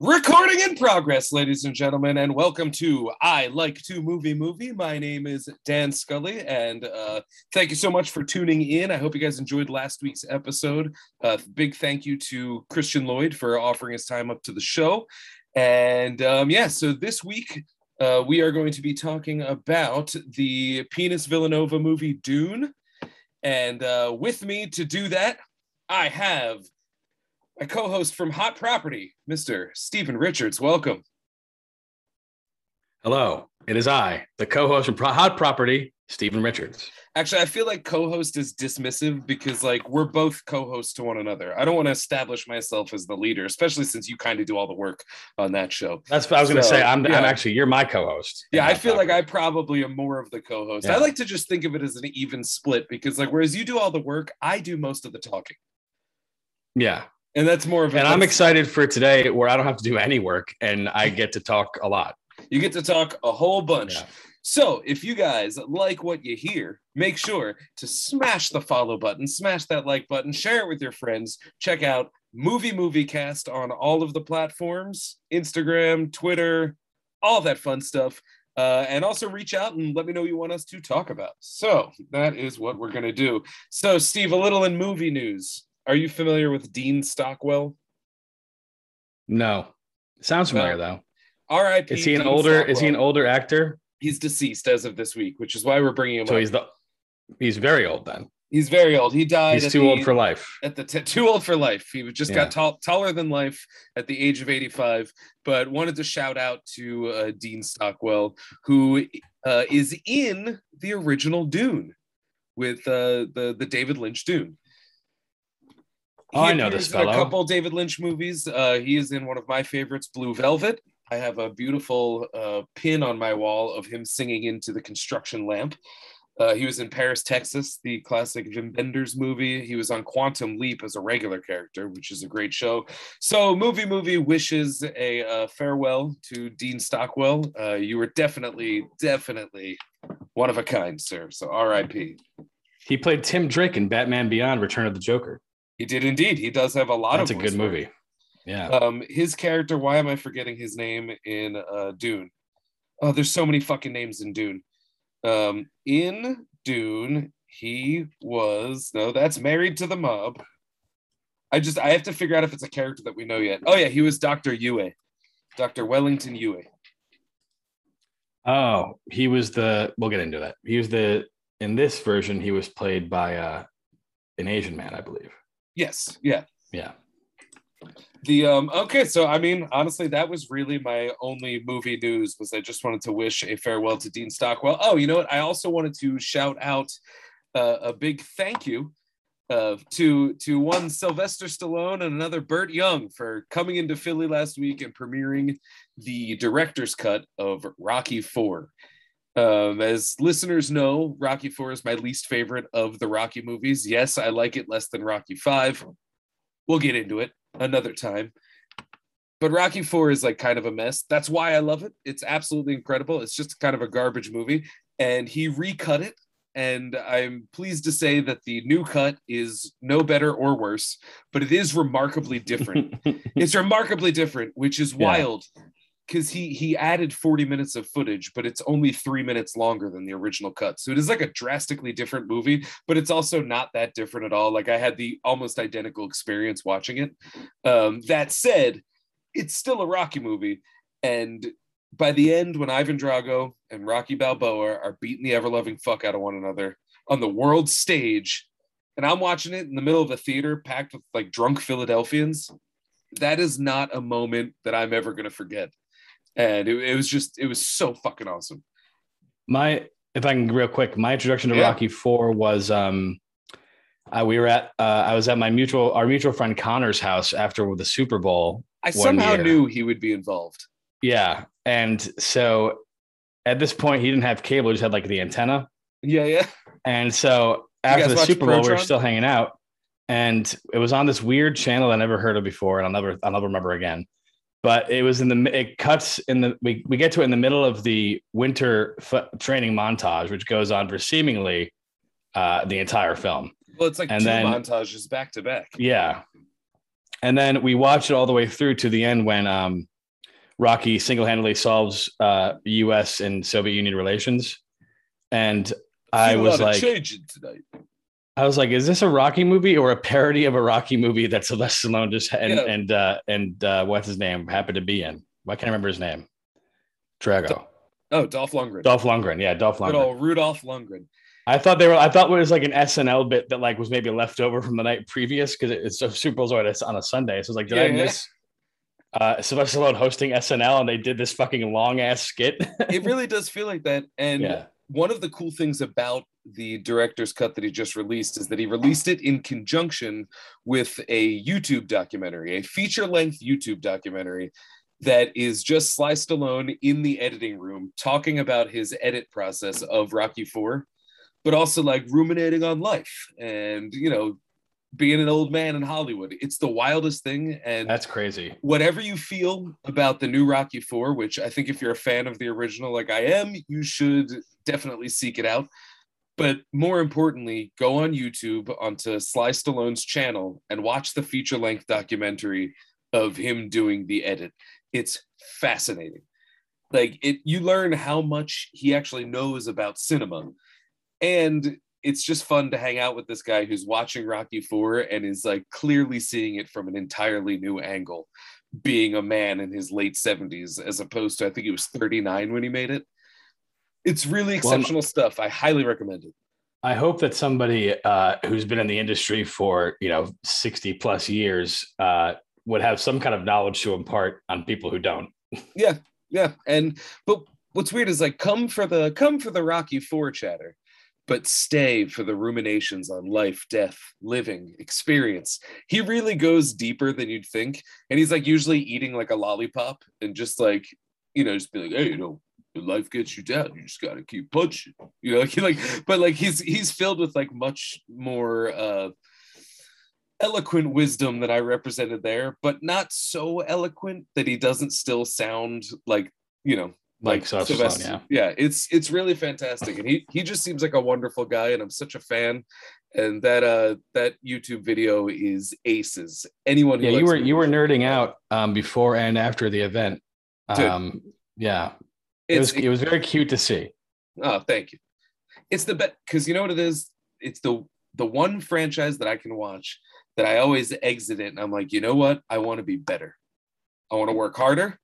Recording in progress, ladies and gentlemen, and welcome to I Like to Movie Movie. My name is Dan Scully, and uh, thank you so much for tuning in. I hope you guys enjoyed last week's episode. Uh, big thank you to Christian Lloyd for offering his time up to the show. And um, yeah, so this week uh, we are going to be talking about the Penis Villanova movie Dune. And uh, with me to do that, I have my co-host from Hot Property, Mr. Stephen Richards. Welcome. Hello, it is I, the co-host from Hot Property, Stephen Richards. Actually, I feel like co-host is dismissive because like we're both co-hosts to one another. I don't want to establish myself as the leader, especially since you kind of do all the work on that show. That's what I was going to say. I'm, yeah. I'm actually you're my co-host. Yeah, I feel like I probably am more of the co-host. I like to just think of it as an even split because like whereas you do all the work, I do most of the talking. yeah, And that's more of a and I'm excited for today where I don't have to do any work and I get to talk a lot. You get to talk a whole bunch. Yeah. So, if you guys like what you hear, make sure to smash the follow button, smash that like button, share it with your friends. Check out Movie Movie Cast on all of the platforms Instagram, Twitter, all that fun stuff. Uh, and also reach out and let me know what you want us to talk about. So, that is what we're going to do. So, Steve, a little in movie news. Are you familiar with Dean Stockwell? No, sounds familiar though. R.I.P. Is he an Dean older? Is he an older actor? He's deceased as of this week, which is why we're bringing him So up. he's the he's very old then. He's very old. He died. He's too the- old for life. At the t- too old for life. He just Yeah. got tall, taller than life at the age of 85. But wanted to shout out to uh, Dean Stockwell, who uh, is in the original Dune with uh, the the David Lynch Dune. Oh, He I know this in A fellow. couple David Lynch movies. Uh, he is in one of my favorites, Blue Velvet. I have a beautiful uh, pin on my wall of him singing into the construction lamp. Uh, he was in Paris, Texas, the classic Wim Wenders movie. He was on Quantum Leap as a regular character, which is a great show. So, Movie Movie wishes a uh, farewell to Dean Stockwell. Uh, you were definitely, definitely one of a kind, sir. So, R.I.P. He played Tim Drake in Batman Beyond: Return of the Joker. He did indeed. He does have a lot of. That's a good work. movie. Yeah. Um, his character. Why am I forgetting his name in uh, Dune? Oh, there's so many fucking names in Dune. Um, in Dune, he was no, that's married to the mob. I just I have to figure out if it's a character that we know yet. Oh yeah, he was Doctor Yueh, Doctor Wellington Yueh. Oh, he was the. We'll get into that. He was the. In this version, he was played by uh, an Asian man, I believe. Yes, yeah. Yeah. The um okay, so I mean, honestly, that was really my only movie news. Was I just wanted to wish a farewell to Dean Stockwell. Oh, you know what? I also wanted to shout out uh, a big thank you uh, to to one Sylvester Stallone and another Burt Young for coming into Philly last week and premiering the director's cut of Rocky Four. Um, as listeners know, Rocky Four is my least favorite of the Rocky movies. Yes, I like it less than Rocky Five. We'll get into it another time. But Rocky 4 is like kind of a mess. That's why I love it. It's absolutely incredible. It's just kind of a garbage movie. And he recut it. And I'm pleased to say that the new cut is no better or worse, but it is remarkably different. it's remarkably different, which is Yeah. wild because he he added 40 minutes of footage, but it's only three minutes longer than the original cut. So it is like a drastically different movie, but it's also not that different at all. Like I had the almost identical experience watching it. Um, that said, it's still a Rocky movie, and by the end, when Ivan Drago and Rocky Balboa are beating the ever loving fuck out of one another on the world stage, and I'm watching it in the middle of a theater packed with like drunk Philadelphians, that is not a moment that I'm ever gonna forget. And it, it was just, it was so fucking awesome. my if I can real quick, my introduction to Yeah. Rocky Four was um uh, we were at uh, I was at my mutual our mutual friend Connor's house after the Super Bowl. I somehow year. knew he would be involved. Yeah, and so at this point, he didn't have cable; he just had like the antenna. Yeah, yeah. And so after the Super Bowl, we were still hanging out, and it was on this weird channel I never heard of before, and I'll never, I'll never remember again. But it was in the, it cuts in the, we, we get to it in the middle of the winter f- training montage, which goes on for seemingly uh, the entire film. Well, it's like And two then- montages back to back. Yeah. And then we watch it all the way through to the end when um, Rocky single handedly solves uh, U.S. and Soviet Union relations. And I was like, changing tonight. I was like, is this a Rocky movie or a parody of a Rocky movie that Sylvester Stallone just and Yeah. and uh, and uh, what's his name happened to be in? Why can't I remember his name? Drago. Oh, Dolph Lundgren. Dolph Lundgren. Yeah, Dolph Good Lundgren. old Rudolph Lundgren. I thought they were. I thought it was like an SNL bit that like was maybe left over from the night previous because it's so Super Bowl's always on a Sunday. So it's like, did I Yeah, yeah. miss uh, Sylvester Stallone hosting SNL and they did this fucking long ass skit? It really does feel like that. And yeah, one of the cool things about the director's cut that he just released is that he released it in conjunction with a YouTube documentary, a feature length YouTube documentary that is just Sly Stallone in the editing room talking about his edit process of Rocky 4, but also like ruminating on life and, you know, being an old man in Hollywood. It's the wildest thing. And that's crazy. whatever you feel about the new Rocky Four, which I think if you're a fan of the original, like I am, you should definitely seek it out. But more importantly, go on YouTube onto Sly Stallone's channel and watch the feature length documentary of him doing the edit. It's fascinating. Like it, you learn how much he actually knows about cinema. And it's just fun to hang out with this guy who's watching Rocky 4 and is like clearly seeing it from an entirely new angle, being a man in his late 70s, as opposed to I think he was 39 when he made it. It's really Well, exceptional stuff. I highly recommend it. I hope that somebody uh, who's been in the industry for you know sixty plus years uh, would have some kind of knowledge to impart on people who don't. Yeah, yeah. And but what's weird is like come for the come for the Rocky 4 chatter, but stay for the ruminations on life, death, living, experience. He really goes deeper than you'd think. And he's like usually eating like a lollipop and just like, you know, just be like, hey, you know, life gets you down, you just gotta keep punching. You know, like he like, but like he's he's filled with like much more uh eloquent wisdom that I represented there, but not so eloquent that he doesn't still sound like, you know, Like Stallone, Sylvester. yeah. yeah, it's it's really fantastic, and he he just seems like a wonderful guy, and I'm such a fan. And that uh that YouTube video is aces. Anyone, who Yeah, you were you were nerding out um, before and after the event. Dude. Um, yeah, it was it was very cute to see. oh, thank you. It's the best because you know what it is. It's the the one franchise that I can watch that I always exit it, and I'm like, you know what? I want to be better. I want to work harder.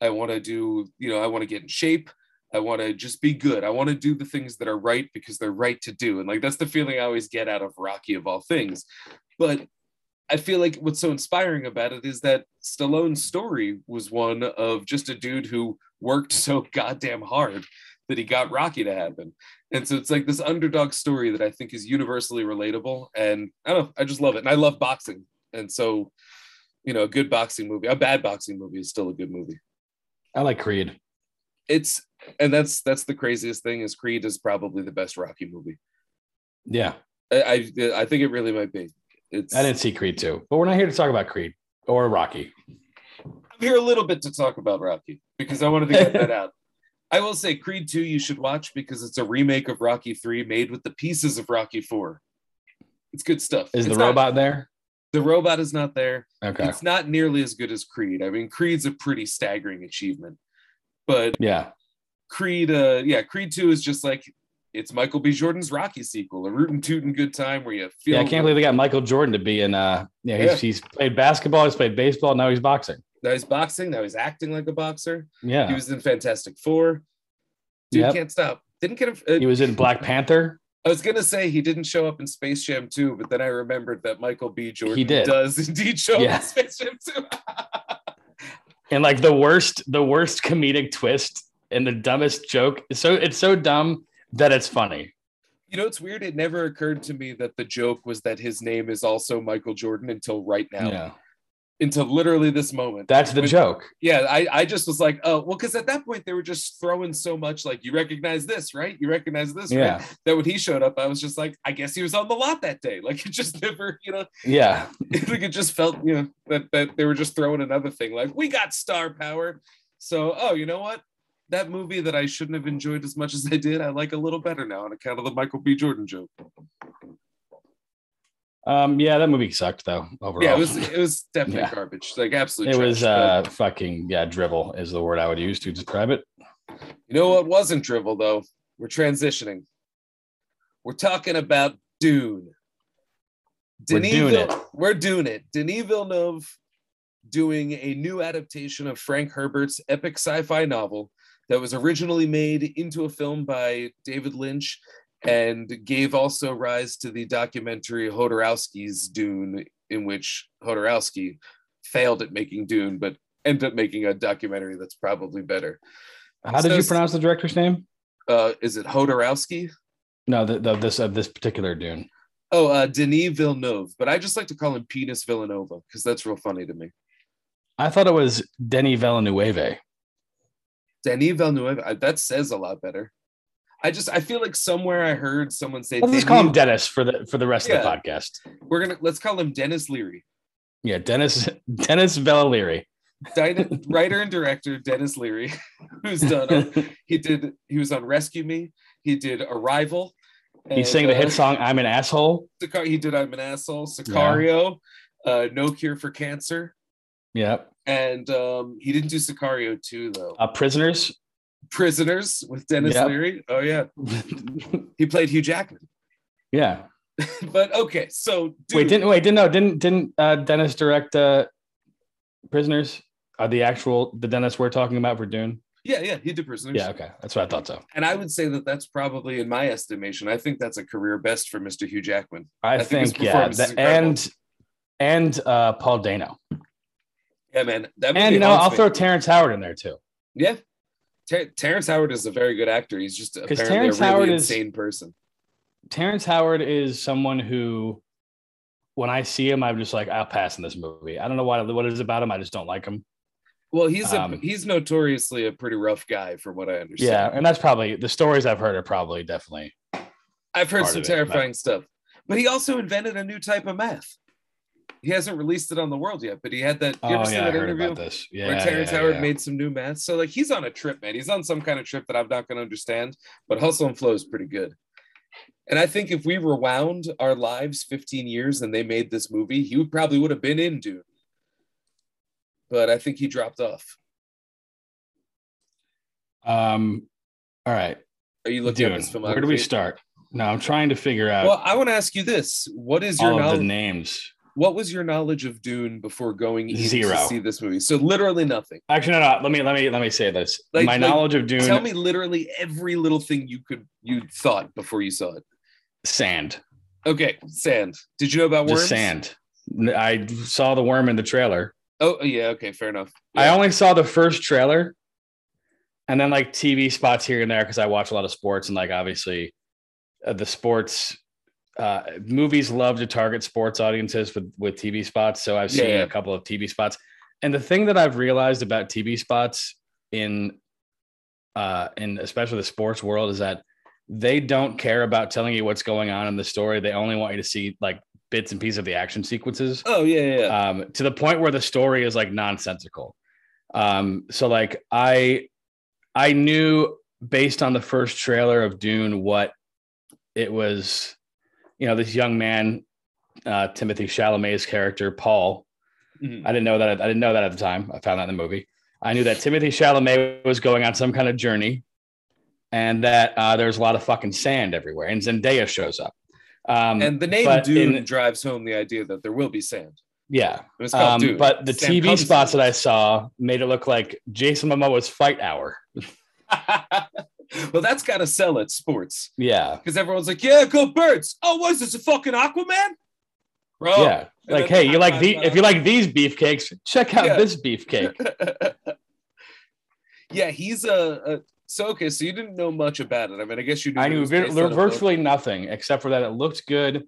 I want to do, you know, I want to get in shape. I want to just be good. I want to do the things that are right because they're right to do. And like that's the feeling I always get out of Rocky of all things. But I feel like what's so inspiring about it is that Stallone's story was one of just a dude who worked so goddamn hard that he got Rocky to happen. And so it's like this underdog story that I think is universally relatable. And I don't know, I just love it. And I love boxing. And so, you know, a good boxing movie, a bad boxing movie is still a good movie. I like Creed. It's and that's that's the craziest thing is Creed is probably the best Rocky movie. Yeah, I I, I think it really might be. It's I didn't see Creed too, but we're not here to talk about Creed or Rocky. I'm here a little bit to talk about Rocky because I wanted to get that out. I will say Creed 2 you should watch because it's a remake of Rocky 3 made with the pieces of Rocky 4. It's good stuff. Is It's the not- robot there? the robot is not there. Okay. It's not nearly as good as Creed. I mean, Creed's a pretty staggering achievement. But Yeah. Creed, uh, yeah, Creed 2 is just like it's Michael B. Jordan's Rocky sequel, a rootin' tootin' good time where you feel Yeah, I can't believe they got Michael Jordan to be in. Uh, yeah, he's, Yeah. he's played basketball, he's played baseball, now he's boxing. Now he's boxing, now he's acting like a boxer. Yeah, He was in Fantastic Four. Dude Yep. can't stop. Didn't get a, uh, he was in Black Panther. I was gonna say he didn't show up in Space Jam 2, but then I remembered that Michael B. Jordan He did. does indeed show Yeah. up in Space Jam 2. and like the worst the worst comedic twist and the dumbest joke so it's so dumb that it's funny you know, it's weird. It never occurred to me that the joke was that his name is also Michael Jordan until right now. yeah until literally this moment. That's the joke. Yeah, I, I just was like, oh, well, because at that point they were just throwing so much, like, you recognize this, right? You recognize this, Yeah. right? That when he showed up, I was just like, I guess he was on the lot that day. Like, it just never, you know, Yeah. like it just felt, you know, that, that they were just throwing another thing, like, we got star power. So, oh, you know what? That movie that I shouldn't have enjoyed as much as I did, I like a little better now on account of the Michael B. Jordan joke. Um, yeah, that movie sucked though. Overall. Yeah, it was it was definitely Yeah. garbage, like absolute. it was trash. uh fucking yeah, drivel is the word I would use to describe it. You know what wasn't drivel though? We're transitioning. We're talking about Dune. We're doing Vil- it. We're doing it. Denis Villeneuve doing a new adaptation of Frank Herbert's epic sci-fi novel that was originally made into a film by David Lynch and gave also rise to the documentary Jodorowsky's Dune, in which Jodorowsky failed at making Dune, but ended up making a documentary that's probably better. How did you pronounce the director's name? Uh, is it Jodorowsky? No, the, the this of this particular Dune. Oh, uh, Denis Villeneuve, but I just like to call him Penis Villanova because that's real funny to me. I thought it was Denny Villeneuve. Denis Villeneuve, that says a lot better. I just I feel like somewhere I heard someone say Let's just call him Dennis for the for the rest of the podcast. we're gonna let's call him Dennis Leary, Yeah, Dennis Dennis Villaleary. Dyna- writer and director Dennis Leary, who's done. he did he was on Rescue Me. He did Arrival. He sang the uh, hit song "I'm an Asshole." He did I'm an asshole. Sicario, uh, No Cure for Cancer, Yep. and um, he didn't do Sicario too though. Uh, Prisoners. Prisoners with Dennis Yep. Leary. Oh yeah, he played Hugh Jackman. yeah. But okay, so Wait, didn't wait? Didn't no? Didn't didn't uh, Dennis direct uh, Prisoners? Are the actual the Dennis we're talking about for Dune? yeah, yeah, he did Prisoners. Yeah. Okay, that's what I thought. So and I would say that that's probably, in my estimation, I think that's a career best for Mr. Hugh Jackman. I, I think think, yeah, the, and and uh, Paul Dano, Yeah, man. That and you know I'll me. throw Terrence Howard in there too. Yeah, Ter- Terrence Howard is a very good actor. He's just apparently Terrence a really Howard is- insane person. Terrence Howard is someone who, when I see him, I'm just like, I'll pass in this movie. I don't know what what it is about him. I just don't like him. Well, he's a Um, he's notoriously a pretty rough guy, from what I understand. Yeah, and that's probably the stories I've heard are probably definitely. I've heard some of it, but- terrifying stuff. But he also invented a new type of meth. He hasn't released it on the world yet, but he had that. You Oh yeah, I that heard interview? about this. Yeah, where Terrence yeah, Howard yeah. made some new math. So like he's on a trip, man. He's on some kind of trip that I'm not going to understand. But Hustle and Flow is pretty good. And I think if we rewound our lives 15 years and they made this movie, he would probably would have been in Dune. But I think he dropped off. Um, all right, Are you looking Dune. at this filmography? Where do we start? No, I'm trying to figure out Well, I want to ask you this: What is your all of the knowledge? names. What was your knowledge of Dune before going in Zero. to see this movie? So literally nothing. Actually, no, no. Let me let me let me say this. Like- My like, knowledge of Dune, Tell me literally every little thing you could you thought before you saw it. sand, Okay, sand. Did you know about worms? just sand. I saw the worm in the trailer. Oh yeah, okay, fair enough. I only saw the first trailer, and then like TV spots here and there because I watch a lot of sports and like obviously uh, the sports uh, movies love to target sports audiences with with TV spots. So I've seen Yeah. a couple of TV spots, and the thing that I've realized about TV spots in uh, in especially the sports world is that they don't care about telling you what's going on in the story. They only want you to see like bits and pieces of the action sequences Oh yeah, yeah. yeah. um, to the point where the story is like nonsensical. Um, so like I I knew based on the first trailer of Dune what it was, you know, this young man, uh, Timothy Chalamet's character, Paul. Mhm. I didn't know that I didn't know that at the time. I found that in the movie. I knew that Timothy Chalamet was going on some kind of journey and that uh, there's a lot of fucking sand everywhere. And Zendaya shows up. Um, and the name Dune in- drives home the idea that there will be sand. yeah, It was called um, but the TV spots that I saw made it look like Jason Momoa's Fight Hour. well, that's got to sell at sports Yeah, because everyone's like, "Yeah, go birds." Oh, what is this? A fucking Aquaman? Bro, yeah. and Like, hey, you like the if you like these beefcakes, check out Yeah. this beefcake. yeah, he's a, a. So okay, so you didn't know much about it. I mean, I guess you knew. I knew was vir- based book. virtually nothing except for that it looked good.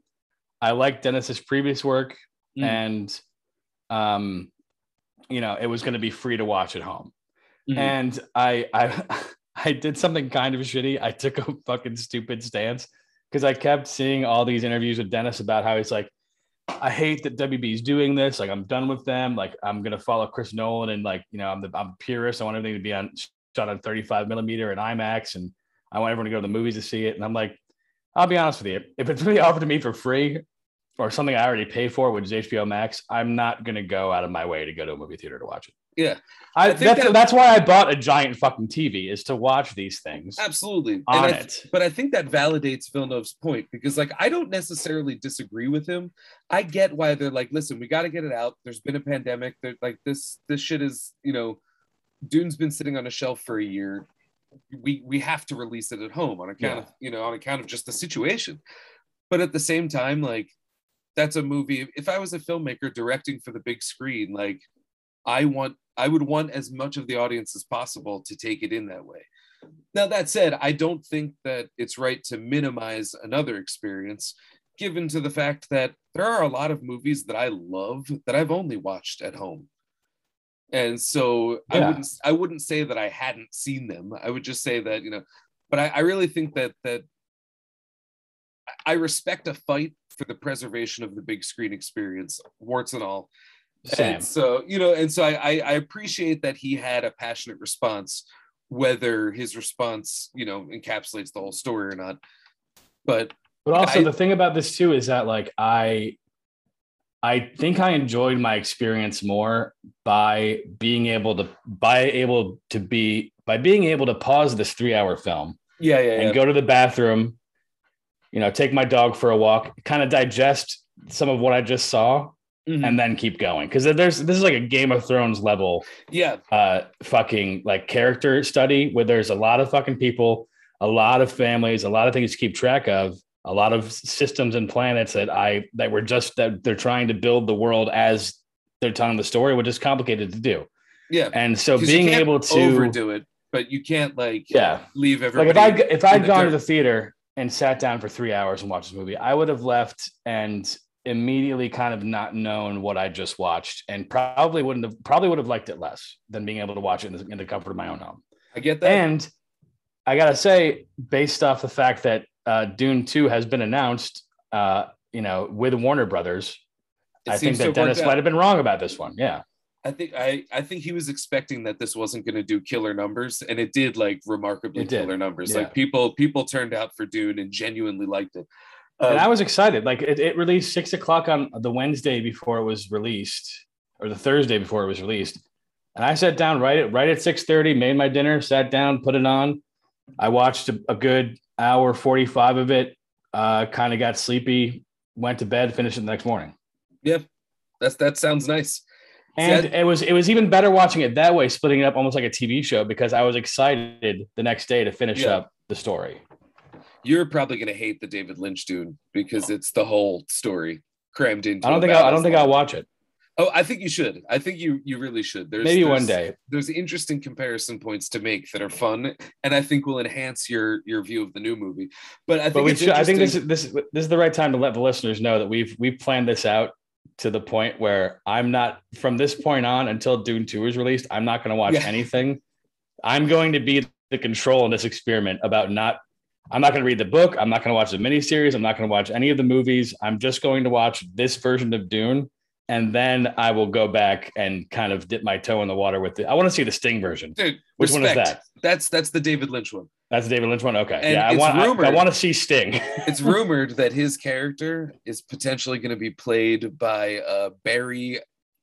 I liked Dennis's previous work, Mm. and um, you know, it was going to be free to watch at home. Mhm. And I, I, I did something kind of shitty. I took a fucking stupid stance because I kept seeing all these interviews with Dennis about how he's like, I hate that WB is doing this. Like, I'm done with them. Like, I'm gonna follow Chris Nolan and like, you know, I'm the I'm a purist. I want everything to be on shot on 35 millimeter and IMAX, and I want everyone to go to the movies to see it. And I'm like, I'll be honest with you, if it's really offered to me for free or something I already pay for, which is HBO Max, I'm not gonna go out of my way to go to a movie theater to watch it. Yeah. I, I that's that- that's why I bought a giant fucking TV is to watch these things Absolutely. And on it. but I think that validates Villeneuve's point because, like, I don't necessarily disagree with him. I get why they're like, listen, we got to get it out. There's been a pandemic. They're like, this, this shit is, you know, Dune's been sitting on a shelf for a year. We we have to release it at home on account Yeah. of, you know, on account of just the situation. But at the same time, like, that's a movie. If I was a filmmaker directing for the big screen, like, I want, I would want as much of the audience as possible to take it in that way. Now, that said, I don't think that it's right to minimize another experience, given to the fact that there are a lot of movies that I love that I've only watched at home. And so I wouldn't I wouldn't say that I hadn't seen them. I would just say that, you know, but I, I really think that that I respect a fight for the preservation of the big screen experience, warts and all. Same. And so, you know, and so I, I, I appreciate that he had a passionate response, whether his response, you know, encapsulates the whole story or not. But But also I- the thing about this too is that like I I think I enjoyed my experience more by being able to by able to be by being able to pause this 3-hour film yeah, yeah, yeah. and go to the bathroom, you know, take my dog for a walk, kind of digest some of what I just saw Mhm. and then keep going cuz there's this is like a Game of Thrones level yeah, uh fucking like character study where there's a lot of fucking people, a lot of families, a lot of things to keep track of, a lot of systems and planets that I that were just that they're trying to build the world as they're telling the story, which is complicated to do. yeah. And so being able to overdo it, but you can't like yeah, leave like if I if I'd gone to the theater and sat down for three hours and watched this movie, I would have left and immediately kind of not known what I just watched, and probably wouldn't have probably would have liked it less than being able to watch it in the, in the comfort of my own home. I get that. And I gotta say, based off the fact that uh, Dune Two has been announced, uh, you know, with Warner Brothers, It I think that Dennis might have been wrong about this one. Yeah, I think I I think he was expecting that this wasn't going to do killer numbers, and it did like remarkably did, killer numbers. yeah. Like people people turned out for Dune and genuinely liked it. Um, and I was excited. Like it, it released six o'clock on the Wednesday before it was released, or the Thursday before it was released. And I sat down right at right at six thirty, made my dinner, sat down, put it on. I watched a, a good hour forty five of it. Uh, kind of got sleepy, went to bed, finished it the next morning. yeah, that's that sounds nice. And it was it was even better watching it that way, splitting it up almost like a TV show because I was excited the next day to finish Yeah. up the story. You're probably going to hate the David Lynch Dune because it's the whole story crammed into. I don't think I, I don't think I'll watch it. Oh, I think you should. I think you you really should. There's Maybe there's- one day. There's interesting comparison points to make that are fun, and I think will enhance your your view of the new movie. But I think But we should, I think this is this is this is the right time to let the listeners know that we've we've planned this out to the point where I'm not from this point on until Dune 2 is released, I'm not going to watch Yeah. anything. I'm going to be the control in this experiment about not I'm not going to read the book. I'm not going to watch the miniseries. I'm not going to watch any of the movies. I'm just going to watch this version of Dune. And then I will go back and kind of dip my toe in the water with it. I want to see the Sting version. dude. Which one is that? That's that's the David Lynch one. That's the David Lynch one. Okay. And yeah, I want I, I want to see Sting. It's rumored that his character is potentially going to be played by uh, Barry.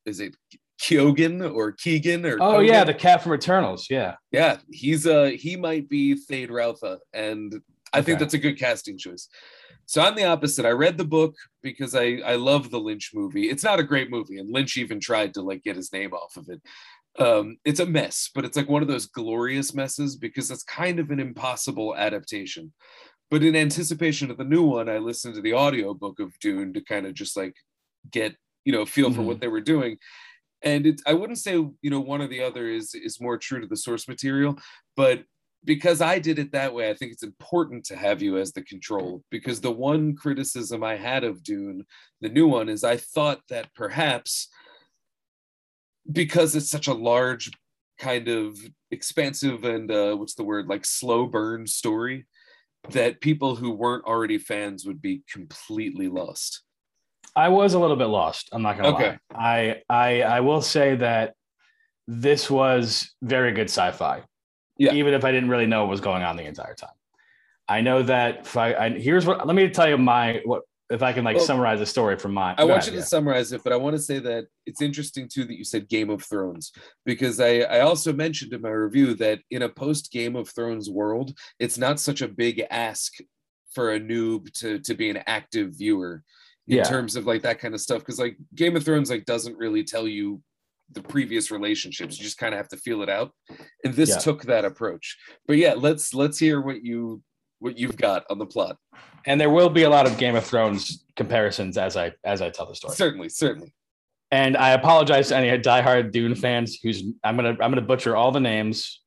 Is it Keoghan or Keegan or? oh yeah, the cat from Eternals. Yeah. yeah. He's uh he might be Feyd-Rautha, and I think that's a good casting choice. So I'm the opposite. I read the book because I I love the Lynch movie. It's not a great movie, and Lynch even tried to like get his name off of it. Um, it's a mess, but it's like one of those glorious messes because it's kind of an impossible adaptation. But in anticipation of the new one, I listened to the audiobook of Dune to kind of just like get, you know, feel for Mhm. what they were doing. And it's I wouldn't say, you know, one or the other is is more true to the source material, but because I did it that way, I think it's important to have you as the control. Because the one criticism I had of Dune, the new one, is I thought that perhaps because it's such a large kind of expansive and uh, what's the word like slow burn story that people who weren't already fans would be completely lost. I was a little bit lost. I'm not gonna Okay. lie. I I I will say that this was very good sci-fi. Yeah. Even if I didn't really know what was going on the entire time. I know that if I, I here's what let me tell you my what if I can like Well, summarize the story from my I go want ahead, you to yeah. summarize it, but I want to say that it's interesting too that you said Game of Thrones because I, I also mentioned in my review that in a post Game of Thrones world, it's not such a big ask for a noob to to be an active viewer in Yeah. terms of like that kind of stuff. Because like Game of Thrones like doesn't really tell you the previous relationships. You just kind of have to feel it out. And this Yeah. took that approach. But yeah, let's let's hear what you what you've got on the plot. and there will be a lot of Game of Thrones comparisons as I as I tell the story. Certainly, certainly. And I apologize to any diehard Dune fans who's I'm gonna I'm gonna butcher all the names,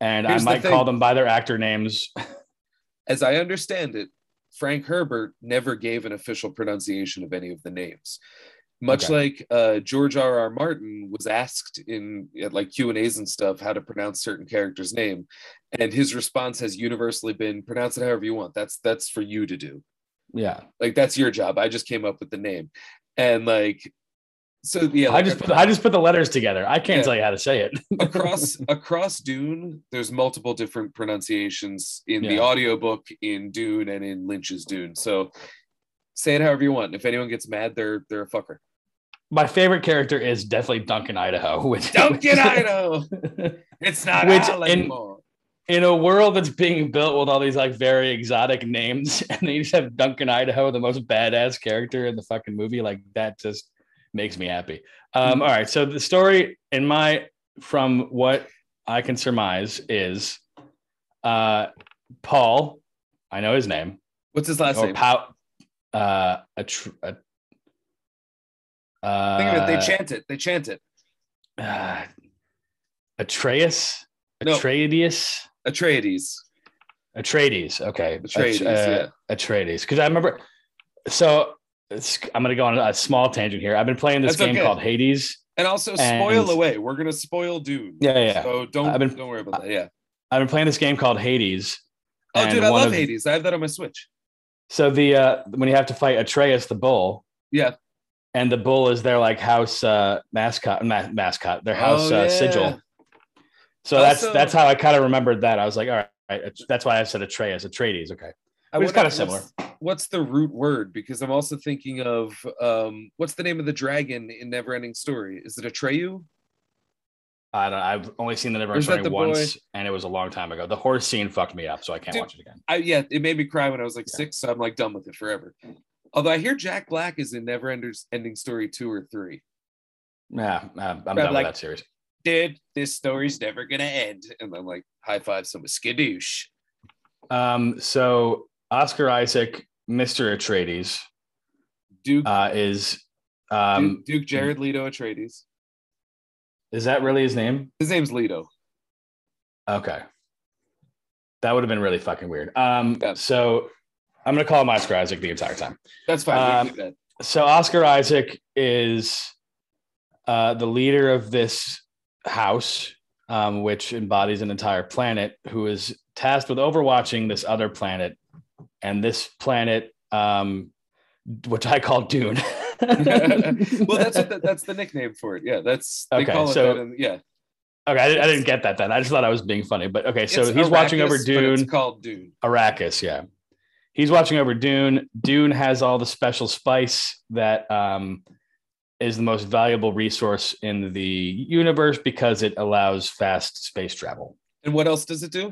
and Here's I might call them by their actor names. as I understand it, Frank Herbert never gave an official pronunciation of any of the names. Much Okay. like uh, George R. R. Martin was asked in at like Q and A's and stuff how to pronounce certain characters' name, and his response has universally been pronounce it however you want. That's that's for you to do. Yeah, Like that's your job. I just came up with the name, and like so yeah. I just put, I just put the letters together. I can't Yeah. tell you how to say it. across across Dune, there's multiple different pronunciations in the Yeah. audiobook, in Dune, and in Lynch's Dune. So say it however you want. If anyone gets mad, they're they're a fucker. My favorite character is definitely Duncan Idaho. Which, Duncan Idaho. It's not Which Al in- anymore. in a world that's being built with all these like very exotic names, and they just have Duncan Idaho, the most badass character in the fucking movie, like that just makes me happy. Um, all right, so the story in my from what I can surmise is uh Paul, I know his name, What's his last or name? Pau, uh, a, tr- a uh, Think of it. They chant it. They chant it. uh, Atreus, No. Atreides. Atreides. Atreides. Okay. Atreides, At- uh, Atreides. Because I remember. So it's, I'm going to go on a small tangent here. I've been playing this That's game okay. called Hades. And also And- spoil away. We're gonna spoil Dune. Yeah, yeah, yeah. So don't I've been- don't worry about that. Yeah. I've been playing this game called Hades. Oh, dude, I love of- Hades. I have that on my Switch. So the uh, when you have to fight Atreus the bull, Yeah. And the bull is their like house uh, mascot, ma- mascot, their house Oh, uh, sigil. So that's Also- that's how I kind of remembered that. I was like, all right, that's why I said Atreus, Atreides. Okay. I But it's kinda similar. What's, what's the root word? Because I'm also thinking of um, what's the name of the dragon in Neverending Story? Is it Atreyu? I don't. I've only seen the Never Was that Story once, and it was a long time ago. The horse scene fucked me up, so I can't Dude, watch it again. I yeah, it made me cry when I was like Yeah. six, so I'm like done with it forever. Although I hear Jack Black is in Neverenders Ending Story two or three. Yeah, uh, I'm Right, done like- with that series. Dude, this story's never gonna end. And I'm like, high five some skadoosh. Um, so Oscar Isaac, Mr. Atreides, Duke, uh, is um, Duke, Duke Jared Leto Atreides. is that really his name? His name's Leto. Okay, that would have been really fucking weird. Um, Yeah. so I'm gonna call him Oscar Isaac the entire time. That's fine. Um, that. so Oscar Isaac is uh, the leader of this house, um, which embodies an entire planet, who is tasked with overwatching this other planet, and this planet, um, which I call Dune. well, that's what the, that's the nickname for it. Yeah, that's they Okay, call it so- that. In, yeah, Okay, I, didn't- I didn't get that then. I just thought I was being funny, but okay. So It's he's watching over Dune. It's called Dune. Arrakis, yeah. He's watching over Dune. Dune has all the special spice that um, is the most valuable resource in the universe because it allows fast space travel. And what else does it do?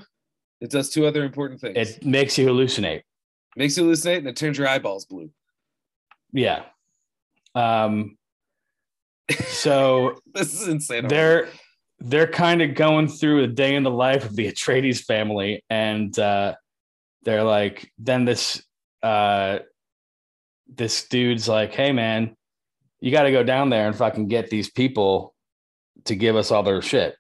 It does two other important things. It makes you hallucinate. makes you hallucinate and it turns your eyeballs blue. Yeah. Um, so This is insane. they're they're kind of going through a day in the life of the Atreides family, and uh, they're like, then this uh, this dude's like, hey man, you got to go down there and fucking get these people to give us all their shit.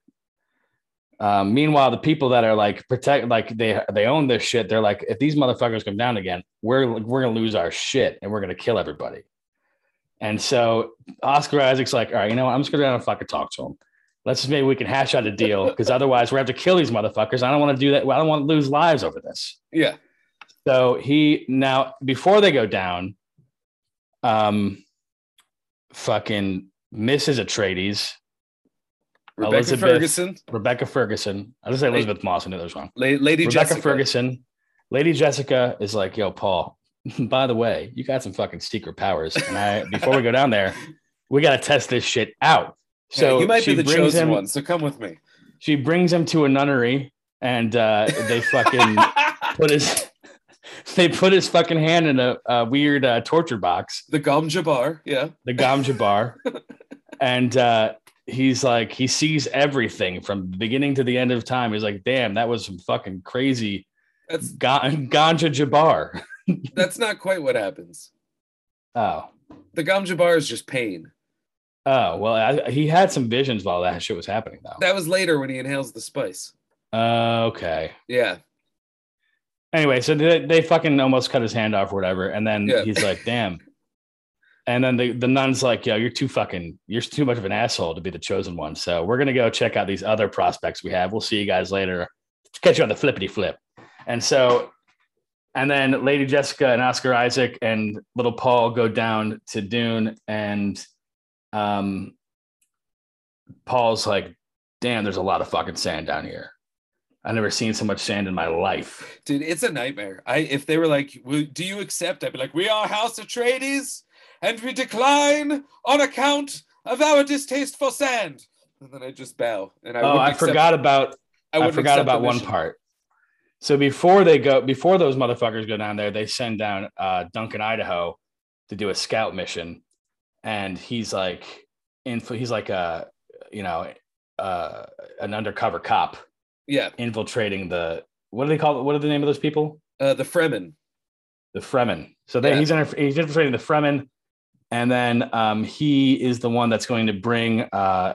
Um, meanwhile, the people that are like protect, like they they own this shit. They're like, if these motherfuckers come down again, we're we're gonna lose our shit and we're gonna kill everybody. And so Oscar Isaac's like, all right, you know what? I'm just gonna go down and fucking talk to him. Let's just maybe we can hash out a deal because otherwise we're gonna have to kill these motherfuckers. I don't want to do that. I don't want to lose lives over this. Yeah. So he now before they go down, um, fucking Mrs. Atreides, Rebecca Elizabeth- Ferguson, Rebecca Ferguson. I just say Elisabeth Moss. I knew that was wrong. La- Lady Rebecca Jessica. Ferguson, Lady Jessica is like, yo, Paul. By the way, you got some fucking secret powers, and I before we go down there, we got to test this shit out. Yeah, So you might she be the brings chosen him, one, so come with me. She brings him to a nunnery, and uh, they fucking put his they put his fucking hand in a, a weird uh, torture box, the Gom Jabbar, yeah. the Gamja bar, and uh, he's like he sees everything from the beginning to the end of time. He's like, damn, that was some fucking crazy That's ga- ganja Jabbar. that's not quite what happens. Oh, The Gom Jabbar is just pain. Oh, well, I, he had some visions while that shit was happening, though. That was later when he inhales the spice. Uh, okay. Yeah. Anyway, so they, they fucking almost cut his hand off or whatever, and then Yeah. he's like, "Damn." And then the, the nun's like, yo, you're too fucking, you're too much of an asshole to be the chosen one. So we're gonna go check out these other prospects we have. We'll see you guys later. Catch you on the flippity flip. And so, and then Lady Jessica and Oscar Isaac and little Paul go down to Dune, and um, Paul's like, damn, there's a lot of fucking sand down here. I've never seen so much sand in my life. Dude, it's a nightmare. I if they were like, "Do you accept?" I'd be like, "We are House Atreides, and we decline on account of our distaste for sand." And then I just bow, and I oh, I accept- forgot about I, wouldn't forgot about one part. So before they go, before those motherfuckers go down there, they send down uh, Duncan Idaho to do a scout mission, and he's like, info, he's like a, you know, uh, an undercover cop Yeah, infiltrating the what do they call it? What are the name of those people? uh, the Fremen. The Fremen. So Yeah. he's inter- he's infiltrating the Fremen, and then um, he is the one that's going to bring uh,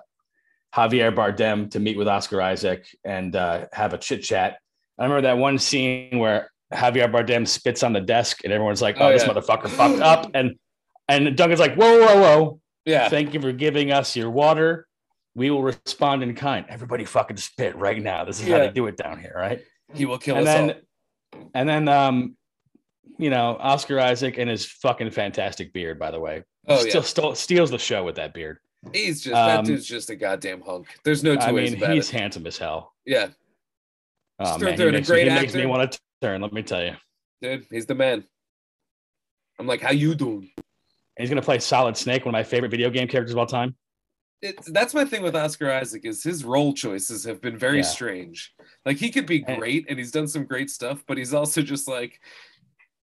Javier Bardem to meet with Oscar Isaac and uh, have a chit chat. I remember that one scene where Javier Bardem spits on the desk, and everyone's like, "Oh, Oh, this yeah. motherfucker fucked up," and and Duncan's like, "Whoa, whoa, whoa! Yeah, Thank you for giving us your water. We will respond in kind." Everybody fucking spit right now. This is how they do it down here, right? he will kill and us then all. and then um you know oscar isaac and his fucking fantastic beard by the way Oh still yeah, stole, steals the show with that beard he's just that um, dude's just a goddamn hunk. There's no two i ways mean about he's it. handsome as hell Yeah, oh man he makes, he makes me want to turn let me tell you dude, he's the man. I'm like, how you doing? And he's gonna play solid snake one of my favorite video game characters of all time It's, that's my thing with Oscar Isaac is his role choices have been very Yeah. strange. Like he could be great and he's done some great stuff, but he's also just like,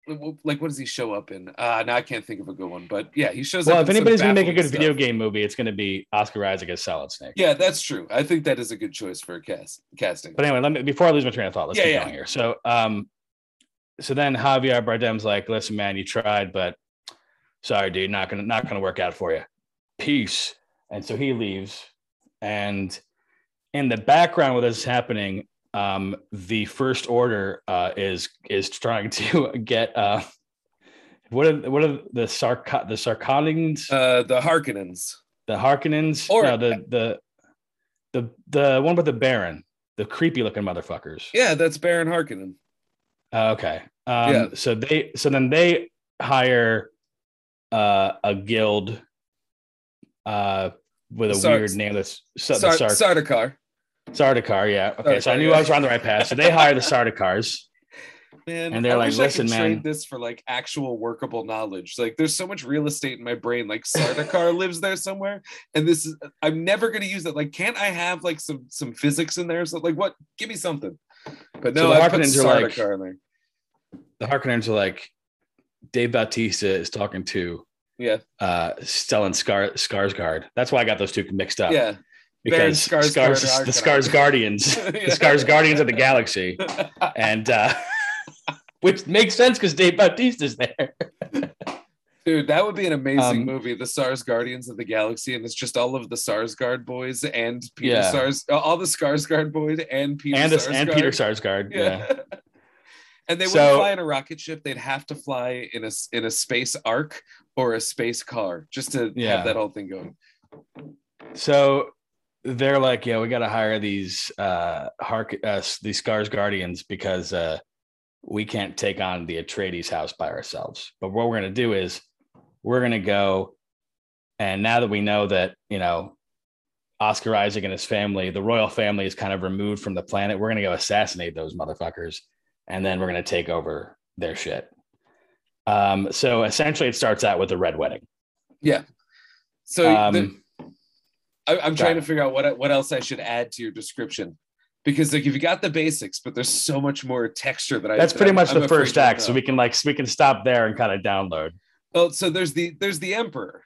like what does he show up in? Uh now I can't think of a good one, but yeah, he shows well up. if in anybody's gonna make a good video game movie it's gonna be oscar isaac as solid snake yeah, that's true. I think that is a good choice for a cast casting. But anyway, let me before I lose my train of thought, let's Yeah, keep yeah. going here. So um so then Javier Bardem's like, listen, man, you tried, but sorry, dude, not gonna not gonna work out for you. Peace. And so he leaves. And in the background with this is happening, um, the first order uh is is trying to get uh what are what are the Sark the Sarkanians, Uh the Harkonnens. the Harkonnens, or- no, the the the the one with the Baron, the creepy looking motherfuckers. Yeah, that's Baron Harkonnen. Uh, okay. Um, Yeah. So they so then they hire uh, a guild uh, with a Sar- weird name that's so, Sar- Sar- Sardaukar. Sardaukar. Yeah. Okay. so I knew yeah. I was on the right path. So they hire the Sardaukars. Man, And they're I like, wish I could "Listen, trade man." this for like actual workable knowledge. Like, there's so much real estate in my brain. Like, Sardaukar lives there somewhere, and this is I'm never gonna use that. Like, can't I have like some some physics in there? So, like, what? Give me something. But So no, the I put are like- in there. The Harkonnens are like Dave Bautista is talking to Yeah, uh, Stellan Skar- Skarsgård. That's why I got those two mixed up. yeah. Because Scars, the. Scars Guardians, Yeah. the Scars Guardians of the Galaxy. and uh which makes sense because Dave Bautista's there. Dude, that would be an amazing Um, movie, The SARS Guardians of the Galaxy, and it's just all of the Sarsgaard boys and Peter Yeah. Sars, all the Skarsgård boys and Peter and Sarsgaard. and Peter Sarsgaard. Yeah. Yeah. And they So- wouldn't fly in a rocket ship. They'd have to fly in a in a space arc or a space car just to Yeah. have that whole thing going. So they're like, yeah, we got to hire these uh, Hark, uh, these Scars Guardians because uh, we can't take on the Atreides house by ourselves. But what we're gonna do is we're gonna go, and now that we know that you know Oscar Isaac and his family, the royal family, is kind of removed from the planet, we're gonna go assassinate those motherfuckers, and then we're gonna take over their shit. Um, so essentially, it starts out with a red wedding. Yeah. So the- Um, I, I'm trying to figure out what what else I should add to your description. Because like if you got the basics, but there's so much more texture that I That's that pretty I'm- much I'm the first act. So we can like we can stop there and kind of download. Oh, so there's the there's the emperor.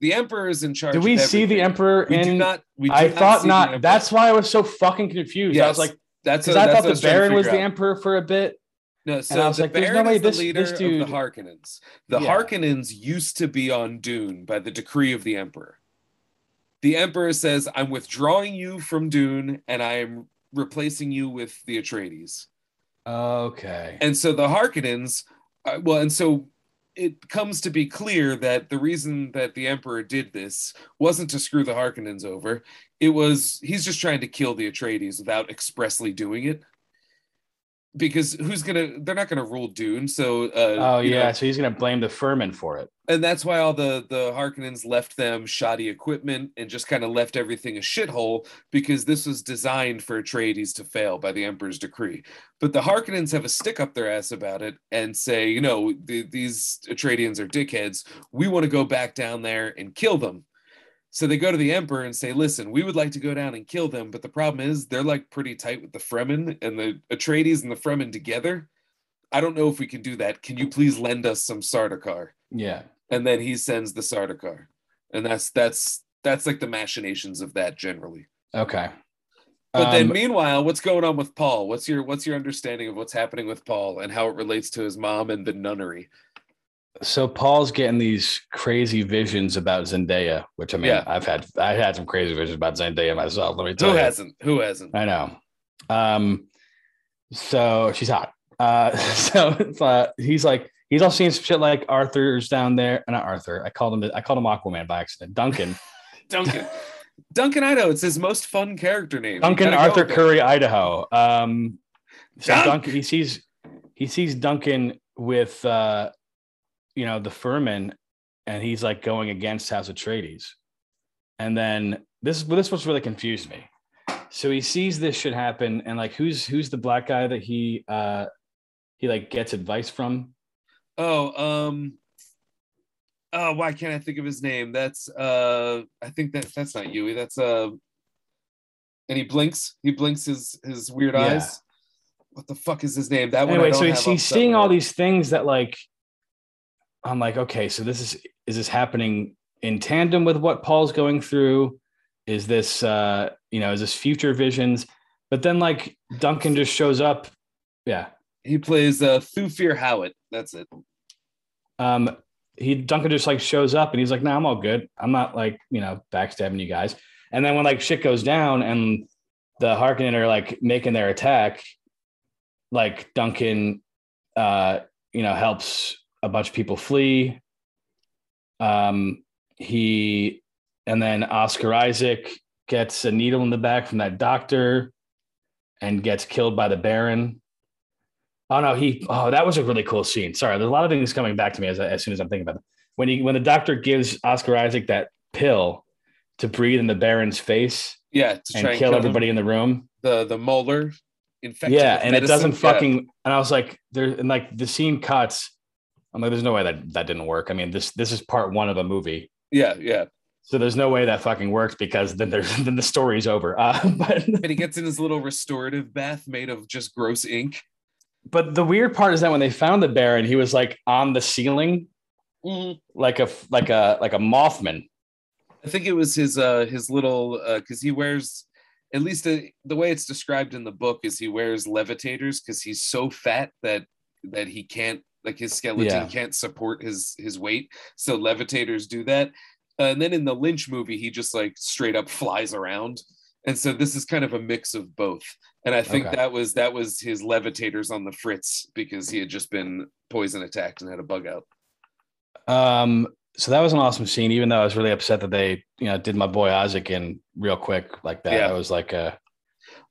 The emperor is in charge. Do we see the emperor We in? do not. We do I not thought not. That's why I was so fucking confused. I was like, that's because I that's thought the was trying to Baron was figure the emperor for a bit. No, I so was the like, there's Baron no way is the leader this of the Harkonnens. The Yeah. Harkonnens used to be on Dune by the decree of the Emperor. The Emperor says, "I'm withdrawing you from Dune, and I am replacing you with the Atreides." Okay. And so the Harkonnens, uh, well, and so it comes to be clear that the reason that the Emperor did this wasn't to screw the Harkonnens over. It was he's just trying to kill the Atreides without expressly doing it. Because who's gonna? They're not gonna rule Dune. So, uh, Oh yeah. know, So he's gonna blame the Fremen for it. and that's why all the the Harkonnens left them shoddy equipment and just kind of left everything a shithole because this was designed for Atreides to fail by the Emperor's decree. But the Harkonnens have a stick up their ass about it and say, you know, the, these Atreidians are dickheads. We want to go back down there and kill them. So they go to the Emperor and say, listen, we would like to go down and kill them, but the problem is they're like pretty tight with the Fremen and the Atreides and the Fremen together. I don't know if we can do that. Can you please lend us some Sardaukar? Yeah. and then he sends the Sardaukar, and that's that's that's like the machinations of that generally. Okay. But then, Um, meanwhile, what's going on with Paul? What's your what's your understanding of what's happening with Paul and how it relates to his mom and the nunnery? So Paul's getting these crazy visions about Zendaya, which I mean, Yeah. I've had I've had some crazy visions about Zendaya myself. Let me tell Who you. hasn't? Who hasn't? I know. Um, so she's hot. Uh, so uh, he's like, he's all seeing some shit like Arthur's down there. uh, Not Arthur. I called him. I called him Aquaman by accident. Duncan. Duncan. Duncan Idaho. It's his most fun character name. Duncan Arthur. Curry, Idaho. Um, so Dunk! Duncan. He sees he sees Duncan with uh, you know the Fremen, and he's like going against House Atreides. And then this this was really confused me. So he sees this shit happen, and like who's who's the black guy that he uh he like gets advice from? Oh, um, oh, why can't I think of his name? That's uh, I think that that's not Yueh. That's uh, and he blinks. He blinks his his weird Yeah. eyes. What the fuck is his name? That one. Anyway, don't so he's, he's the top of seeing all these things that like I'm like, okay, so this is is this happening in tandem with what Paul's going through? Is this uh you know, is this future visions? But then like Duncan just shows up. Yeah. He plays uh, Thufir Hawat. That's it. Um he Duncan just like shows up and he's like, nah, I'm all good. I'm not like, you know, backstabbing you guys. And then when like shit goes down and the Harkonnen are like making their attack, like Duncan uh, you know, helps a bunch of people flee. Um he and then Oscar Isaac gets a needle in the back from that doctor and gets killed by the Baron. Oh no, he oh that was a really cool scene. Sorry, there's a lot of things coming back to me as, as soon as I'm thinking about it. When he when the doctor gives Oscar Isaac that pill to breathe in the Baron's face Yeah, to and try and kill kill everybody in the room. The the molar infection. Yeah, and it doesn't Yeah. fucking and I was like there and like the scene cuts. I'm like, there's no way that that didn't work. I mean, this this is part one of a movie. Yeah, yeah. So there's no way that fucking works because then there's then the story's over. Uh, but And he gets in his little restorative bath made of just gross ink. but the weird part is that when they found the Baron, he was like on the ceiling, like a like a like a Mothman. I think it was his uh his little uh because he wears at least uh the way it's described in the book is he wears levitators because he's so fat that that he can't like his skeleton Yeah. can't support his his weight so levitators do that and then in the lynch movie he just like straight up flies around and so this is kind of a mix of both and i think Okay. that was that was his levitators on the fritz because he had just been poison attacked and had a bug out Um, so that was an awesome scene, even though I was really upset that they, you know, did my boy Isaac in real quick like that. Yeah. I was like, uh,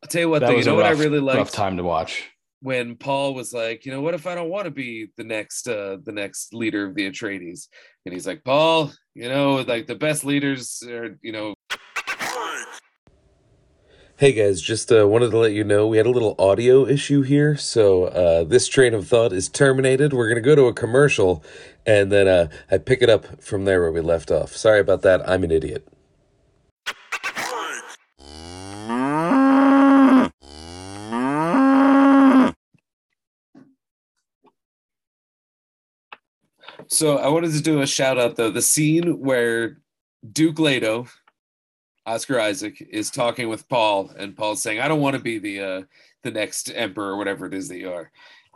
i'll tell you what though you know a what i really rough liked time to watch. When paul was like you know what if i don't want to be the next uh the next leader of the atreides and he's like paul you know like the best leaders are you know Hey guys, just uh, wanted to let you know we had a little audio issue here, so uh, this train of thought is terminated. We're gonna go to a commercial, and then uh, I pick it up from there where we left off. Sorry about that. I'm an idiot. So I wanted to do a shout out though. The scene where Duke Leto, Oscar Isaac, is talking with Paul, and Paul's saying, "I don't want to be the uh, the next emperor or whatever it is that you are,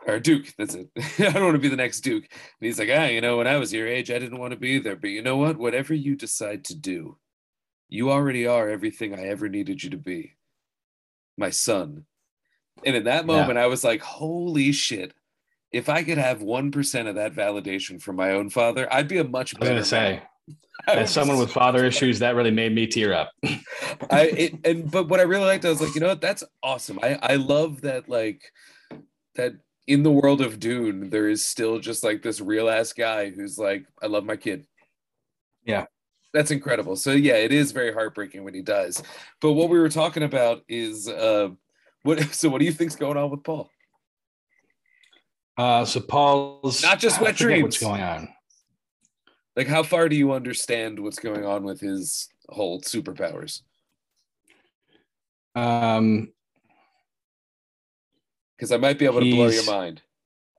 or Duke. That's it. I don't want to be the next Duke." And he's like, "Ah, you know, when I was your age, I didn't want to be there, but you know what? Whatever you decide to do, you already are everything I ever needed you to be, my son." And in that Yeah. moment, I was like, "Holy shit!" If I could have one percent of that validation from my own father, I'd be a much I was better. gonna say, man. I as someone with father issues, that really made me tear up. I it, and but what I really liked, I was like, you know what, that's awesome. I I love that like that in the world of Dune, there is still just like this real ass guy who's like, I love my kid. Yeah. That's incredible. So yeah, it is very heartbreaking when he dies. But what we were talking about is uh what so what do you think's going on with Paul? Uh, so Paul's Not just wet forget What's going on? Like how far do you understand what's going on with his whole superpowers? Um, Because I might be able to blow your mind.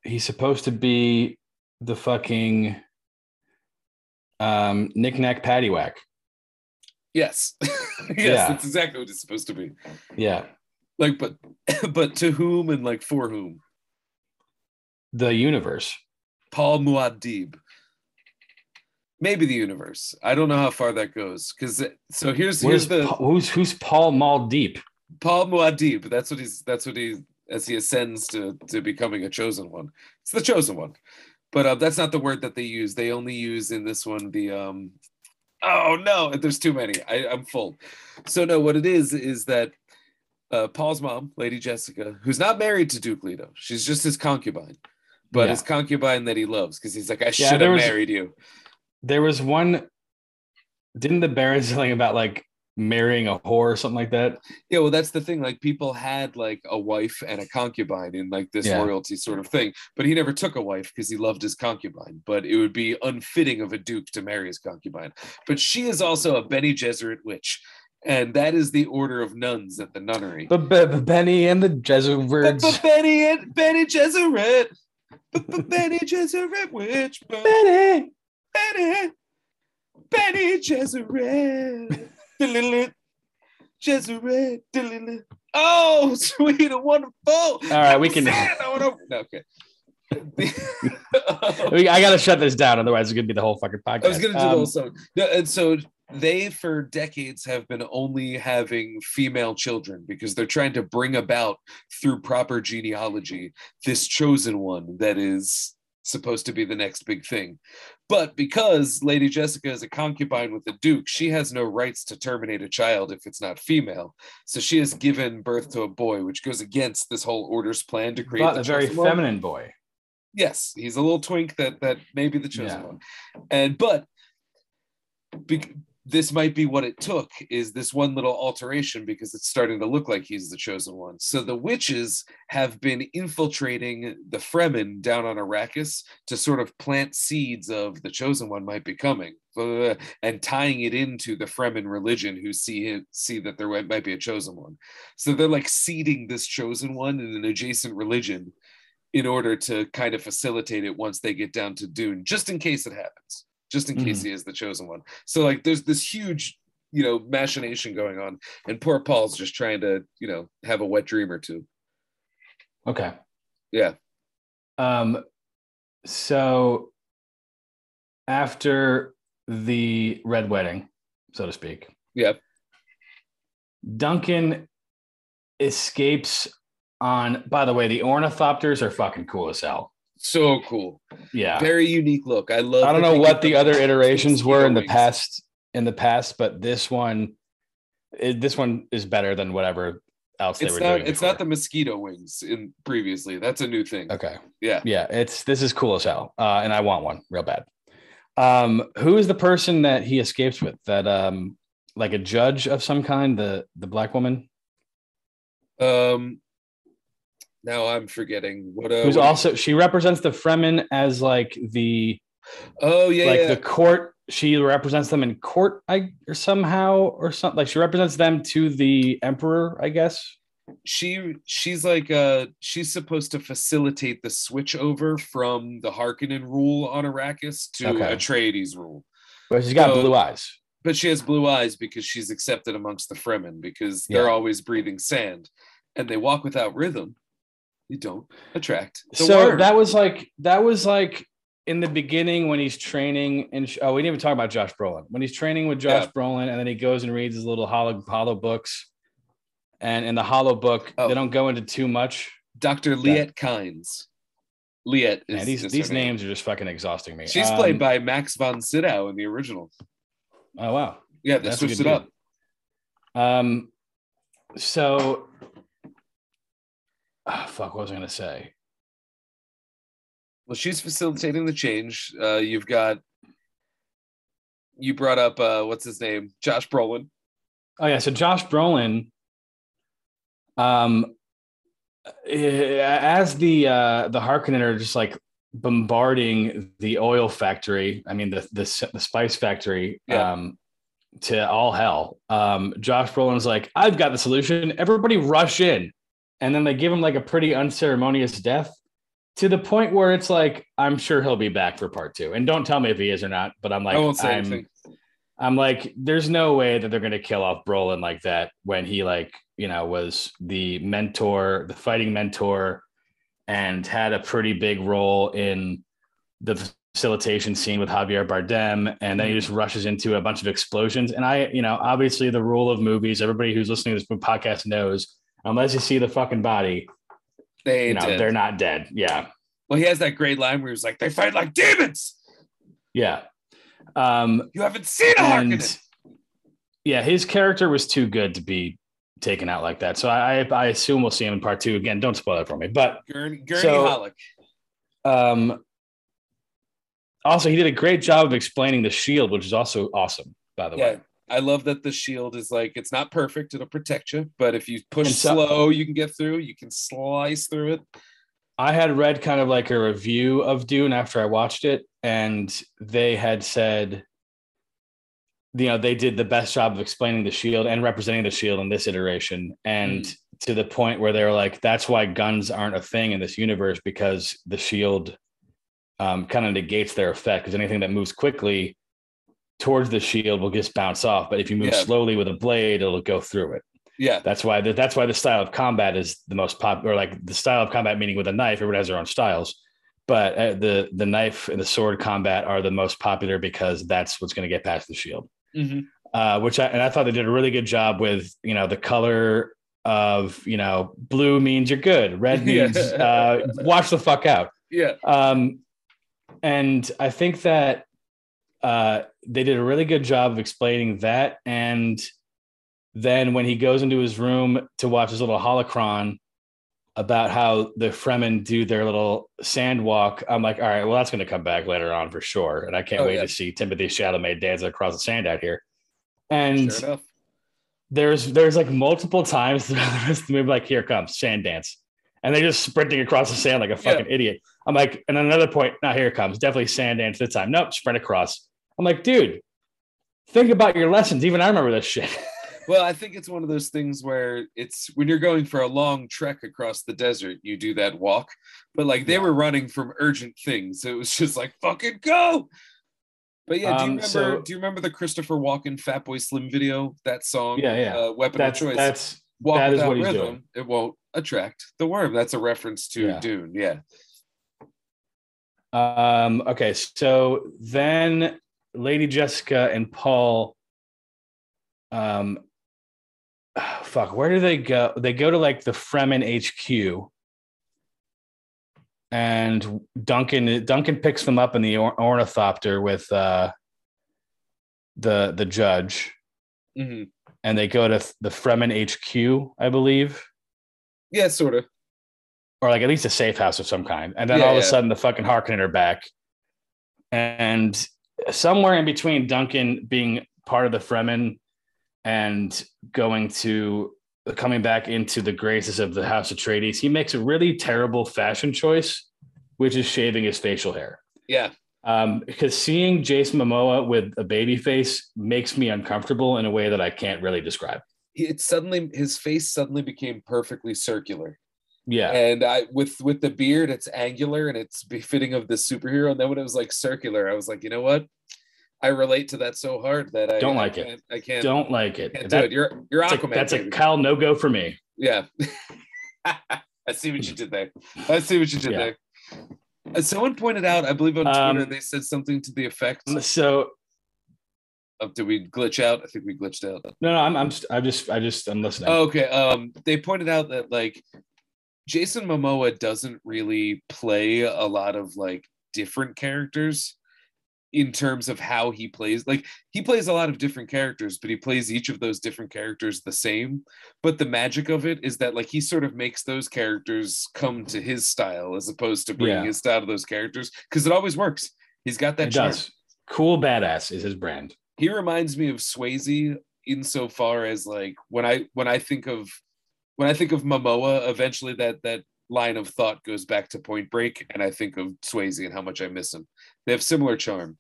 he's supposed to be the fucking um knick-knack paddywhack. Yes. yes, Yeah. that's exactly what it's supposed to be. Yeah, Like, but but to whom and like for whom? The universe. Paul Muad'Dib. Maybe the universe. I don't know how far that goes. Because so here's What here's the Pa- who's who's Paul Maldeep? Paul Muad'Dib. That's what he's. That's what he as he ascends to to becoming a chosen one. It's the chosen one, but uh, that's not the word that they use. They only use in this one the um. Oh no, there's too many. I, I'm full. So no, what it is is that uh, Paul's mom, Lady Jessica, who's not married to Duke Leto, she's just his concubine, but Yeah. his concubine that he loves because he's like, I should have was- married you. There was one. Didn't the Baron say something about like marrying a whore or something like that? Yeah, well, that's the thing. Like people had like a wife and a concubine in like this Yeah. royalty sort of thing, but he never took a wife because he loved his concubine. But it would be unfitting of a duke to marry his concubine. But she is also a Bene Gesserit witch, and that is the order of nuns at the nunnery. But, but, but Benny and the But, Jesuits. but Benny and Bene Gesserit, Bene Gesserit witch, Benny. Benny, Bene Gesserit, Diddle-diddle, Oh, sweet and wonderful. All right, we can- okay. I gotta shut this down, otherwise it's gonna be the whole fucking podcast. I was gonna do the Um, whole song. No, and so they for decades have been only having female children because they're trying to bring about through proper genealogy this chosen one that is supposed to be the next big thing. But because Lady Jessica is a concubine with the Duke, she has no rights to terminate a child if it's not female. So she has given birth to a boy, which goes against this whole order's plan to create a very one. feminine boy. Yes, he's a little twink that that may be the chosen Yeah. one. And but this might be what it took is this one little alteration because it's starting to look like he's the chosen one. So the witches have been infiltrating the Fremen down on Arrakis to sort of plant seeds of the chosen one might be coming, uh, and tying it into the Fremen religion who see it, see that there might be a chosen one. So they're like seeding this chosen one in an adjacent religion in order to kind of facilitate it once they get down to Dune, just in case it happens, just in case he is the chosen one. So like there's this huge, you know, machination going on, and poor Paul's just trying to, you know, have a wet dream or two. Okay. Yeah. Um, so after the red wedding, so to speak, Yeah. Duncan escapes on. By the way, the ornithopters are fucking cool as hell. So cool. Yeah, Very unique look. I love I don't know what the other iterations were in the past. In the past, but this one, it, this one is better than whatever else they It's were not doing. it's before. not the mosquito wings in previously. That's a new thing. okay. Yeah. Yeah, it's this is cool as hell, uh, and I want one real bad. Um, who is the person that he escapes with? That um, like a judge of some kind, the the black woman Um now I'm forgetting what uh who's what- also she represents the Fremen as like the Oh yeah, like yeah. the court. She represents them in court, I or somehow or something. Like she represents them to the emperor, I guess. she she's like uh she's supposed to facilitate the switch over from the Harkonnen rule on Arrakis to Okay. Atreides rule. But she's got So- blue eyes. But she has blue eyes because she's accepted amongst the Fremen because they're always breathing sand and they walk without rhythm. You don't attract. so that was like that was like in the beginning when he's training and oh we didn't even talk about Josh Brolin when he's training with Josh Yeah. Brolin and then he goes and reads his little hollow hollow books and in the hollow book Oh. they don't go into too much Dr. Liet Kynes. Liet is Man, these these her name. names are just fucking exhausting me She's Um, played by Max von Sydow in the original. oh wow Yeah, they That's switched good it up. um so ah, fuck what was I gonna say Well, she's facilitating the change. Uh, you've got you brought up uh, what's his name, Josh Brolin. Oh yeah, so Josh Brolin, um, eh, as the uh, the Harkonnen are just like bombarding the oil factory. I mean the the, the spice factory. Yeah. Um, to all hell. Um, Josh Brolin's like, I've got the solution. Everybody rush in, and then they give him like a pretty unceremonious death. To the point where it's like, I'm sure he'll be back for part two. And don't tell me if he is or not, but I'm like, I won't say I'm, anything. I'm like, there's no way that they're going to kill off Brolin like that when he like, you know, was the mentor, the fighting mentor, and had a pretty big role in the facilitation scene with Javier Bardem, and then he just rushes into a bunch of explosions. And I, you know, obviously the rule of movies, everybody who's listening to this podcast knows, unless you see the fucking body, they you know, they're not dead. Yeah, Well, he has that great line where he's like, "They fight like demons. yeah. Um, You haven't seen a Harkonnen." yeah, his character was too good to be taken out like that. So I, I assume we'll see him in part two. Again, don't spoil it for me. But Gurney, Gurney So- Halleck. um, also, he did a great job of explaining the shield, which is also awesome. By the Yeah, way, I love that the shield is like it's not perfect; it'll protect you. But if you push so- slow, you can get through. You can slice through it. I had read kind of like a review of Dune after I watched it, and they had said, you know, they did the best job of explaining the shield and representing the shield in this iteration. And to the point where they were like, that's why guns aren't a thing in this universe because the shield um, kind of negates their effect. Because anything that moves quickly towards the shield will just bounce off. But if you move Yeah. slowly with a blade, it'll go through it. Yeah, That's why the, that's why the style of combat is the most popular. Or like the style of combat, meaning with a knife, everyone has their own styles. But uh, the the knife and the sword combat are the most popular because that's what's going to get past the shield. Mhm. Uh, which I and I thought they did a really good job with. You know, the color of you know blue means you're good, red means uh, watch the fuck out. yeah. Um, and I think that uh, they did a really good job of explaining that. And then when he goes into his room to watch his little holocron about how the Fremen do their little sand walk, I'm like, all right, well, that's going to come back later on for sure. And I can't Oh, wait yeah. to see Timothée Chalamet dancing across the sand out here. And Sure there's there's like multiple times throughout the rest of the movie, like here comes sand dance, and they're just sprinting across the sand like a fucking idiot. I'm like, and another point, now here it comes, definitely sand dance this time. Nope, sprint across. I'm like, dude, think about your lessons. Even I remember this shit. Well, I think it's one of those things where it's when you're going for a long trek across the desert, you do that walk. But like they Yeah. were running from urgent things. So it was just like fucking go. But yeah, do you Um, remember so- do you remember the Christopher Walken Fatboy Slim video? That song, Yeah, yeah. Uh, Weapon That's of Choice. that's walk that is what he's rhythm, doing. it won't attract the worm. That's a reference to Yeah. Dune. Yeah. um okay. So then Lady Jessica and Paul um fuck, where do they go? They go to like the Fremen HQ. And Duncan Duncan picks them up in the or- ornithopter with uh, the the judge, hmm and they go to the Fremen HQ, I believe, Yeah, sort of. or like at least a safe house of some kind. And then Yeah, all of a sudden, the fucking Harkonnen are back, and somewhere in between Duncan being part of the Fremen and going to coming back into the graces of the House of Atreides, he makes a really terrible fashion choice, which is shaving his facial hair. Yeah. Um, because seeing Jason Momoa with a baby face makes me uncomfortable in a way that I can't really describe. It suddenly his face suddenly became perfectly circular. Yeah. And I with with the beard, it's angular and it's befitting of the superhero. And then when it was like circular, I was like, you know what? I relate to that so hard that I Don't I like it. I can't, Don't like it. can't do it. You're you're that's a, Aquaman. that's a baby. Kyle no go for me. Yeah. I see what you did there. I see what you did Yeah. there. Uh, Someone pointed out, I believe on Um, Twitter, they said something to the effect So of did we glitch out? I think we glitched out. no, no, I'm I'm I just I just I'm listening. Oh, okay. Um, they pointed out that like Jason Momoa doesn't really play a lot of like different characters in terms of how he plays. Like he plays a lot of different characters, but he plays each of those different characters the same. But the magic of it is that like he sort of makes those characters come to his style as opposed to bringing Yeah. his style to those characters because it always works. He's got that it charm. does. Cool badass is his brand. he reminds me of Swayze insofar as like when I when I think of when I think of Momoa, eventually that that line of thought goes back to Point Break, and I think of Swayze and how much I miss him. They have similar charm.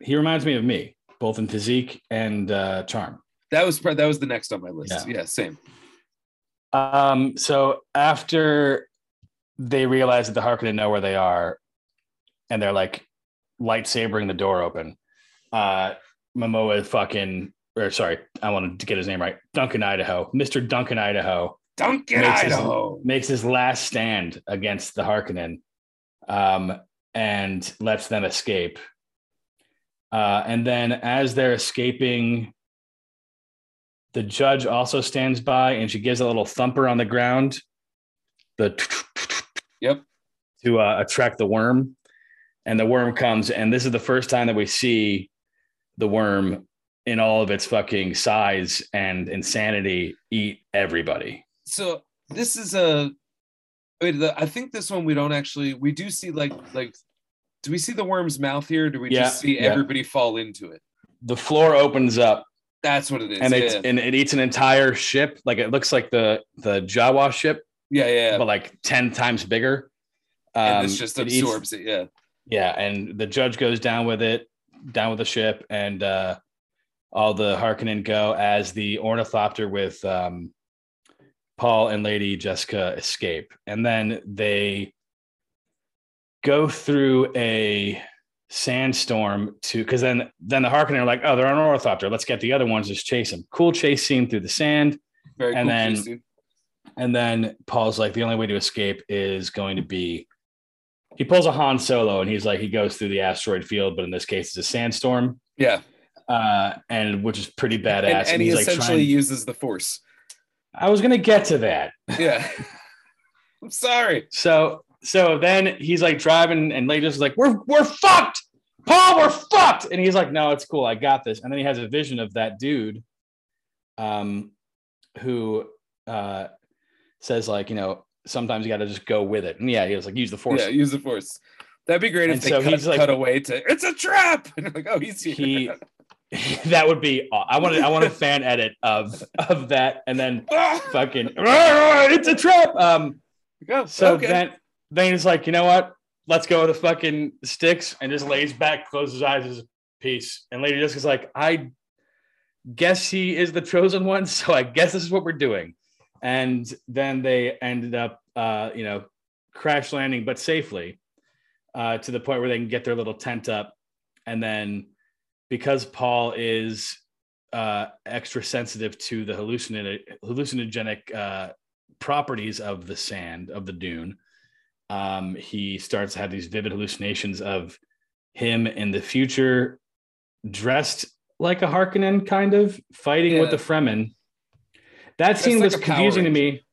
He reminds me of me, both in physique and uh, charm. That was that was the next on my list. Yeah. Yeah, same. Um, so after they realize that the Harkonnen know where they are, and they're like lightsabering the door open, uh, Momoa fucking, or sorry, I wanted to get his name right. Duncan Idaho, Mr. Duncan Idaho, Duncan Makes his- Idaho. makes his last stand against the Harkonnen, um, and lets them escape. Uh, and then as they're escaping, the judge also stands by and she gives a little thumper on the ground. The Yep. to uh, attract the worm, and the worm comes, and this is the first time that we see the worm in all of its fucking size and insanity eat everybody. So this is a. Wait, the, I think this one we don't actually. We do see like like. Do we see the worm's mouth here? Do we Yeah, just see yeah. everybody fall into it? The floor opens up That's what it is. and yeah. it and it eats an entire ship. Like it looks like the the Jawa ship, yeah, yeah. but like ten times bigger. and Um, this just it eats- absorbs it. Yeah. yeah, and the judge goes down with it, down with the ship, and uh, all the Harkonnen go as the ornithopter with um, Paul and Lady Jessica escape, and then they go through a sandstorm to because then then the Harkonnen are like, oh, they're on an ornithopter. Let's get the other ones, just chase them. Cool chase scene through the sand. Very And cool. then- chase scene. And then Paul's like, the only way to escape is going to be. He pulls a Han Solo and he's like, he goes through the asteroid field, but in this case, it's a sandstorm, yeah. uh, and which is pretty badass. And, And, and he like, essentially trying, uses the force. I was gonna get to that. Yeah. I'm sorry. So, so then he's like driving, and Lady is like, "We're we're fucked, Paul, we're fucked." And he's like, "No, it's cool, I got this." And then he has a vision of that dude, um, who uh says like, you know, sometimes you got to just go with it. And yeah, he was like, use the force. Yeah, use the force. That'd be great And if they so cut, he's like- cut away to it's a trap. And like, oh, he's here. he that would be i wanted i want a fan edit of of that and then fucking it's a trap. Um so okay. then then he's like you know what? Let's go with the fucking sticks and just lays back closes his eyes as a piece and lady jessica's like i guess he is the chosen one so i guess this is what we're doing. And then they ended up uh you know crash landing but safely uh to the point where they can get their little tent up. And then because Paul is uh, extra sensitive to the hallucinogenic, hallucinogenic uh, properties of the sand of the dune, um, he starts to have these vivid hallucinations of him in the future, dressed like a Harkonnen, kind of fighting with the Fremen, That scene like was confusing to me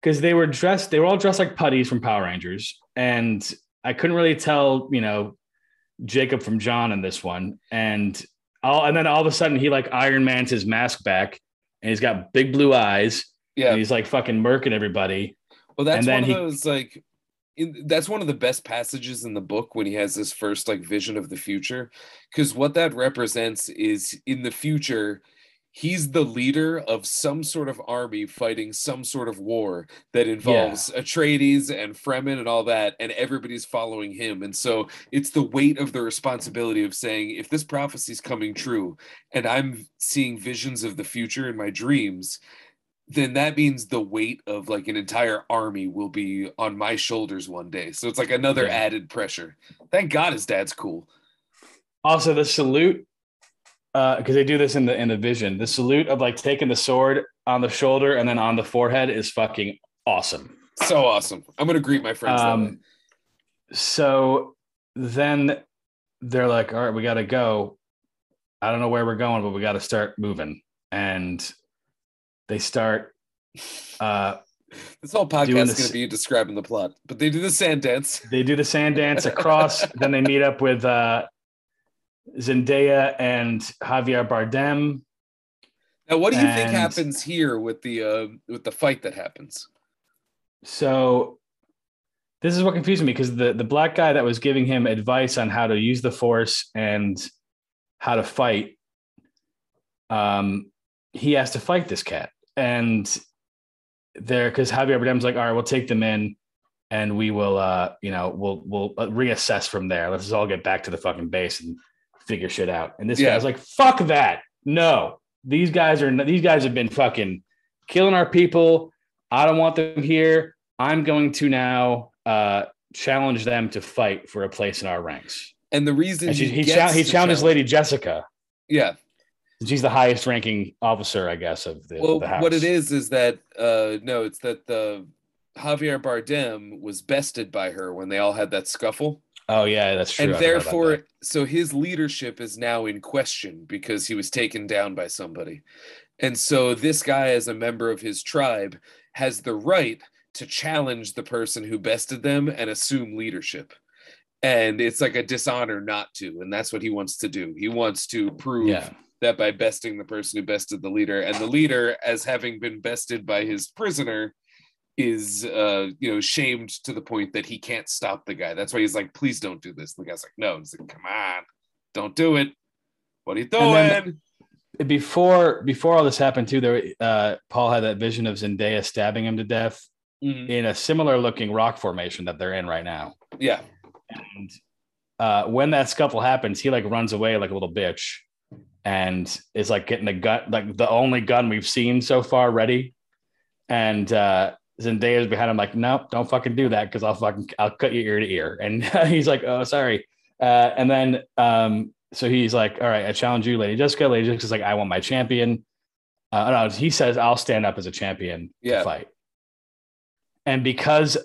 because they were dressed, they were all dressed like putties from Power Rangers. And I couldn't really tell, you know, Jacob from John in this one. And all and then all of a sudden he like Iron Man's his mask back and he's got big blue eyes Yeah. and he's like fucking murking everybody. Well, that's one of he- those like. In, that's one of the best passages in the book when he has this first like vision of the future, because what that represents is in the future, he's the leader of some sort of army fighting some sort of war that involves Atreides and Fremen and all that, and everybody's following him. And so it's the weight of the responsibility of saying, if this prophecy's coming true, and I'm seeing visions of the future in my dreams, then that means the weight of like an entire army will be on my shoulders one day. So it's like another Yeah. added pressure. Thank God his dad's cool. Also, the salute, because they do this in the in the vision. The salute of like taking the sword on the shoulder and then on the forehead is fucking awesome. So awesome. I'm gonna greet my friends. Um, so then they're like, all right, we got to go. I don't know where we're going, but we got to start moving. And they start, uh, This whole podcast is gonna be describing the plot, but they do the sand dance. they do the sand dance across. then they meet up with uh, Zendaya and Javier Bardem. Now, what do you think happens here with the uh, with the fight that happens? So this is what confused me because the the black guy that was giving him advice on how to use the force and how to fight, um, he has to fight this cat, and there because Javier Bardem's like, all right, we'll take them in, and we will, uh, you know, we'll we'll reassess from there. Let's just all get back to the fucking base and figure shit out. And this Yeah. guy's like, fuck that, no, these guys are these guys have been fucking killing our people. I don't want them here. I'm going to now uh, challenge them to fight for a place in our ranks. And the reason And she, he, he, chal- he challenges challenge- Lady Jessica. Yeah. She's the highest ranking officer, I guess, of the, Well, the house. what it is is that uh no, it's that the Javier Bardem was bested by her when they all had that scuffle. Oh yeah, that's true. and I therefore so his leadership is now in question because he was taken down by somebody and so this guy as a member of his tribe has the right to challenge the person who bested them and assume leadership and it's like a dishonor not to and that's what he wants to do he wants to prove Yeah. that by besting the person who bested the leader and the leader as having been bested by his prisoner is uh you know shamed to the point that he can't stop the guy. That's why he's like please don't do this. The guy's like no. He's like come on. Don't do it. What are you doing? before before all this happened too, there uh, Paul had that vision of Zendaya stabbing him to death Mhm. in a similar looking rock formation that they're in right now. yeah. And uh, when that scuffle happens, he like runs away like a little bitch, and is like getting a gun, like the only gun we've seen so far ready. And uh, Zendaya's behind him, like, nope, don't fucking do that because I'll fucking I'll cut you ear to ear. And he's like, oh, sorry. Uh, and then um, so he's like, all right, I challenge you, Lady Jessica. Lady Jessica's like, I want my champion. Uh, no, he says, I'll stand up as a champion Yeah. to fight. And because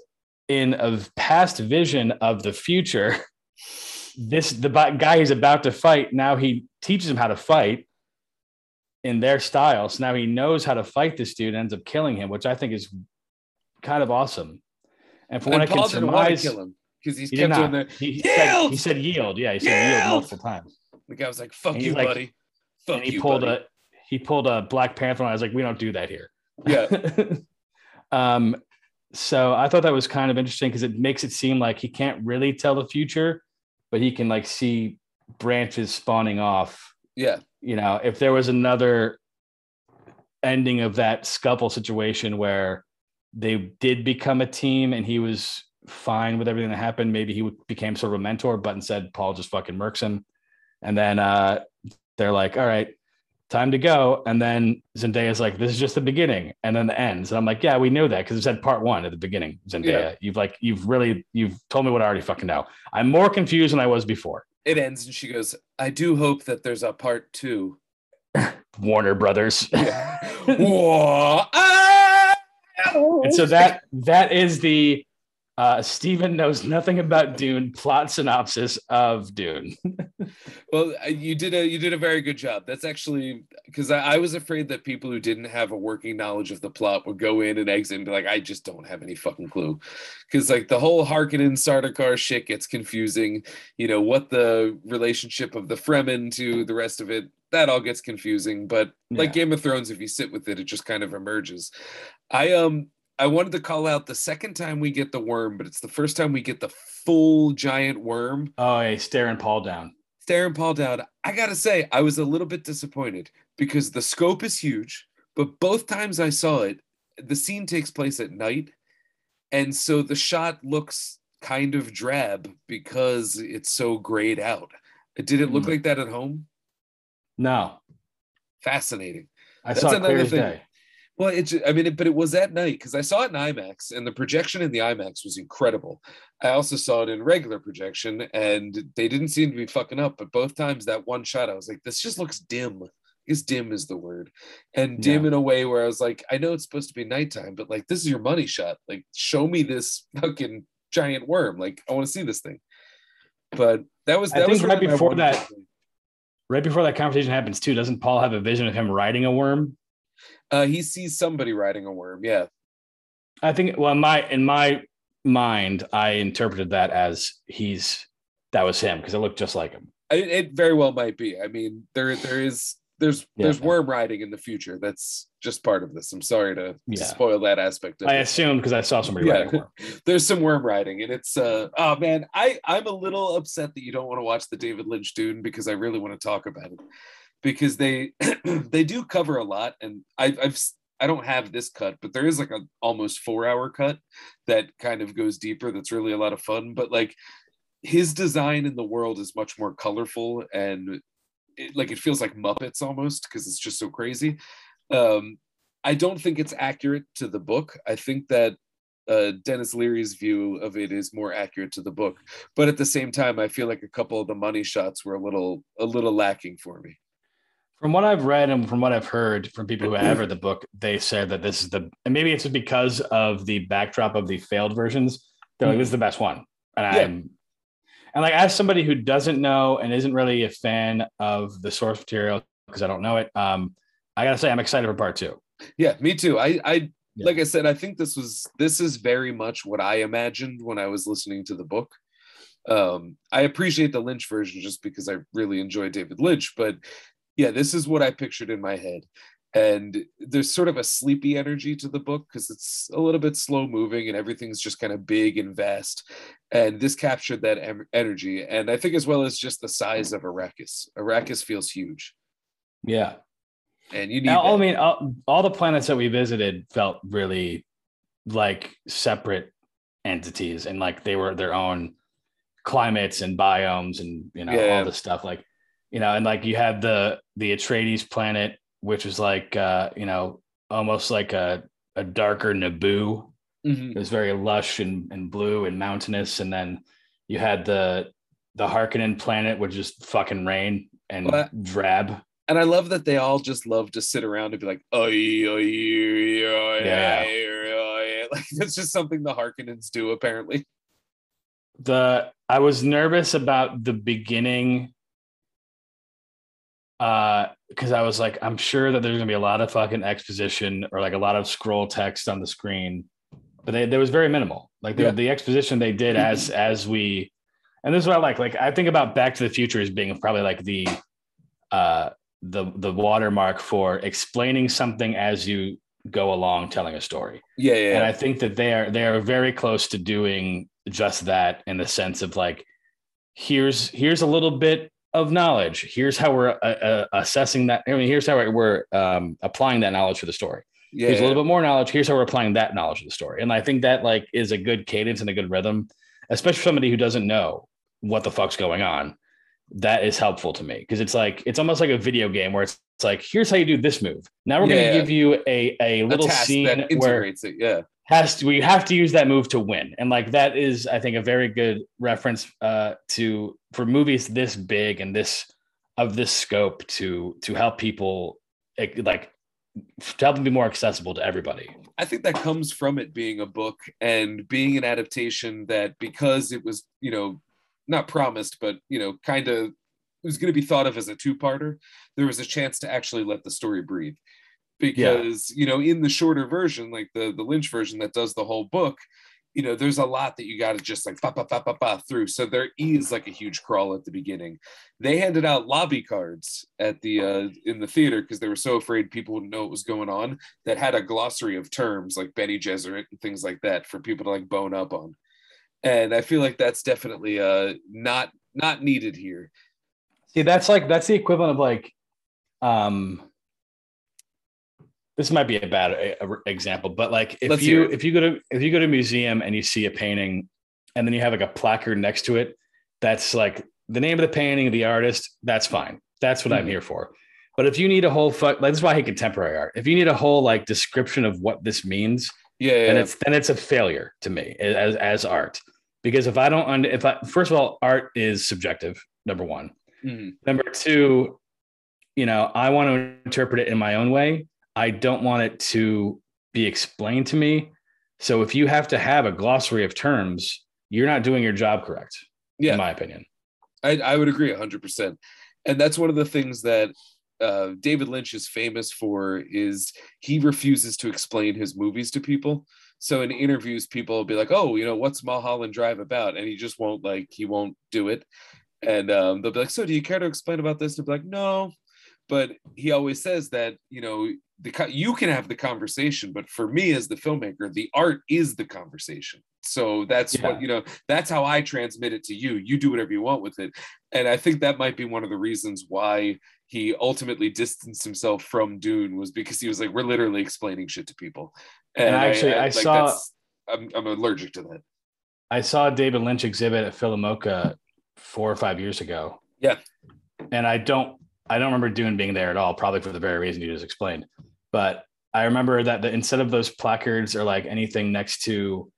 in a past vision of the future, this the guy he's about to fight now he teaches him how to fight in their style. So now he knows how to fight this dude, ends up killing him, which I think is kind of awesome. And from what I can didn't want to surmise, kill him because he's he kept doing that He, said, Yield! he said yield. Yeah, he said yield, Yield! multiple times. the guy was like fuck you like- buddy fuck and he you pulled buddy. a he pulled a Black Panther. And I was like, we don't do that here. yeah um, so I thought that was kind of interesting because it makes it seem like he can't really tell the future, but he can like see branches spawning off. yeah You know, if there was another ending of that scuffle situation where they did become a team and he was fine with everything that happened, maybe he became sort of a mentor, but instead Paul just fucking murks him. And then uh, they're like, all right, time to go. And then Zendaya's like, this is just the beginning. And then the ends. And I'm like, yeah, we knew that because it said part one at the beginning, Zendaya. Yeah. You've like, you've really, you've told me what I already fucking know. I'm more confused than I was before. it ends and she goes i do hope that there's a part two Warner Brothers. Whoa, ah! and so that that is the Uh, Steven knows nothing about Dune. Plot synopsis of Dune. Well, uh, you did a you did a very good job. That's actually because I, I was afraid that people who didn't have a working knowledge of the plot would go in and exit and be like, I just don't have any fucking clue. Because like the whole Harkonnen Sardaukar shit gets confusing. You know what the relationship of the Fremen to the rest of it that all gets confusing. But like Yeah. Game of Thrones, if you sit with it, it just kind of emerges. I um I wanted to call out the second time we get the worm, but it's the first time we get the full giant worm Oh, hey, staring Paul down. staring Paul down. I gotta say, I was a little bit disappointed because the scope is huge, but both times I saw it, the scene takes place at night, and so the shot looks kind of drab because it's so grayed out. Did it look Hmm. like that at home? No, Fascinating. I That's saw it clear another as thing. day. Well, it, ju- I mean, it, but it was at night because I saw it in IMAX, and the projection in the IMAX was incredible. I also saw it in regular projection, and they didn't seem to be fucking up. But both times, that one shot, I was like, "This just looks dim." Is dim is the word, and dim Yeah. in a way where I was like, "I know it's supposed to be nighttime, but like, this is your money shot. Like, show me this fucking giant worm. Like, I want to see this thing." But that was I that think was right really before that- complaint. Right before that conversation happens, too, doesn't Paul have a vision of him riding a worm? Uh, he sees somebody riding a worm. Yeah, I think. Well, in my in my mind, I interpreted that as he's that was him because it looked just like him. it, it very well might be. I mean, there there is there's Yeah. there's worm riding in the future. That's just part of this. I'm sorry to, Yeah. spoil that aspect of I it. assumed because I saw somebody Yeah. There's some worm riding, and it's uh oh man, I I'm a little upset that you don't want to watch the David Lynch Dune because I really want to talk about it because they they do cover a lot, and I've I've I don't have this cut, but there is like a almost four hour cut that kind of goes deeper. That's really a lot of fun, but like his design in the world is much more colorful and it, like it feels like Muppets almost because it's just so crazy. Um, I don't think it's accurate to the book. I think that uh, Denis Villeneuve's view of it is more accurate to the book, but at the same time, I feel like a couple of the money shots were a little a little lacking for me. From what I've read and from what I've heard from people who have read the book, they said that this is the and maybe it's because of the backdrop of the failed versions. They're like, this is the best one. And Yeah. I'm and like as somebody who doesn't know and isn't really a fan of the source material because I don't know it, um, I gotta say I'm excited for part two. Yeah, me too. I I Yeah. like I said, I think this was this is very much what I imagined when I was listening to the book. Um, I appreciate the Lynch version just because I really enjoy David Lynch, but yeah, this is what I pictured in my head. And there's sort of a sleepy energy to the book because it's a little bit slow moving and everything's just kind of big and vast. And this captured that em- energy. And I think as well as just the size of Arrakis. Arrakis feels huge. Yeah. And you need Now, I mean, all, all the planets that we visited felt really like separate entities, and like they were their own climates and biomes, and you know Yeah. all this stuff. Like, you know, and like you had the the Atreides planet, which was like uh, you know almost like a a darker Naboo. Mhm. It was very lush and, and blue and mountainous, and then you had the the Harkonnen planet, which is fucking rain and Well, drab. and I love that they all just love to sit around and be like, oh, Yeah. yeah. like that's just something the Harkonnens do apparently. the I was nervous about the beginning uh because I was like I'm sure that there's gonna be a lot of fucking exposition or like a lot of scroll text on the screen but they, there was very minimal like the, Yeah. the exposition they did as as we and this is what I like like I think about Back to the Future as being probably like the uh the the watermark for explaining something as you go along telling a story Yeah, yeah. and I think that they are they are very close to doing just that in the sense of like here's here's a little bit of knowledge. Here's how we're uh, uh, assessing that. I mean, here's how we're um, applying that knowledge for the story. yeah, Here's a little bit more knowledge. Here's how we're applying that knowledge to the story. And I think that like is a good cadence and a good rhythm, especially for somebody who doesn't know what the fuck's going on. That is helpful to me because it's like it's almost like a video game where it's, it's like here's how you do this move. Now we're Yeah. going to give you a a a little task scene that where it. Yeah, has to we have to use that move to win and like that is i think a very good reference uh to for movies this big and this of this scope to to help people like to help them be more accessible to everybody. I think that comes from it being a book and being an adaptation that because it was, you know, not promised, but you know, kind of it was going to be thought of as a two-parter. There was a chance to actually let the story breathe, because yeah. you know, in the shorter version, like the the Lynch version that does the whole book, you know, there's a lot that you got to just like ba, ba, ba, ba, ba, through. So there is like a huge crawl at the beginning. They handed out lobby cards at the uh, in the theater because they were so afraid people wouldn't know what was going on. That had a glossary of terms like Bene Gesserit and things like that for people to like bone up on. And I feel like that's definitely uh not not needed here. See, that's like that's the equivalent of like, um, this might be a bad a, a example, but like if Let's you if you go to if you go to a museum and you see a painting and then you have like a placard next to it that's like the name of the painting, the artist, that's fine. That's what mm-hmm. I'm here for. But if you need a whole fuck, like, that's why I hate contemporary art. If you need a whole like description of what this means, yeah, yeah. then it's then it's a failure to me as as art. Because if I don't, if I first of all, art is subjective. Number one. Mm-hmm. Number two, you know, I want to interpret it in my own way. I don't want it to be explained to me. So if you have to have a glossary of terms, you're not doing your job correct, yeah. in my opinion. I, I would agree 100%. And that's one of the things that uh, David Lynch is famous for is he refuses to explain his movies to people. So in interviews, people will be like, "Oh, you know, what's Mulholland Drive about?" And he just won't like he won't do it. And um, they'll be like, "So do you care to explain about this?" And be like, "No," but he always says that you know the cut you can have the conversation but for me as the filmmaker the art is the conversation. So that's yeah. what you know that's how i transmit it to you. You do whatever you want with it. And i think that might be one of the reasons why he ultimately distanced himself from dune was because he was like we're literally explaining shit to people. And, and actually i, I, I like saw I'm, I'm allergic to that. I saw david lynch exhibit at PhilaMOCA four or five years ago. Yeah. And i don't I don't remember Dune being there at all, probably for the very reason you just explained. But I remember that the, instead of those placards or like anything next to,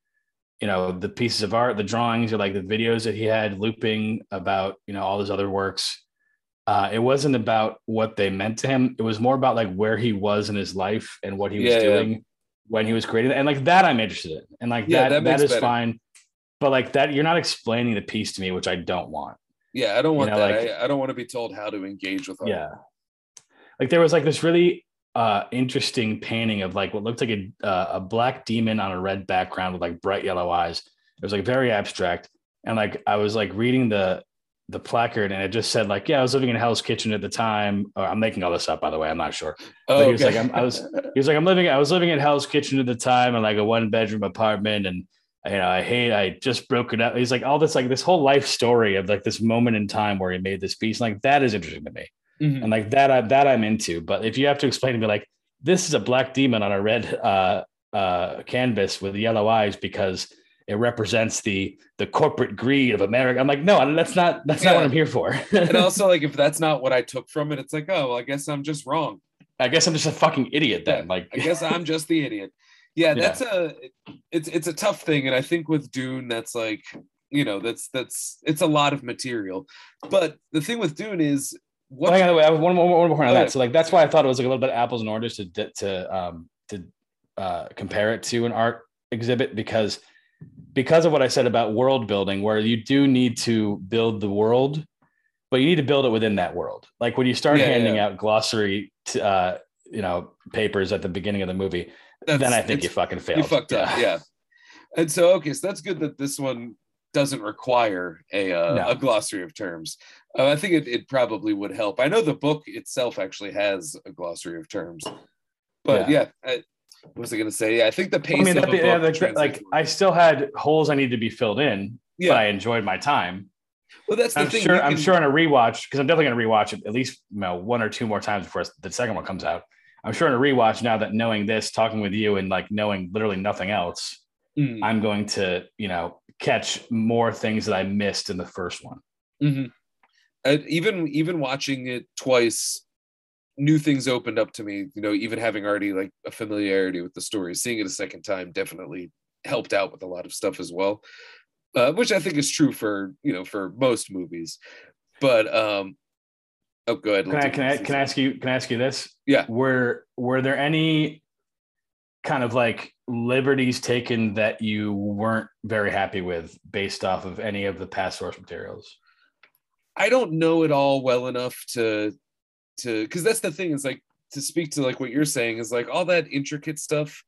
you know, the pieces of art, the drawings or like the videos that he had looping about, you know, all his other works, uh, it wasn't about what they meant to him. It was more about like where he was in his life and what he was yeah, doing yeah. when he was creating. And like that I'm interested in. And like yeah, that, that, that is better. fine. But like that, you're not explaining the piece to me, which I don't want. Yeah, I don't want you know, that. Like, I, I, don't want to be told how to engage with art. Yeah. Like there was like this really uh interesting painting of like what looked like a uh, a black demon on a red background with like bright yellow eyes. It was like very abstract. And like I was like reading the the placard and it just said like, yeah, I was living in Hell's Kitchen at the time. Or I'm making all this up, by the way. I'm not sure. Oh, okay. he was like, I'm, I was, he was like, I'm living, I was living in Hell's Kitchen at the time in like a one bedroom apartment. And you know, I hate, I just broke it up. He's like all this, like this whole life story of like this moment in time where he made this piece. Like that is interesting to me. Mm-hmm. And like that, I, that I'm into. But if you have to explain to me, like, this is a black demon on a red uh, uh, canvas with yellow eyes because it represents the the corporate greed of America. I'm like, no, that's not that's yeah. not what I'm here for. and also, like, if that's not what I took from it, it's like, oh, well, I guess I'm just wrong. I guess I'm just a fucking idiot then. Like, I guess I'm just the idiot yeah that's yeah. a it's it's a tough thing and i think with dune that's like you know that's that's it's a lot of material but the thing with dune is what well, on, wait, one, one, one more point on that so like that's why i thought it was like a little bit apples and oranges to to um to uh compare it to an art exhibit because because of what i said about world building where you do need to build the world but you need to build it within that world like when you start yeah, handing yeah. out glossary to, uh you know papers at the beginning of the movie then I think you fucking failed. You fucked yeah. up, yeah. And so, okay, so that's good that this one doesn't require a uh, no. a glossary of terms. Uh, I think it, it probably would help. I know the book itself actually has a glossary of terms, but yeah, yeah I, what was I going to say? Yeah, I think the pace. I mean, of yeah, the, like I still had holes I need to be filled in, yeah. but I enjoyed my time. Well, that's the I'm thing. Sure, can... I'm sure on a rewatch because I'm definitely going to rewatch it at least you know one or two more times before the second one comes out. I'm sure in a rewatch now that knowing this, talking with you, and like knowing literally nothing else, mm. I'm going to you know catch more things that I missed in the first one. Mm-hmm. And even even watching it twice, new things opened up to me. You know, even having already like a familiarity with the story, seeing it a second time definitely helped out with a lot of stuff as well. Uh, which I think is true for you know for most movies. But um, Oh, good. Can I can I can I ask you can I ask you this? Yeah. Were were there any kind of like liberties taken that you weren't very happy with based off of any of the past source materials? I don't know it all well enough to to because that's the thing is like to speak to like what you're saying is like all that intricate stuff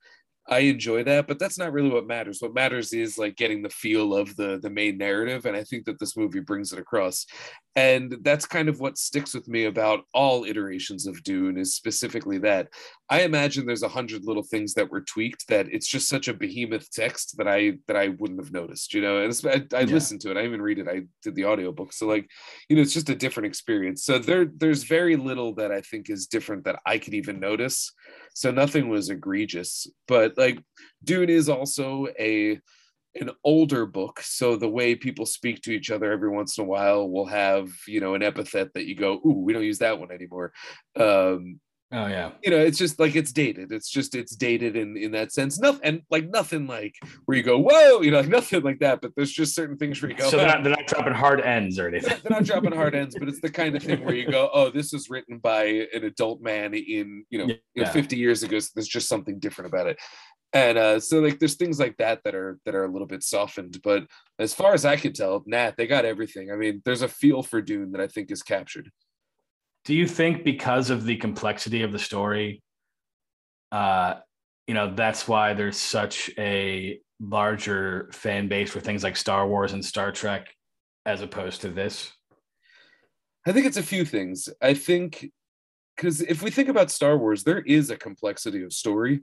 I enjoy that, but that's not really what matters. What matters is like getting the feel of the the main narrative, and I think that this movie brings it across. And that's kind of what sticks with me about all iterations of Dune is specifically that I imagine there's a hundred little things that were tweaked that it's just such a behemoth text that I that I wouldn't have noticed, you know. And I, I Yeah. listened to it, I even read it, I did the audiobook, so like you know, it's just a different experience. So there there's very little that I think is different that I could even notice so nothing was egregious but like dune is also a an older book so the way people speak to each other every once in a while will have you know an epithet that you go ooh we don't use that one anymore um Oh yeah. you know it's just like it's dated it's just it's dated in in that sense nothing and like nothing like where you go whoa you know like nothing like that but there's just certain things where you go So they're not, they're not dropping hard ends or anything. they're not dropping hard ends, but it's the kind of thing where you go, "Oh, this is written by an adult man in you know, you know 50 years ago." So there's just something different about it, and uh, so like there's things like that that are that are a little bit softened. But as far as I could tell, nah, they got everything. I mean, there's a feel for Dune that I think is captured. Do you think because of the complexity of the story, uh, you know, that's why there's such a larger fan base for things like Star Wars and Star Trek as opposed to this? I think it's a few things. I think because if we think about Star Wars, there is a complexity of story.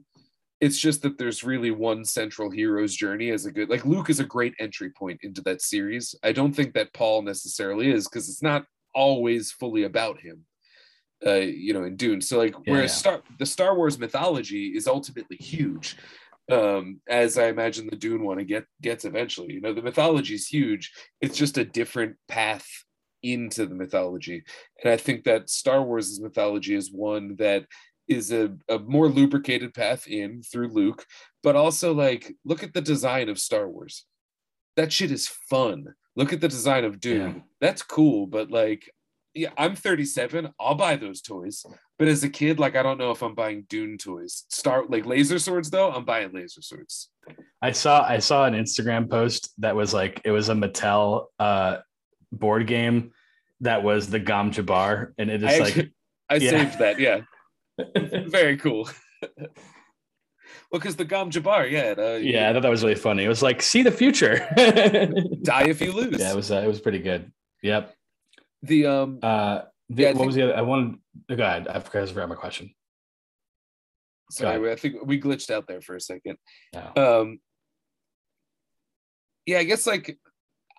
It's just that there's really one central hero's journey as a good like Luke is a great entry point into that series. I don't think that Paul necessarily is because it's not always fully about him. Uh, you know, in Dune. So like Yeah, whereas yeah. Star the Star Wars mythology is ultimately huge. Um, as I imagine the Dune one get gets eventually. You know, the mythology is huge. It's just a different path into the mythology. And I think that Star Wars' mythology is one that is a, a more lubricated path in through Luke, but also like look at the design of Star Wars. That shit is fun. Look at the design of Dune. Yeah. That's cool, but like yeah, I'm 37. I'll buy those toys. But as a kid, like I don't know if I'm buying Dune toys. Start like laser swords though, I'm buying laser swords. I saw I saw an Instagram post that was like it was a Mattel uh, board game that was the Gom Jabbar, and it is I, actually, I yeah. saved that, yeah. Very cool. well, because the Gom Jabbar, yeah, uh, yeah, I thought that was really funny. It was like see the future. die if you lose. yeah, it was uh, it was pretty good. Yep. the um Uh, the, Yeah, what think- was the other? I wanted. oh, Go ahead. I forgot I forgot my question. sorry, I think we glitched out there for a second. No. Um yeah, I guess like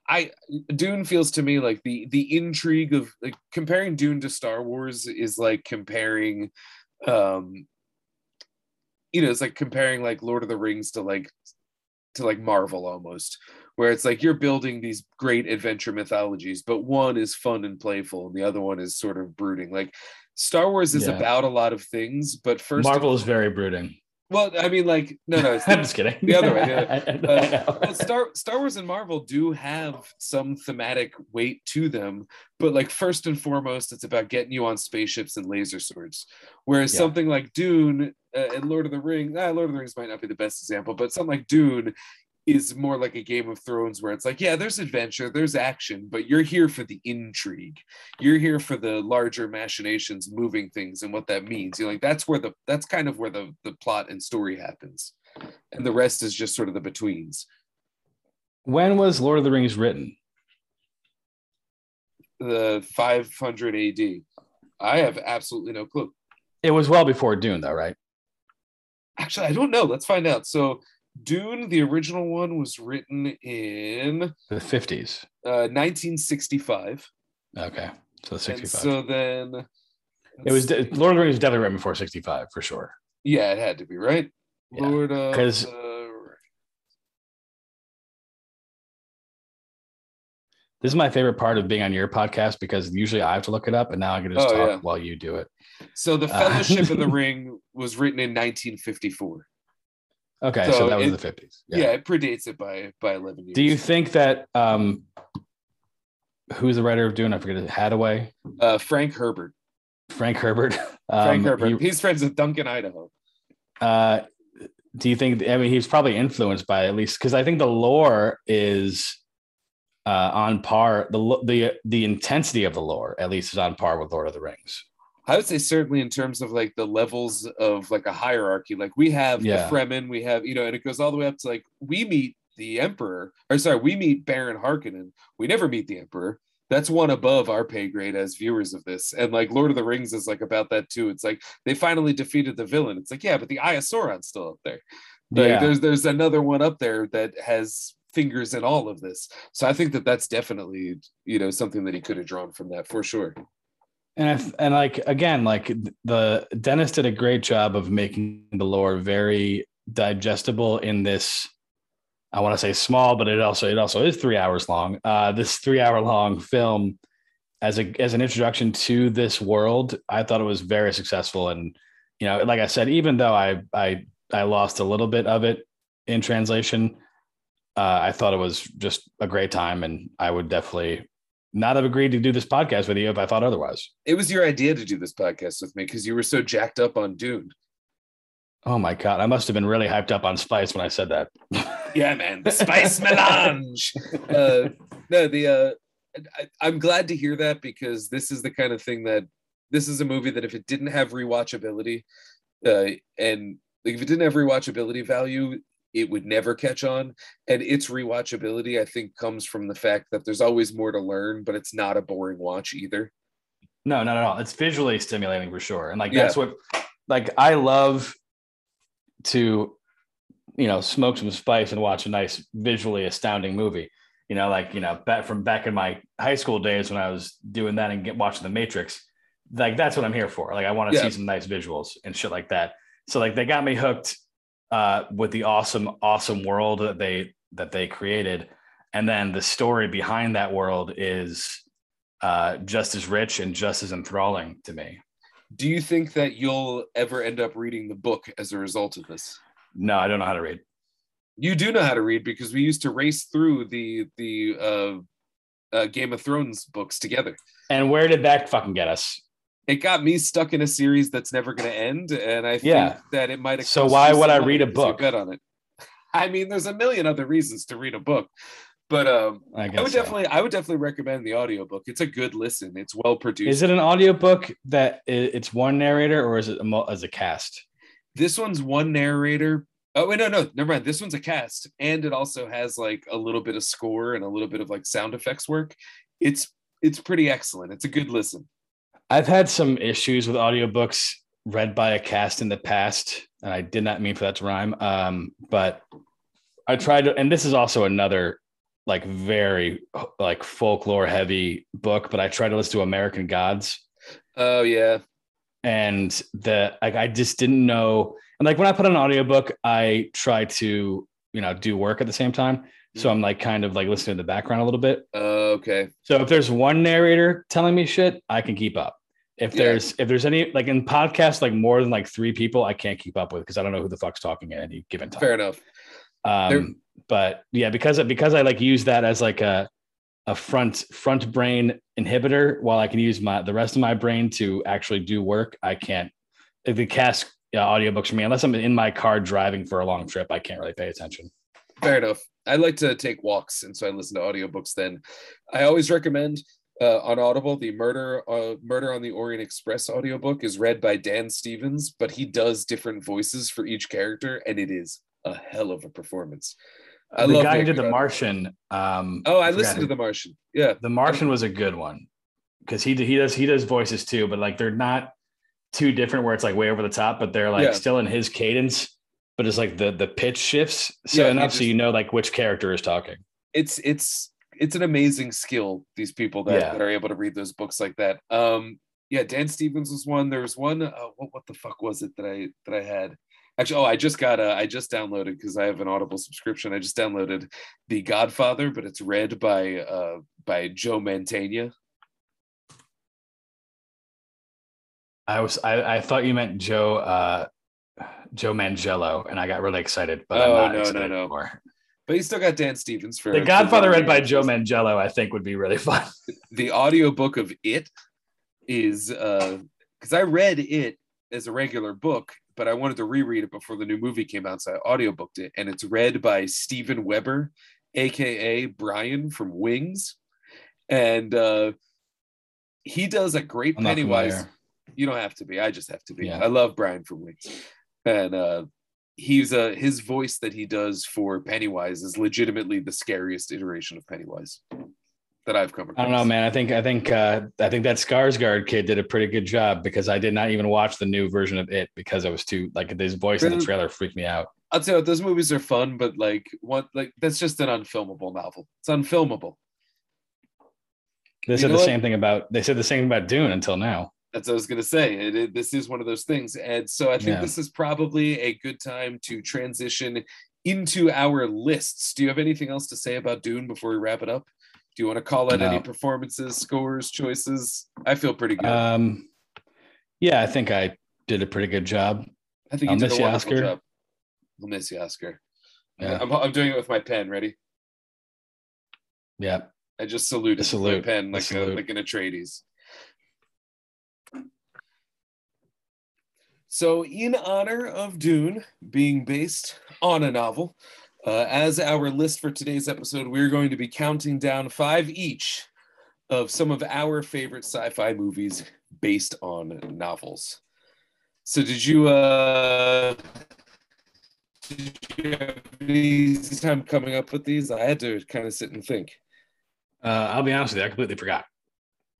I Dune feels to me like the the intrigue of like comparing Dune to Star Wars is like comparing um you know, it's like comparing like Lord of the Rings to like to like Marvel almost, where it's like you're building these great adventure mythologies, but one is fun and playful and the other one is sort of brooding. Like Star Wars is Yeah. about a lot of things, but first Marvel is very brooding. Well, I mean, like, no, no, it's I'm just kidding. the other way, yeah. Uh, well, Star Star Wars and Marvel do have some thematic weight to them, but like first and foremost, it's about getting you on spaceships and laser swords. Whereas Yeah. something like Dune uh, and Lord of the Rings, ah, Lord of the Rings might not be the best example, but something like Dune is more like a Game of Thrones, where it's like, yeah, there's adventure, there's action, but you're here for the intrigue. You're here for the larger machinations, moving things, and what that means. You're like, that's where the that's kind of where the the plot and story happens, and the rest is just sort of the betweens. when was Lord of the Rings written? the 500 AD. I have absolutely no clue. It was well before Dune, though, right? Actually, I don't know. Let's find out. So, Dune, the original one, was written in The 50s. uh, 1965. Okay, so And 65. so then it was Lord of the Rings was definitely written before 65 for sure. yeah, it had to be right. Yeah, Lord of 'cause- the- This is my favorite part of being on your podcast because usually I have to look it up, and now I can just Oh, talk yeah. while you do it. So, the Uh, Fellowship of the Ring was written in 1954. Okay, so, So that was it- the 50s. Yeah. it predates it by by 11 years. Do you think that um who's the writer of Dune? I forget. it. Hadaway, Uh, Frank Herbert. Frank Herbert. Frank Um, Herbert. he- He's friends with Duncan Idaho. uh, do you think? I mean, he's probably influenced by at least because I think the lore is uh, on par. The the the intensity of the lore, at least, is on par with Lord of the Rings. I would say certainly in terms of like the levels of like a hierarchy. Like we have Yeah. the Fremen, we have you know, and it goes all the way up to like we meet the Emperor, or sorry, we meet Baron Harkonnen. We never meet the Emperor. That's one above our pay grade as viewers of this. And like Lord of the Rings is like about that too. It's like they finally defeated the villain. It's like yeah, but the Eye of Sauron's still up there. Like, yeah, there's there's another one up there that has fingers in all of this. So I think that that's definitely you know something that he could have drawn from that for sure. And if, and like again, like the Denis did a great job of making the lore very digestible in this. I want to say small, but it also it also is three hours long. Uh, this three hour long film as a as an introduction to this world, I thought it was very successful. And you know, like I said, even though I I I lost a little bit of it in translation, uh, I thought it was just a great time, and I would definitely not have agreed to do this podcast with you if I thought otherwise. It was your idea to do this podcast with me because you were so jacked up on Dune. Oh my god, I must have been really hyped up on Spice when I said that. Yeah, man, the spice melange. Uh, no, the uh, I, I'm glad to hear that because this is the kind of thing that this is a movie that if it didn't have rewatchability, uh, and like if it didn't have rewatchability value, it would never catch on. And its rewatchability, I think, comes from the fact that there's always more to learn, but it's not a boring watch either. No, not at all. It's visually stimulating for sure. And like Yeah. that's what like I love to you know smoke some spice and watch a nice visually astounding movie. You know, like you know, back from back in my high school days when I was doing that and get watching the Matrix. Like that's what I'm here for. Like I want to Yeah. see some nice visuals and shit like that. So like they got me hooked uh with the awesome, awesome world that they that they created. And then the story behind that world is uh, just as rich and just as enthralling to me. Do you think that you'll ever end up reading the book as a result of this? No, I don't know how to read. You do know how to read because we used to race through the the uh, uh, Game of Thrones books together. And where did that fucking get us? It got me stuck in a series that's never going to end, and I think Yeah. that it might. have So why would I read a book? Bet on it. I mean, there's a million other reasons to read a book, but um, I guess I would so. definitely, I would definitely recommend the audiobook. It's a good listen. It's well produced. Is it an audiobook that it's one narrator or is it a, as a cast? This one's one narrator. Oh wait, no, no, never mind. This one's a cast, and it also has like a little bit of score and a little bit of like sound effects work. It's it's pretty excellent. It's a good listen. I've had some issues with audiobooks read by a cast in the past, and I did not mean for that to rhyme. Um, but I tried to, and this is also another like very like folklore heavy book, but I tried to listen to American Gods. Oh yeah, and the like I just didn't know. And like when I put on an audiobook, I try to, you know, do work at the same time. So I'm like kind of like listening in the background a little bit. uh, okay. So if there's one narrator telling me shit, I can keep up. If Yeah. there's if there's any like in podcasts like more than like three people, I can't keep up with because I don't know who the fuck's talking at any given time. Fair enough. Um, There- but yeah, because because I like use that as like a a front front brain inhibitor, while I can use my the rest of my brain to actually do work, I can't. The cast uh, audiobooks for me, unless I'm in my car driving for a long trip, I can't really pay attention. Fair enough. I like to take walks, and so I listen to audiobooks. Then I always recommend uh, on Audible the Murder uh, Murder on the Orient Express audiobook is read by Dan Stevens, but he does different voices for each character, and it is a hell of a performance. I the love guy who did The Martian. Um, Oh, I forgot listened to The Martian. Yeah, The Martian was a good one because he he does he does voices too, but like they're not too different where it's like way over the top, but they're like Yeah. still in his cadence. But it's like the the pitch shifts so Yeah, enough so you know like which character is talking. it's it's it's an amazing skill. These people that, Yeah. that are able to read those books like that. Um, yeah, Dan Stevens was one. There was one. Uh, what what the fuck was it that I that I had? Actually, oh, I just got a, I just downloaded because I have an Audible subscription. I just downloaded The Godfather, but it's read by uh by Joe Mantegna. I was I, I thought you meant Joe uh Joe Manganiello, and I got really excited, but I'm Oh, not no, no, excited no. Anymore. but you still got Dan Stevens for The Godfather, read by Joe Manganiello, I think would be really fun. the audiobook of it is uh because I read it as a regular book, but I wanted to reread it before the new movie came out, so I audiobooked it, and it's read by Steven Weber, aka Brian from Wings. And uh he does a great I'm Pennywise. familiar. You don't have to be, I just have to be. Yeah. I love Brian from Wings. And uh he's a his voice that he does for Pennywise is legitimately the scariest iteration of Pennywise that I've come across. I don't know, man. I think I think uh, I think that Skarsgård kid did a pretty good job because I did not even watch the new version of it because I was too like his voice in the trailer freaked me out. I'll tell you those movies are fun, but like what like that's just an unfilmable novel. It's unfilmable. They You said the what? same thing about they said the same about Dune until now. That's what I was gonna say. It, it- this is one of those things. And so I think Yeah. this is probably a good time to transition into our lists. Do you have anything else to say about Dune before we wrap it up? Do you want to call out any performances, scores, choices? I feel pretty good. Um, yeah, I think I did a pretty good job. I think I'll did miss a you, wonderful Oscar. job. I'll miss you, Oscar. Yeah, I'm, I'm doing it with my pen. Ready? yeah. I just saluted A salute. my pen like a, like an Atreides. So, in honor of Dune being based on a novel, uh, as our list for today's episode, we're going to be counting down five each of some of our favorite sci-fi movies based on novels. So, did you uh, did you have easy time coming up with these? I had to kind of sit and think. Uh, I'll be honest with you, I completely forgot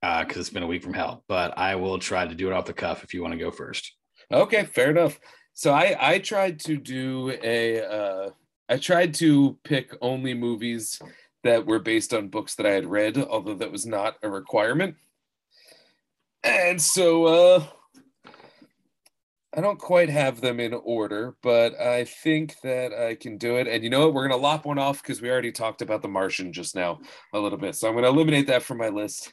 because it's been a week from hell. But I will try to do it off the cuff if you want to go first. Okay, fair enough. So I I tried to do a uh I tried to pick only movies that were based on books that I had read, although that was not a requirement. And so uh I don't quite have them in order, but I think that I can do it. And you know what? We're gonna lop one off because we already talked about the Martian just now a little bit. So I'm gonna eliminate that from my list.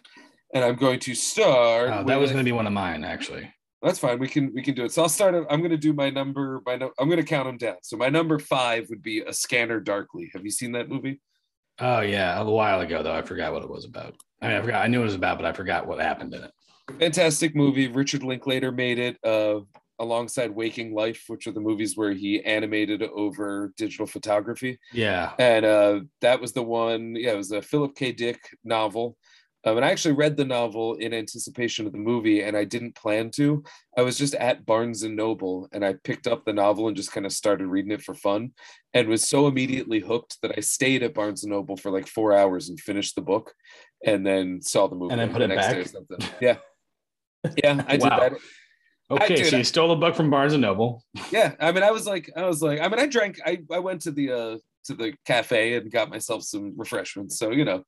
And I'm going to start. Uh, that was going to be one of mine, actually. That's fine. We can we can do it. So I'll start. I'm going to do my number. My no, I'm going to count them down. So my number five would be A Scanner Darkly. Have you seen that movie? Oh yeah, a while ago though. I forgot what it was about. I mean, I forgot. I knew it was about, but I forgot what happened in it. Fantastic movie. Richard Linklater made it uh, alongside Waking Life, which are the movies where he animated over digital photography. Yeah. and uh, that was the one. Yeah, it was a Philip K. Dick novel. Um, and I actually read the novel in anticipation of the movie, and I didn't plan to. I was just at Barnes and Noble, and I picked up the novel and just kind of started reading it for fun, and was so immediately hooked that I stayed at Barnes and Noble for like four hours and finished the book, and then saw the movie And then put the it next day back? or something. Yeah, yeah, I did Wow. that. Okay, did so you stole a book from Barnes and Noble. Yeah, I mean, I was like, I was like, I mean, I drank. I I went to the uh to the cafe and got myself some refreshments. So you know,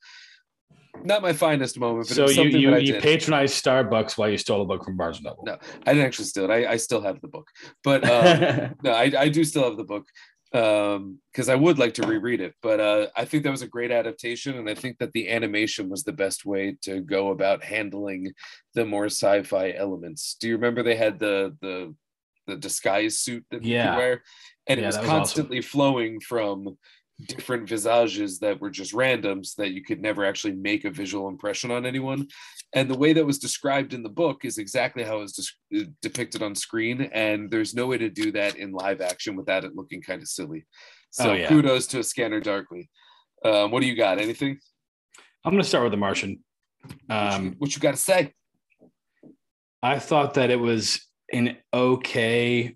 not my finest moment, but So you you, you patronized Starbucks while you stole a book from Barnes and Noble. No. I didn't actually steal it. I, I still have the book, but um, no, I, I do still have the book um because I would like to reread it. But uh, I think that was a great adaptation, and I think that the animation was the best way to go about handling the more sci-fi elements. Do you remember they had the the the disguise suit that you Yeah. wear, and Yeah, it was was awesome. constantly flowing from different visages that were just randoms that you could never actually make a visual impression on anyone. And the way that was described in the book is exactly how it was des- depicted on screen and there's no way to do that in live action without it looking kind of silly. So Oh, yeah. kudos to a scanner darkly. Um, what do you got? Anything? I'm going to start with The Martian. what, you, Um, what you got to say? I thought that it was an okay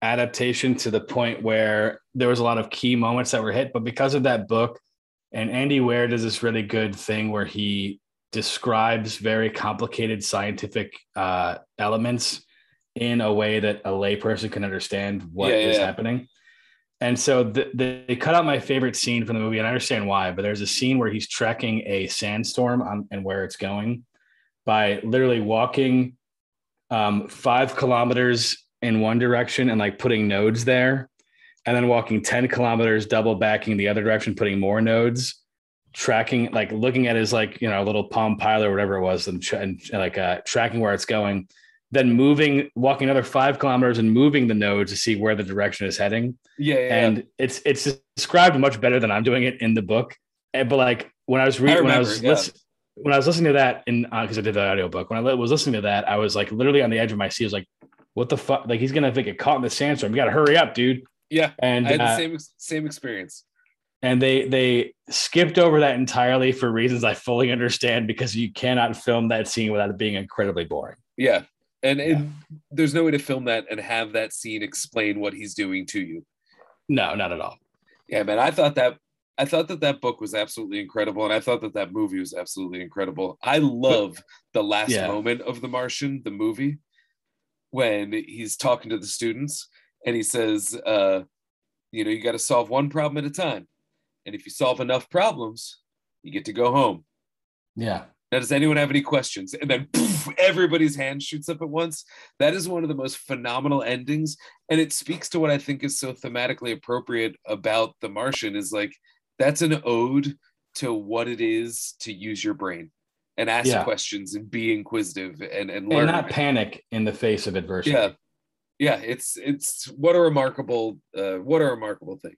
adaptation to the point where there was a lot of key moments that were hit, but because of that book, and Andy Weir does this really good thing where he describes very complicated scientific uh, elements in a way that a layperson can understand what is Yeah, yeah, yeah. happening. And so the, the, they cut out my favorite scene from the movie, and I understand why. But there's a scene where he's tracking a sandstorm on, and where it's going by literally walking um, five kilometers in one direction and like putting nodes there, and then walking 10 kilometers, double backing the other direction, putting more nodes, tracking, like looking at his like, you know, a little palm pilot or whatever it was, and, tra- and like uh, tracking where it's going. then moving, walking another five kilometers and moving the node to see where the direction is heading. Yeah, yeah, yeah. And it's it's described much better than I'm doing it in the book. And, but like when I was reading, when I was yeah. when I was listening to that in because I did the audiobook, when I was listening to that, I was like literally on the edge of my seat. I was like, "What the fuck? Like he's gonna get caught in the sandstorm. You got to hurry up, dude." Yeah. And I had the uh, same same experience. and they they skipped over that entirely for reasons I fully understand because you cannot film that scene without it being incredibly boring. Yeah. And, and there's no way to film that and have that scene explain what he's doing to you. No, not at all. Yeah, man. I thought that I thought that that book was absolutely incredible, and I thought that that movie was absolutely incredible. I love the last Yeah. moment of The Martian, the movie, when he's talking to the students and he says, uh, "You know, you got to solve one problem at a time, and if you solve enough problems, you get to go home." Yeah. Now, does anyone have any questions? And then poof, everybody's hand shoots up at once. That is one of the most phenomenal endings. And it speaks to what I think is so thematically appropriate about The Martian is like, that's an ode to what it is to use your brain and ask Yeah. questions and be inquisitive and, and learn. And not panic in the face of adversity. yeah. Yeah. It's, it's what a remarkable, uh, what a remarkable thing.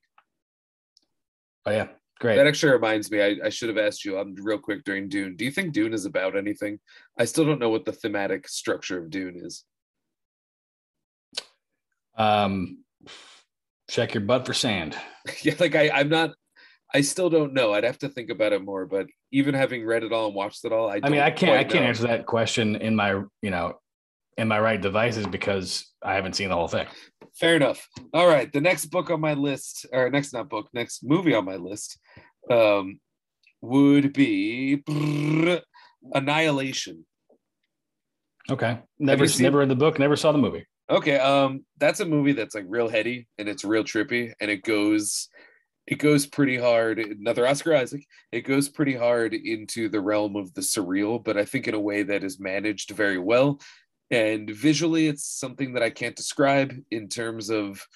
Oh yeah. Great. That actually reminds me, I, I should have asked you um, real quick during Dune. Do you think Dune is about anything? I still don't know what the thematic structure of Dune is. Um check your butt for sand. yeah, like I, I'm not, I still don't know. I'd have to think about it more. But even having read it all and watched it all, I, I mean, I can't I can't know. answer that question in my, you know, in my right devices because I haven't seen the whole thing. Fair enough. All right, the next book on my list, or next not book, next movie on my list, um, would be Annihilation. Okay. Never never read the book, never saw the movie. Okay, um, that's a movie that's like real heady and it's real trippy, and it goes, it goes pretty hard. Another Oscar Isaac. It goes pretty hard into the realm of the surreal, but I think in a way that is managed very well. And visually, it's something that I can't describe in terms of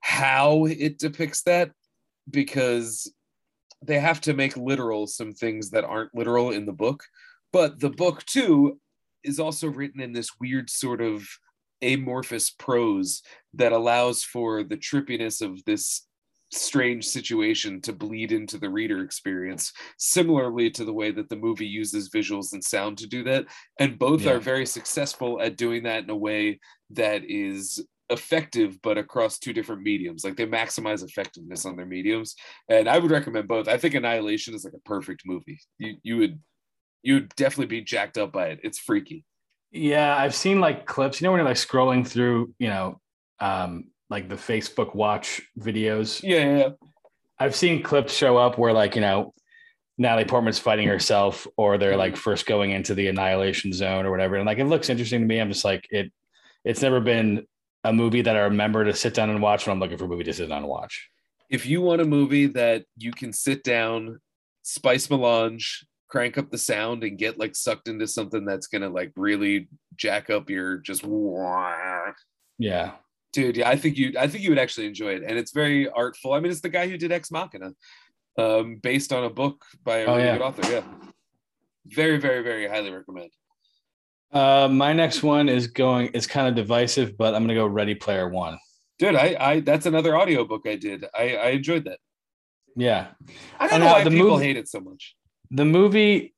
how it depicts that, because they have to make literal some things that aren't literal in the book. But the book too is also written in this weird sort of amorphous prose that allows for the trippiness of this strange situation to bleed into the reader experience similarly to the way that the movie uses visuals and sound to do that. And both Yeah. are very successful at doing that in a way that is effective but across two different mediums. Like they maximize effectiveness on their mediums. And i would recommend both. I think annihilation is like a perfect movie. You you would you would definitely be jacked up by it. It's freaky. Yeah, I've seen like clips. You know when you're like scrolling through, you know, um, like the Facebook Watch videos. yeah yeah. I've seen clips show up where like you know, Natalie Portman's fighting herself, or they're like first going into the annihilation zone or whatever, and like it looks interesting to me. I'm just like it. It's never been a movie that I remember to sit down and watch when I'm looking for a movie to sit down and watch. if you want a movie that you can sit down, spice melange, crank up the sound, and get like sucked into something that's gonna like really jack up your just Yeah, dude. Yeah, I think you I think you would actually enjoy it. And it's very artful. I mean, it's the guy who did Ex Machina, um, based on a book by a Oh, really yeah. good author. Yeah. Very, very, very highly recommend. Uh, my next one is going is kind of divisive, but I'm gonna go Ready Player One. Dude, I I that's another audiobook I did. I, I enjoyed that. Yeah, I don't And know why the people movie- hate it so much. the movie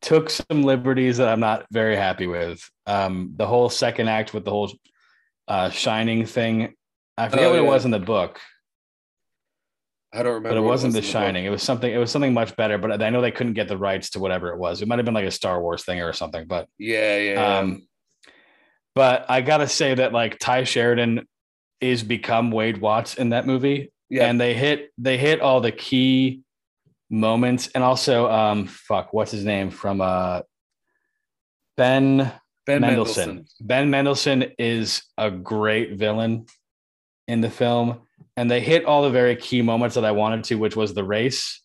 took some liberties that I'm not very happy with. Um, the whole second act with the whole uh, Shining thing. I forget Oh, what it was in the book, I don't remember. but it wasn't was The. Shining. It was something. It was something much better. But I know they couldn't get the rights to whatever it was. It might have been like a Star Wars thing or something. But Yeah, yeah, yeah. um, but I gotta say that like Tye Sheridan is become Wade Watts in that movie. yeah. and they hit they hit all the key moments and also um fuck what's his name from uh ben, ben mendelsohn. Mendelsohn. ben mendelsohn is a great villain in the film and they hit all the very key moments that i wanted to which was the race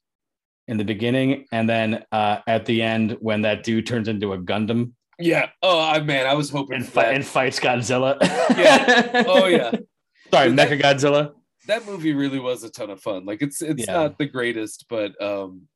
in the beginning and then uh at the end when that dude turns into a gundam Yeah. Oh I- man, I was hoping and, fi- that. and fights godzilla Yeah. Oh yeah. sorry mecha godzilla that movie really was a ton of fun. Like it's it's Yeah. not the greatest, but um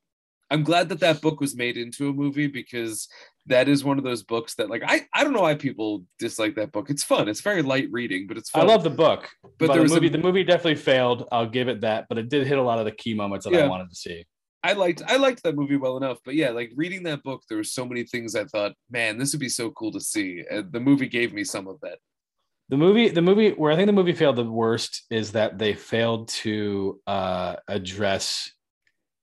I'm glad that that book was made into a movie because that is one of those books that like I I don't know why people dislike that book. It's fun. It's very light reading, but it's fun. I love the book, But but, there the was a- movie the movie definitely failed. I'll give it that, but it did hit a lot of the key moments that Yeah. I wanted to see. I liked I liked that movie well enough, but yeah, like reading that book, there were so many things I thought, man, this would be so cool to see. And the movie gave me some of that. The movie, the movie where I think the movie failed the worst is that they failed to uh, address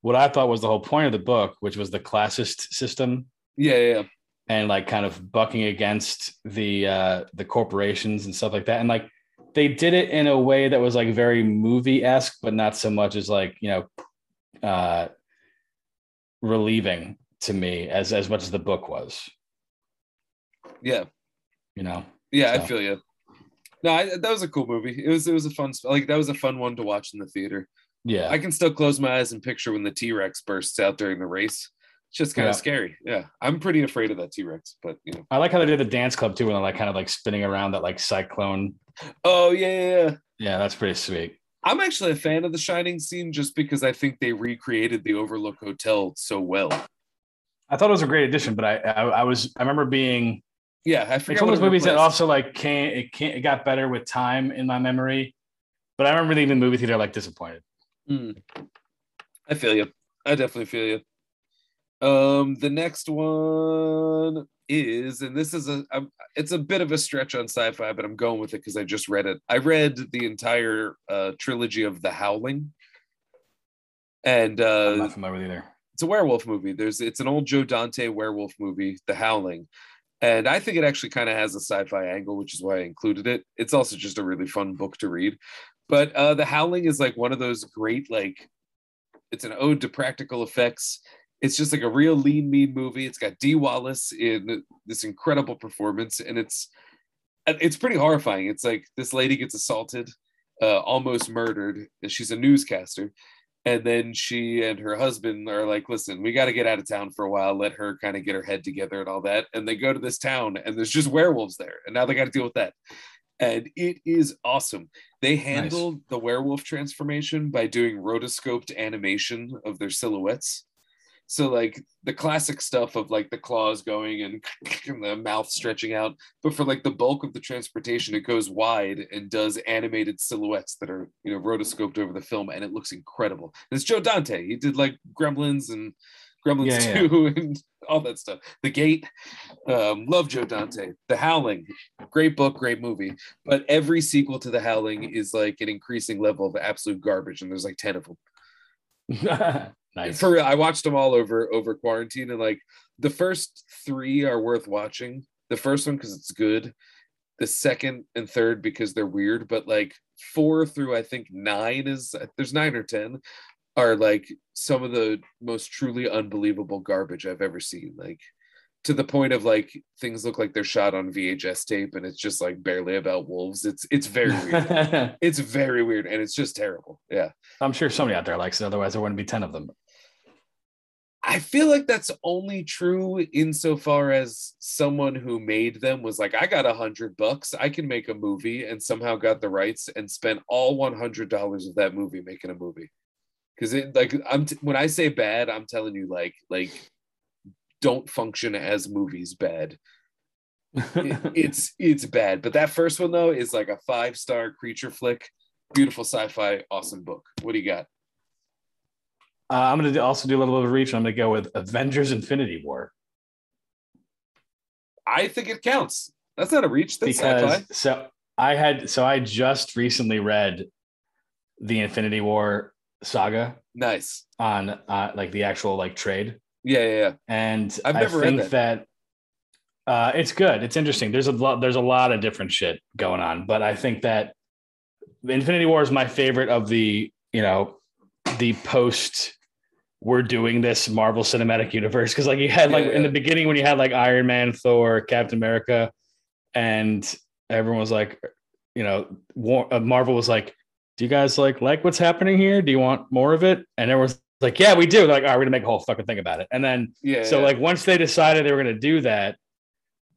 what I thought was the whole point of the book, which was the classist system Yeah, yeah, and like kind of bucking against the uh, the corporations and stuff like that. And like they did it in a way that was like very movie esque, but not so much as like you know uh, relieving to me as as much as the book was. yeah. You know. Yeah, I feel you. No, I, that was a cool movie. It was it was a fun like that was a fun one to watch in the theater. Yeah. I can still close my eyes and picture when the T Rex bursts out during the race. It's just kind Yeah. of scary. Yeah, I'm pretty afraid of that T Rex, but you know. I like how they did the dance club too, when they're like kind of like spinning around that like cyclone. Oh yeah, yeah, yeah. That's pretty sweet. I'm actually a fan of the Shining scene just because I think they recreated the Overlook Hotel so well. I thought it was a great addition, but I I, I was I remember being Yeah, I it's one of those movies that also like can't it can't it got better with time in my memory. But I remember leaving the movie theater like disappointed. Mm. I feel you. I definitely feel you. Um, the next one is, and this is a, it's a bit of a stretch on sci-fi, but I'm going with it because I just read it. I read the entire uh, trilogy of The Howling, and I'm uh, not familiar with either. it's a werewolf movie. There's, it's an old Joe Dante werewolf movie, The Howling, and I think it actually kind of has a sci-fi angle, which is why I included it. It's also just a really fun book to read. But uh, The Howling is like one of those great, like, it's an ode to practical effects. It's just like a real lean, mean movie. It's got Dee Wallace in this incredible performance, and it's it's pretty horrifying. It's like this lady gets assaulted, uh, almost murdered. and She's a newscaster, and then she and her husband are like, "Listen, we got to get out of town for a while. Let her kind of get her head together and all that." And they go to this town, and there's just werewolves there, and now they got to deal with that. And it is awesome. They handled the werewolf transformation by doing rotoscoped animation of their silhouettes. So like the classic stuff of like the claws going and, and the mouth stretching out, but for like the bulk of the transportation, it goes wide and does animated silhouettes that are you know rotoscoped over the film, and it looks incredible. And it's Joe Dante. He did like Gremlins and Gremlins Yeah, yeah. 2 and all that stuff. The Gate. Um, love Joe Dante. The Howling. Great book, great movie. But every sequel to The Howling is like an increasing level of absolute garbage, and there's like 10 of them. nice. For real, I watched them all over over quarantine, and like the first three are worth watching. The first one because it's good. The second and third because they're weird, but like four through I think nine is uh, there's nine or ten are like some of the most truly unbelievable garbage I've ever seen. Like to the point of like things look like they're shot on VHS tape, and it's just like barely about wolves. It's it's very weird. it's very weird, and it's just terrible. Yeah. I'm sure somebody out there likes it. Otherwise, there wouldn't be ten of them. I feel like that's only true insofar as someone who made them was like, I got a hundred bucks, I can make a movie, and somehow got the rights and spent all one hundred dollars of that movie making a movie. Because it like I'm t- when I say bad, I'm telling you like like don't function as movies bad. It- it's it's bad, but that first one though is like a five star creature flick, beautiful sci-fi, awesome book. What do you got? Uh, I'm going to also do a little bit of reach. I'm going to go with Avengers: Infinity War I think it counts. That's not a reach. That's because sci-fi. so I had so I just recently read the Infinity War saga Nice. on uh, like the actual like trade, Yeah, yeah, yeah. and I've I never read think that. uh, it's good. It's interesting. There's a lot. There's a lot of different shit going on, but I think that Infinity War is my favorite of the you know the post. We're doing this Marvel Cinematic Universe because like you had like Yeah, in the beginning when you had like Iron Man, Thor, Captain America, and everyone was like, you know, War, uh, Marvel was like, "Do you guys like like what's happening here? Do you want more of it?" And everyone's like, "Yeah, we do." Like, all right, we're gonna make a whole fucking thing about it. And then Yeah. so yeah. like once they decided they were to do that,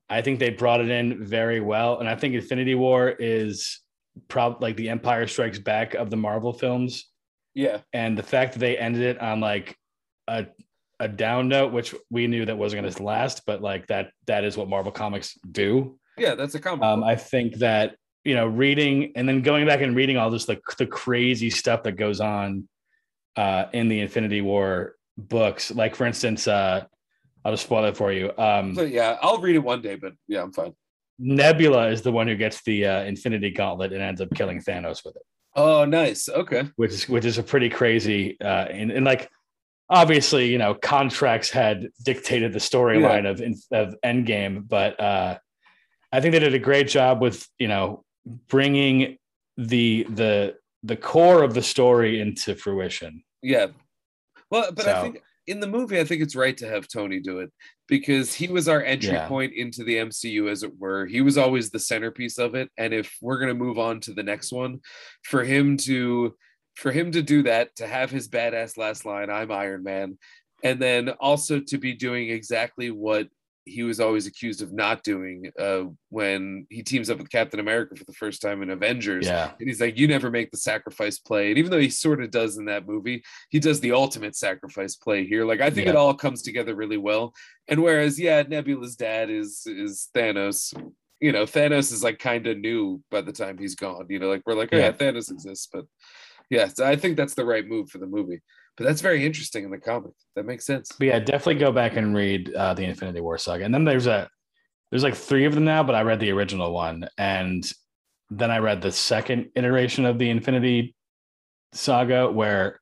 I think they brought it in very well, and I think Infinity War is probably like the Empire Strikes Back of the Marvel films, yeah, and the fact that they ended it on like a a down note, which we knew that wasn't going to last, but like that that is what Marvel Comics do. Yeah, that's a comic. Um. I think that you know, reading and then going back and reading all this like the crazy stuff that goes on uh, in the Infinity War books. Like for instance, uh, I'll just spoil it for you. Um, So, yeah, I'll read it one day, but yeah, I'm fine. Nebula is the one who gets the uh, Infinity Gauntlet and ends up killing Thanos with it, Oh, nice. Okay. which is which is a pretty crazy uh, and, and like obviously you know contracts had dictated the storyline of of Endgame, but uh, I think they did a great job with you know bringing the the the core of the story into fruition. Yeah. Well, but I think in the movie, I think it's right to have Tony do it because he was our entry Yeah. point into the MCU, as it were. He was always the centerpiece of it. And if we're gonna move on to the next one, for him to for him to do that, to have his badass last line, I'm Iron Man, and then also to be doing exactly what he was always accused of not doing uh, when he teams up with Captain America for the first time in Avengers. Yeah, And he's like, you never make the sacrifice play. And even though he sort of does in that movie, he does the ultimate sacrifice play here. Like I think it all comes together really well. And whereas, yeah, Nebula's dad is is Thanos. You know, Thanos is like kind of new by the time he's gone. You know, like we're like, oh yeah, Yeah. Thanos exists, but yeah, so I think that's the right move for the movie. But that's very interesting in the comic. That makes sense. but yeah, definitely go back and read uh, the Infinity War saga. And then there's a there's like three of them now, but I read the original one, and then I read the second iteration of the Infinity saga where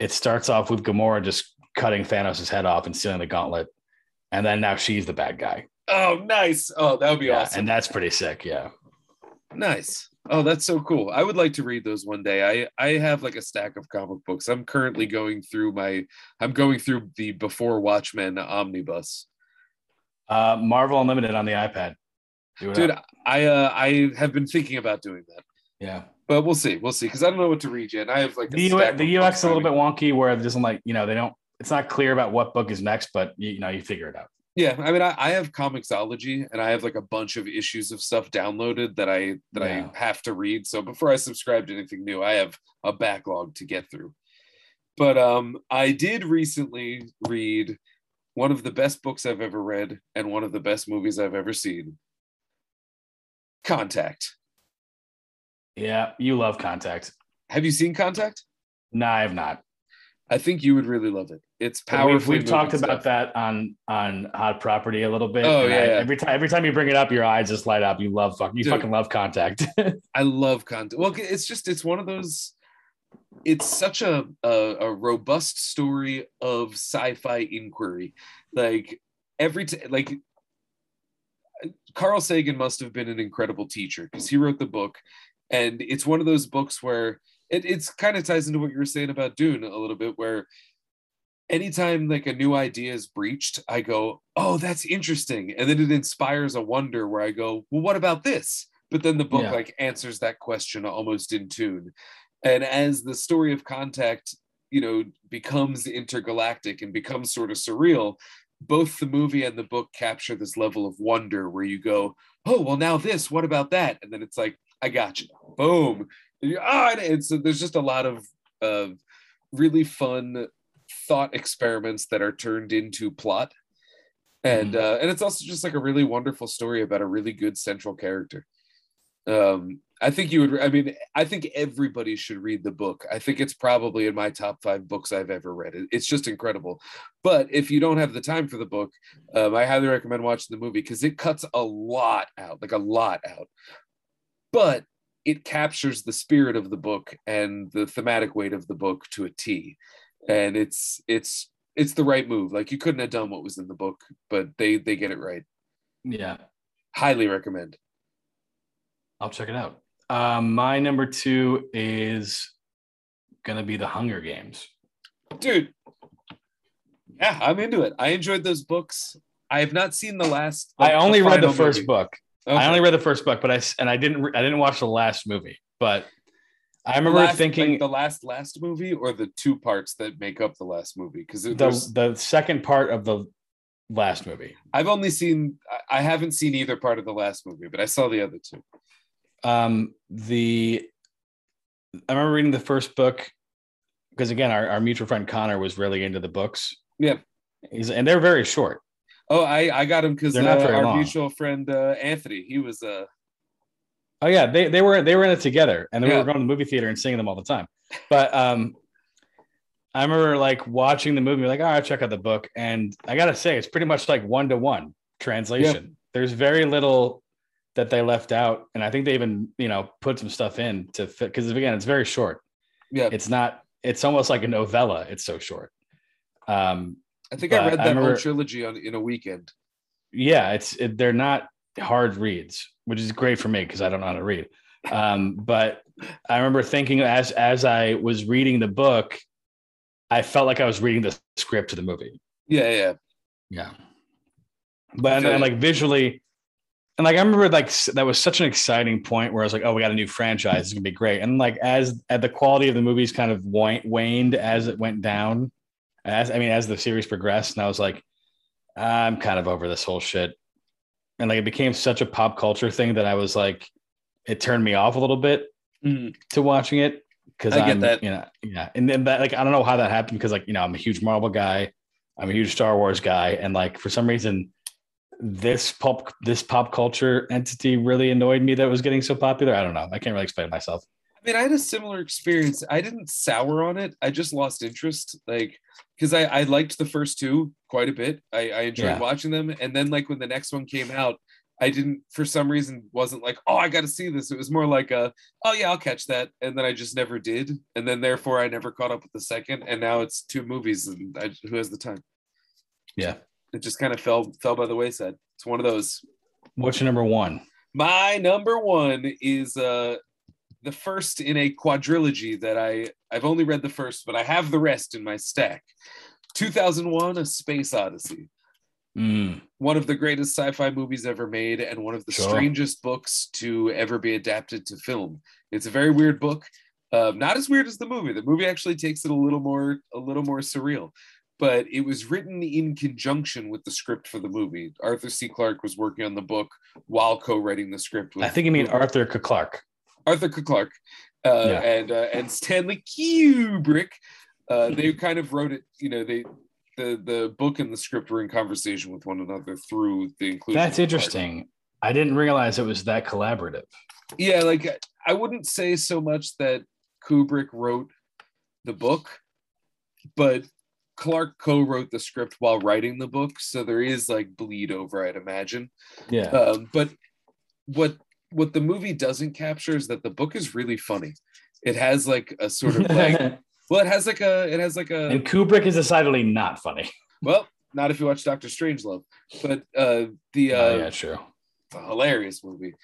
it starts off with Gamora just cutting Thanos' head off and stealing the gauntlet, and then now she's the bad guy. Oh, nice. Oh, that would be Yeah, awesome. and that's pretty sick. Yeah, Nice. Oh, that's so cool. I would like to read those one day. I I have like a stack of comic books. I'm currently going through my I'm going through the Before Watchmen omnibus. uh, Marvel Unlimited on the iPad. Dude, up. I uh I have been thinking about doing that. yeah. But we'll see. We'll see cuz I don't know what to read yet. I have like a The, of the UX is a little bit wonky where it doesn't like you know they don't. It's not clear about what book is next, but you, you know you figure it out. Yeah, I mean I, I have Comixology and I have like a bunch of issues of stuff downloaded that I that Yeah. I have to read. So before I subscribe to anything new, I have a backlog to get through. But um I did recently read one of the best books I've ever read and one of the best movies I've ever seen. Contact. Yeah, you love Contact. Have you seen Contact? No, I have not. I think you would really love it. It's powerful. We've, talked about that on on Hot Property a little bit. Oh, yeah, I- yeah. Every time every time you bring it up, your eyes just light up. You love fuck. You Dude. fucking love Contact. I love content. Well, it's just it's one of those. It's such a, a a robust story of sci-fi inquiry. Like every t- like Carl Sagan must have been an incredible teacher because he wrote the book, and it's one of those books where it it's kind of ties into what you were saying about Dune a little bit, where anytime like a new idea is breached, I go, "Oh, that's interesting," and then it inspires a wonder where I go, "Well, what about this?" But then the book Yeah. like answers that question almost in tune, and as the story of Contact, you know, becomes intergalactic and becomes sort of surreal. Both the movie and the book capture this level of wonder where you go, "Oh, well, now this. What about that?" And then it's like, "I got you." Boom. And ah, and- and so there's just a lot of of really fun thought experiments that are turned into plot. And uh, and it's also just like a really wonderful story about a really good central character. Um i think you would i mean i think everybody should read the book. I think it's probably in my top five books i've ever read. It's just incredible. But if you don't have the time for the book um, i highly recommend watching the movie because it cuts a lot out like a lot out. But it captures the spirit of the book and the thematic weight of the book to a t and it's it's it's the right move like you couldn't have done what was in the book but they they get it right yeah, highly recommend I'll check it out. Um, my number two is gonna be the Hunger Games. dude yeah i'm into it i enjoyed those books i have not seen the last I only read the first movie. book. Okay. I only read the first book, but I and I didn't I didn't watch the last movie. But I remember Last- thinking like the last last movie or the two parts that make up the last movie because the the second part of the last movie. i've only seen I- haven't seen either part of the last movie but i saw the other two Um, the I remember reading the first book because again, our, our mutual friend Connor was really into the books, Yeah. He's and they're very short. Oh, I I got him because uh, our long. mutual friend uh, Anthony, he was uh Oh yeah, they they were they were in it together, and then we were going to the movie theater and seeing them all the time. But um, I remember like watching the movie, like, all right, check out the book, and I gotta say, it's pretty much like one to one translation. There's very little that they left out, and I think they even you know put some stuff in to fit because again, it's very short. yeah. It's not. It's almost like a novella. It's so short. Um, I think I read I that whole trilogy on in a weekend. yeah it's it, they're not hard reads which is great for me because i don't know how to read. Um, but i remember thinking as as i was reading the book i felt like i was reading the script to the movie. Yeah, yeah. yeah. But and, and like visually and like i remember like that was such an exciting point where i was like oh we got a new franchise. It's gonna be great. And like as at the quality of the movies kind of wane- waned as it went down as i mean as the series progressed and i was like i'm kind of over this whole shit and like it became such a pop culture thing that i was like it turned me off a little bit Mhm. to watching it because I get I'm, that. you know, yeah, and then that like I don't know how that happened because like you know I'm a huge Marvel guy, I'm a huge Star Wars guy, and like for some reason this pop this pop culture entity really annoyed me that it was getting so popular. I don't know. I can't really explain myself. I mean, I had a similar experience. I didn't sour on it. I just lost interest, like because I, I liked the first two quite a bit. I, I enjoyed Yeah. watching them, and then like when the next one came out, I didn't for some reason wasn't like, oh, I got to see this. It was more like a, oh yeah, I'll catch that, and then I just never did, and then therefore I never caught up with the second, and now it's two movies, and I, who has the time? Yeah. It just kind of fell fell by the wayside. It's one of those. What's your number one? My number one is uh the first in a quadrilogy that I I've only read the first, but I have the rest in my stack. 2001: A Space Odyssey, Mm, one of the greatest sci-fi movies ever made, and one of the Sure. strangest books to ever be adapted to film. It's a very weird book, uh, not as weird as the movie. The movie actually takes it a little more a little more surreal. But it was written in conjunction with the script for the movie. Arthur C. Clarke was working on the book while co-writing the script. I think you mean Arthur C. Clarke. Arthur C. Clarke uh, Yeah. and uh, and Stanley Kubrick. Uh, they kind of wrote it. You know, they the the book and the script were in conversation with one another through the inclusion. That's interesting. I didn't realize it was that collaborative. Yeah, like I wouldn't say so much that Kubrick wrote the book, but Clarke co-wrote the script while writing the book, so there is like bleed over, I'd imagine. Yeah. Um, but what what the movie doesn't capture is that the book is really funny. It has like a sort of like well, it has like a it has like a and Kubrick is decidedly not funny. well, not if you watch Doctor Strangelove, but uh the uh oh, yeah, a hilarious movie.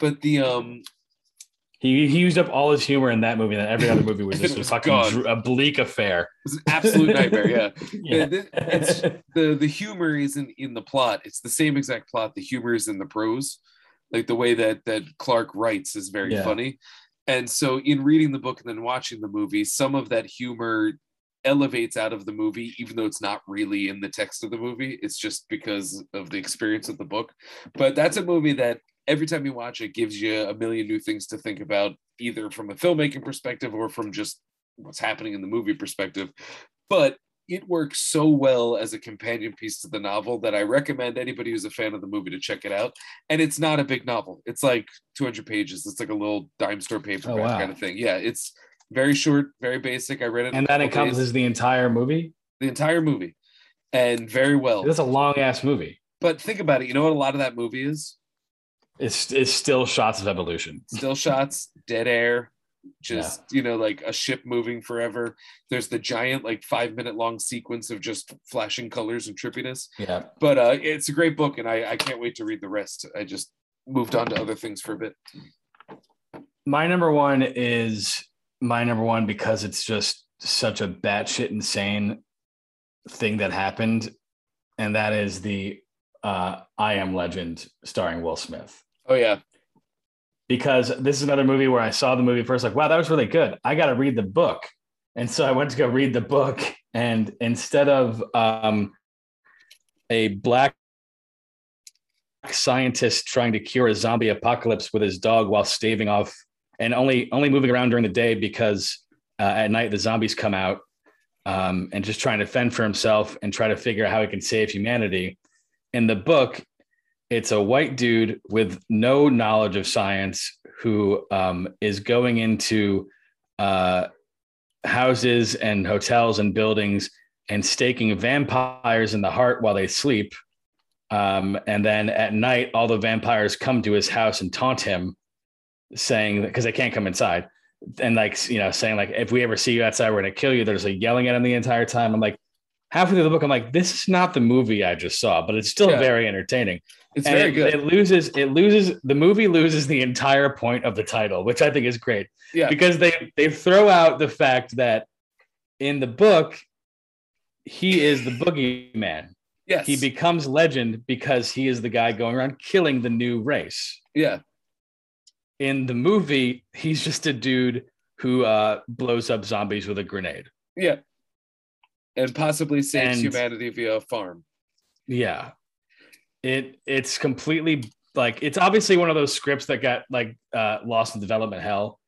But the um He, he used up all his humor in that movie, and every other movie was just a was fucking dr- a bleak affair. it's an absolute nightmare, yeah. Yeah. It's the the humor isn't in the plot. It's the same exact plot. The humor is in the prose. Like the way that that Clarke writes is very Yeah. funny. And so in reading the book and then watching the movie, some of that humor elevates out of the movie, even though it's not really in the text of the movie. It's just because of the experience of the book. But that's a movie that every time you watch it gives you a million new things to think about, either from a filmmaking perspective or from just what's happening in the movie perspective. But it works so well as a companion piece to the novel that I recommend anybody who's a fan of the movie to check it out. And it's not a big novel. It's like 200 pages. It's like a little dime store paperback Oh, wow. kind of thing. Yeah, it's very short, very basic. I read it and that couple days. encompasses the entire movie. the entire movie and very well. That's a long ass movie. But think about it. You know what a lot of that movie is? It's it's still shots of evolution. Still shots, dead air, just you know, like a ship moving forever. There's the giant, like five minute long sequence of just flashing colors and trippiness. Yeah. But uh, it's a great book, and I, I can't wait to read the rest. I just moved on to other things for a bit. My number one is my number one because it's just such a batshit insane thing that happened, and that is the uh, I Am Legend starring Will Smith. Oh yeah, because this is another movie where I saw the movie first, like, wow, that was really good. I got to read the book. And so I went to go read the book. And instead of um, a black scientist trying to cure a zombie apocalypse with his dog while staving off and only only moving around during the day because uh, at night the zombies come out, um, and just trying to fend for himself and try to figure out how he can save humanity. In the book, it's a white dude with no knowledge of science who um, is going into uh, houses and hotels and buildings and staking vampires in the heart while they sleep. Um, and then at night, all the vampires come to his house and taunt him, saying because they can't come inside, and like you know, saying like if we ever see you outside, we're gonna kill you. There's like yelling at him the entire time. I'm like, halfway through the book, I'm like, this is not the movie I just saw, but it's still Yeah. very entertaining. It's And very it, good. It loses. It loses. The movie loses the entire point of the title, which I think is great. Yeah. Because they they throw out the fact that in the book, he is the boogeyman. yes. He becomes legend because he is the guy going around killing the new race. yeah. In the movie, he's just a dude who uh, blows up zombies with a grenade. Yeah. And possibly saves And- humanity via a farm. Yeah. It it's completely like it's obviously one of those scripts that got like uh lost in development hell.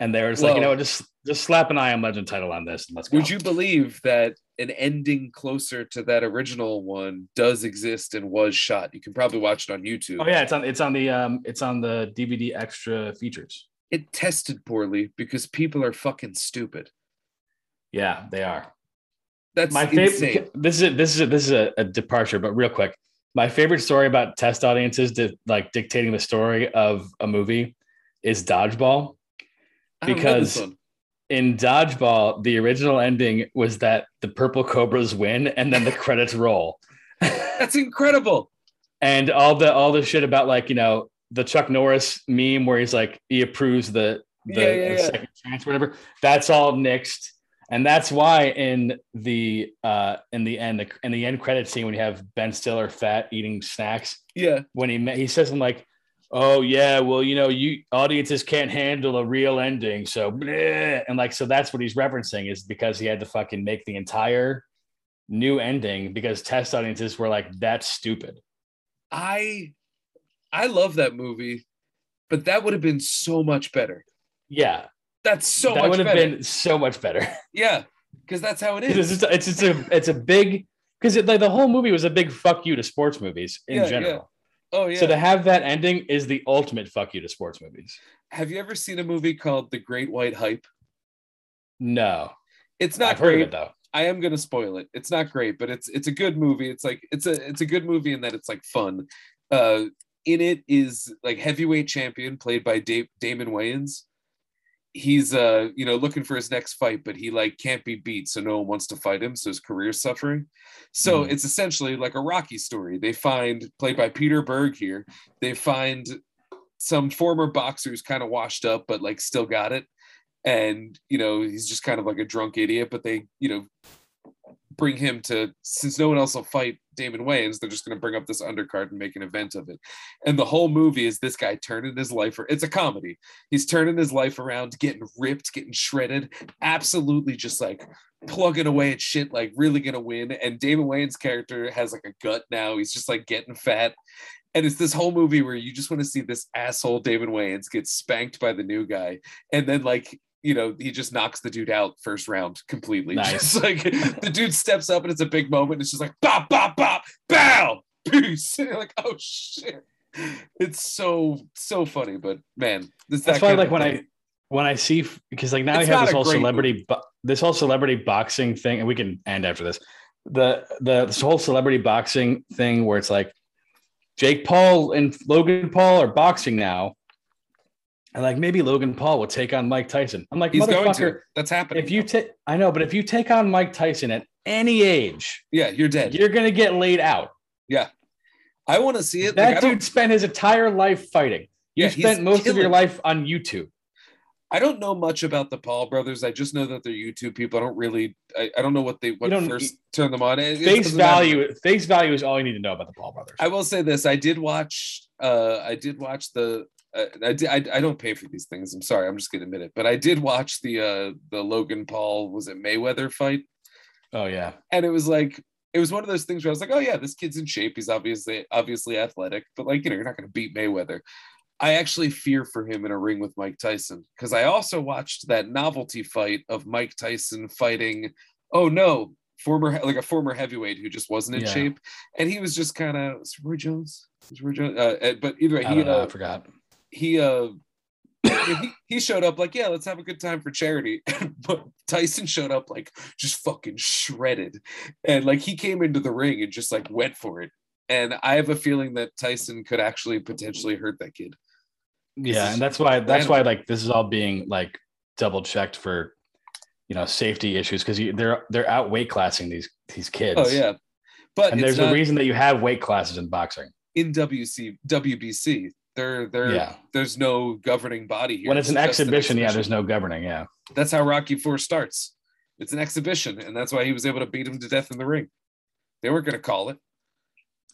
And they were just like, you know, just just slap an I Am Legend title on this and let's go. Would you believe that an ending closer to that original one does exist and was shot? You can probably watch it on YouTube. Oh yeah, it's on it's on the um it's on the DVD extra features. It tested poorly because people are fucking stupid. Yeah, they are. That's my favorite this is a, this is a, this is a, a departure but real quick. My favorite story about test audiences di- like dictating the story of a movie is dodgeball. I don't know this because- in dodgeball the original ending was that the purple cobras win and then the credits roll. That's incredible. and all the all the shit about like you know the chuck norris meme where he's like he approves the the, Yeah, yeah, the yeah. second chance whatever that's all nixed and that's why in the uh in the end the, in the end credit scene when you have ben stiller fat eating snacks Yeah. when he he says something like oh yeah well you know you audiences can't handle a real ending so bleh. and like so that's what he's referencing is because he had to fucking make the entire new ending because test audiences were like that's stupid I I love that movie, but that would have been so much better. yeah That's so that much would have been so much better Yeah, because that's how it it's just, it's just a it's a big because it, like, the whole movie was a big fuck you to sports movies in Yeah, yeah. general Oh yeah. so to have that ending is the ultimate fuck you to sports movies have you ever seen a movie called The Great White Hype? no It's not i've heard of great. it though I am gonna spoil it. It's not great, but it's it's a good movie. It's like it's a it's a good movie in that it's like fun. Uh, in it is like heavyweight champion played by Dave, Damon Wayans. He's uh you know looking for his next fight, but he like can't be beat, so no one wants to fight him. So his career's suffering. So Mhm. it's essentially like a Rocky story. They find played by Peter Berg here. They find some former boxers kind of washed up, but like still got it and you know he's just kind of like a drunk idiot but they you know bring him to since no one else will fight Damon Wayans they're just going to bring up this undercard and make an event of it. And the whole movie is this guy turning his life it's a comedy. He's turning his life around getting ripped getting shredded absolutely just like plugging away at shit like really going to win. And Damon Wayans character has like a gut now. He's just like getting fat. And it's this whole movie where you just want to see this asshole David Wayans get spanked by the new guy. And then like you know he just knocks the dude out first round completely Nice. just like the dude steps up and it's a big moment And it's just like bop bop bop bow peace you're like oh shit it's so so funny but man this That's that why, like when thing. I when I see because like now It's have this whole celebrity bo- this whole celebrity boxing thing, and we can end after this. The the this whole celebrity boxing thing where it's like Jake Paul and Logan Paul are boxing now, and like maybe Logan Paul will take on Mike Tyson. I'm like he's going to that's happening If you take, I know, but if you take on Mike Tyson at any age, yeah you're dead you're gonna get laid out. Yeah, I want to see it That don't- dude spent his entire life fighting. You Yeah, spent most of your life on YouTube. I don't know much about the Paul brothers. I just know that they're YouTube people. I don't really. I, I don't know what they what first turned them on. It- face doesn't matter. value face value is all you need to know about the Paul brothers. I will say this: I did watch. Uh, I did watch the. Uh, I. I, I don't pay for these things. I'm sorry. I'm just gonna admit it. But I did watch the uh the Logan Paul was it Mayweather fight, oh yeah, and it was like it was one of those things where I was like, oh yeah, this kid's in shape. He's obviously obviously athletic, but like you know, you're not gonna beat Mayweather. I actually fear for him in a ring with Mike Tyson because I also watched that novelty fight of Mike Tyson fighting Oh no, former like a former heavyweight who just wasn't in Yeah. shape, and he was just kind of Roy Jones. Roy Jones? Uh, uh, but either way, he know, uh, I forgot. He uh he, he showed up like yeah let's have a good time for charity. But tyson showed up like just fucking shredded. And like he came into the ring and just like went for it. And i have a feeling that tyson could actually potentially hurt that kid. Yeah, and that's why that's why like this is all being like double checked for you know safety issues because they're they're out weight classing these these kids. oh yeah. But and there's a reason that you have weight classes in boxing. in wc wbc there there Yeah, there's no governing body here. When it's an just an exhibition, yeah, there's no governing. Yeah, that's how rocky 4 starts. It's an exhibition and that's why he was able to beat him to death in the ring. They weren't going to call it.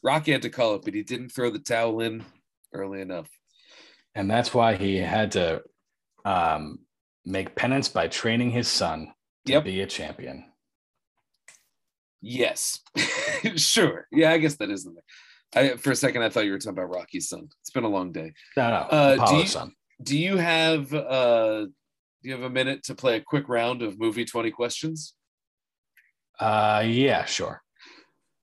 Rocky had to call it but he didn't throw the towel in early enough. And that's why he had to um, make penance by training his son to Yep. be a champion. yes. Sure. Yeah i guess that is in there I, for a second i thought you were talking about rocky's son it's been a long day No, no, Uh, do you- son. do you have uh do you have a minute to play a quick round of movie 20 questions Uh, yeah, sure.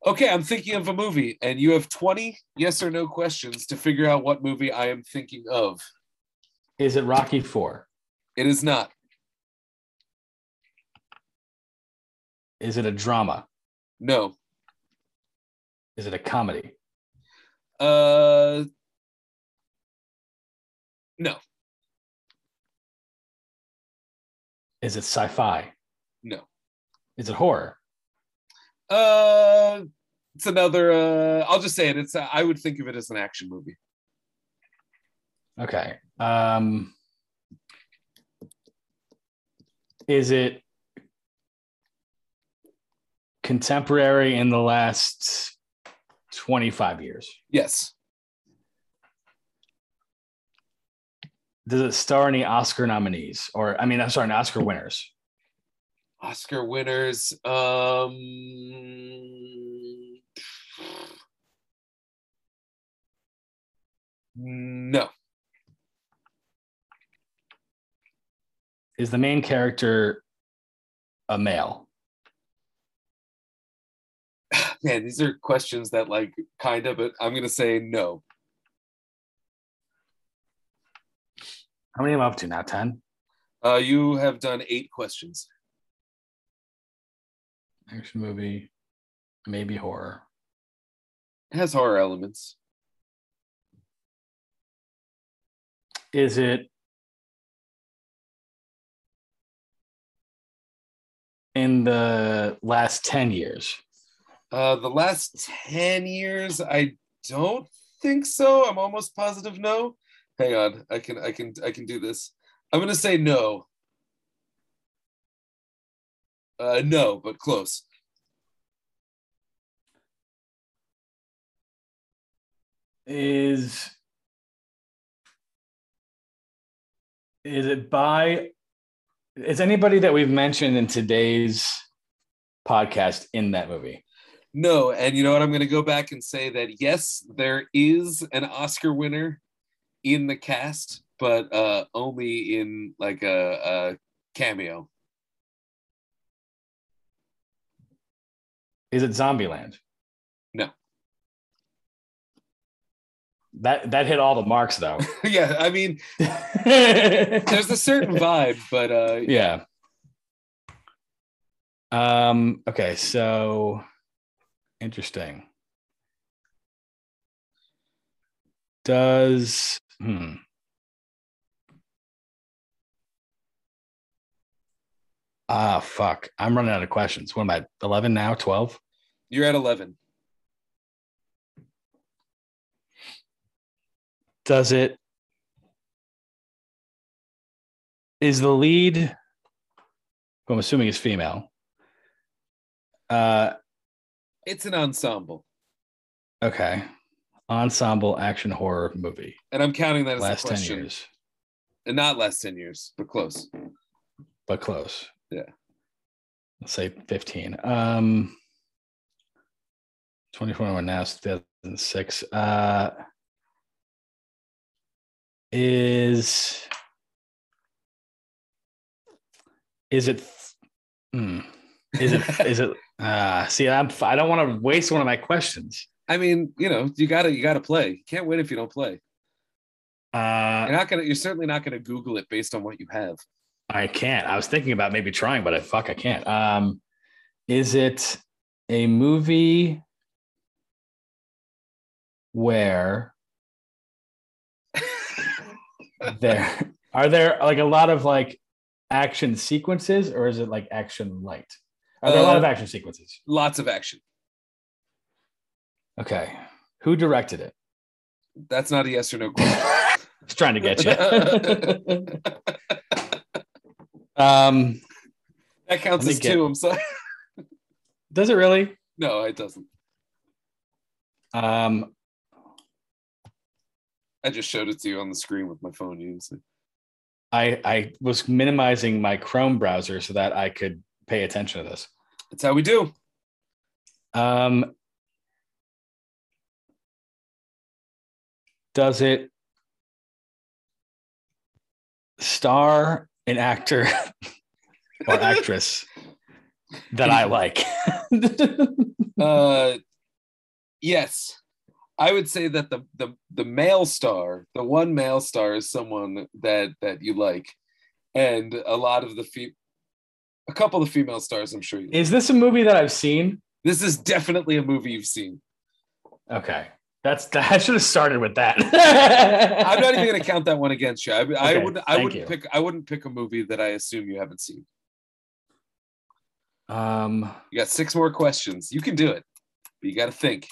okay i'm thinking of a movie and you have 20 yes or no questions to figure out what movie i am thinking of Is it Rocky Four? it is not Is it a drama? no Is it a comedy? Uh no Is it sci-fi? no Is it horror? uh it's another uh i'll just say it it's i would think of it as an action movie Okay. Um, is it contemporary in the last 25 years? yes Does it star any Oscar nominees? Or, I mean, I'm sorry, Oscar winners. oscar winners um no Is the main character a male? Man these are questions that like kind of but i'm gonna say no How many am I up to now? 10? uh you have done eight questions Action movie, maybe horror. it has horror elements Is it in the last 10 years? Uh the last 10 years i don't think so. I'm almost positive no. Hang on i can i can i can do this. I'm gonna say no. Uh no but close. Is is it by is anybody that we've mentioned in today's podcast in that movie? No, and you know what? I'm going to go back and say that yes, there is an Oscar winner in the cast, but uh, only in like a, a cameo. Is it Zombieland? No. That that hit all the marks though. yeah, I mean, there's a certain vibe, but uh, Yeah. Um okay, so interesting. Does hmm Ah, fuck. I'm running out of questions. What am I? 11 now? 12? you're at 11. Does it is the lead who I'm assuming is female. Uh It's an ensemble, okay. Ensemble action horror movie. and I'm counting that as Last a 10 years, And not last 10 years, but close. but close. Yeah. Let's say 15. Um 2021 now it's 2006. Uh is is it hmm, Is it? Is it? Uh, see, I'm. I don't want to waste one of my questions. I mean, you know, you gotta you gotta play. You can't win if you don't play. Uh, You're not gonna. You're certainly not gonna Google it based on what you have. I can't. I was thinking about maybe trying, but I fuck, I can't. Um, is it a movie where there are there like a lot of like action sequences, or is it like action light? Are there a lot of Uh, action sequences? Lots of action. Okay, who directed it? That's not a yes or no question. Just trying to get you. um, that counts as get- two. I'm sorry. does it really? No, it doesn't. Um, I just showed it to you on the screen with my phone. You. I I was minimizing my Chrome browser so that I could pay attention to this. That's how we do. Um, does it star an actor or actress that I like? Uh, yes, I would say that the the the male star, the one male star, is someone that that you like, and a lot of the fe- a couple of female stars. I'm sure you. Is this a movie that I've seen? this is definitely a movie you've seen. Okay, that's I should have started with that. I'm not even going to count that one against you. I, I Okay, would I wouldn't you. pick I wouldn't pick a movie that I assume you haven't seen. Um, You got six more questions. You can do it, but you got to think.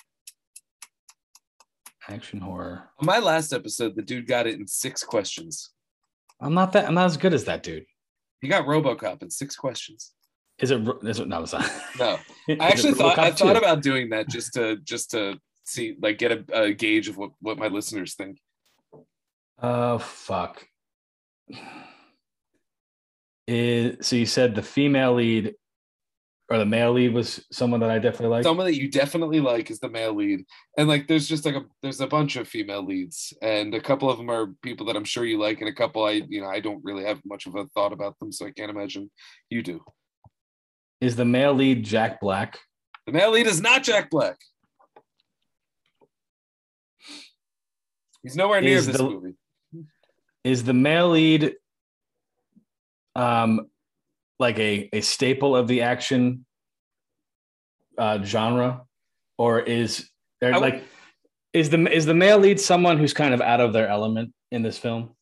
action horror. On my last episode, the dude got it in six questions. I'm not that. I'm not as good as that dude. He got RoboCop in six questions. Is it? Is it? No, it's not. No, I actually thought I thought 2? about doing that just to just to see like get a, a gauge of what what my listeners think. Oh fuck. Is so you said the female lead or the male lead was someone that I definitely like. Someone that you definitely like is the male lead, and like there's just like a there's a bunch of female leads, and a couple of them are people that I'm sure you like, and a couple I you know I don't really have much of a thought about them, so I can't imagine you do. Is the male lead Jack Black? The male lead is not Jack Black. He's nowhere near Is this the- movie. Is the male lead um like a, a staple of the action uh genre? Or is would- like is the is the male lead someone who's kind of out of their element in this film?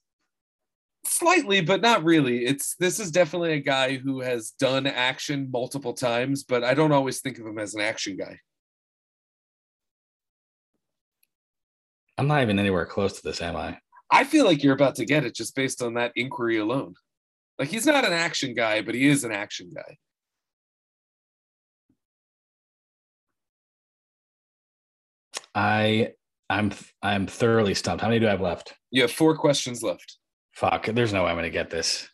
Slightly, but not really. It's this is definitely a guy who has done action multiple times, but I don't always think of him as an action guy. I'm not even anywhere close to this, am I? I feel like you're about to get it just based on that inquiry alone. Like he's not an action guy, but he is an action guy. I I'm I'm thoroughly stumped. How many do I have left? You have four questions left. Fuck, there's no way I'm gonna get this.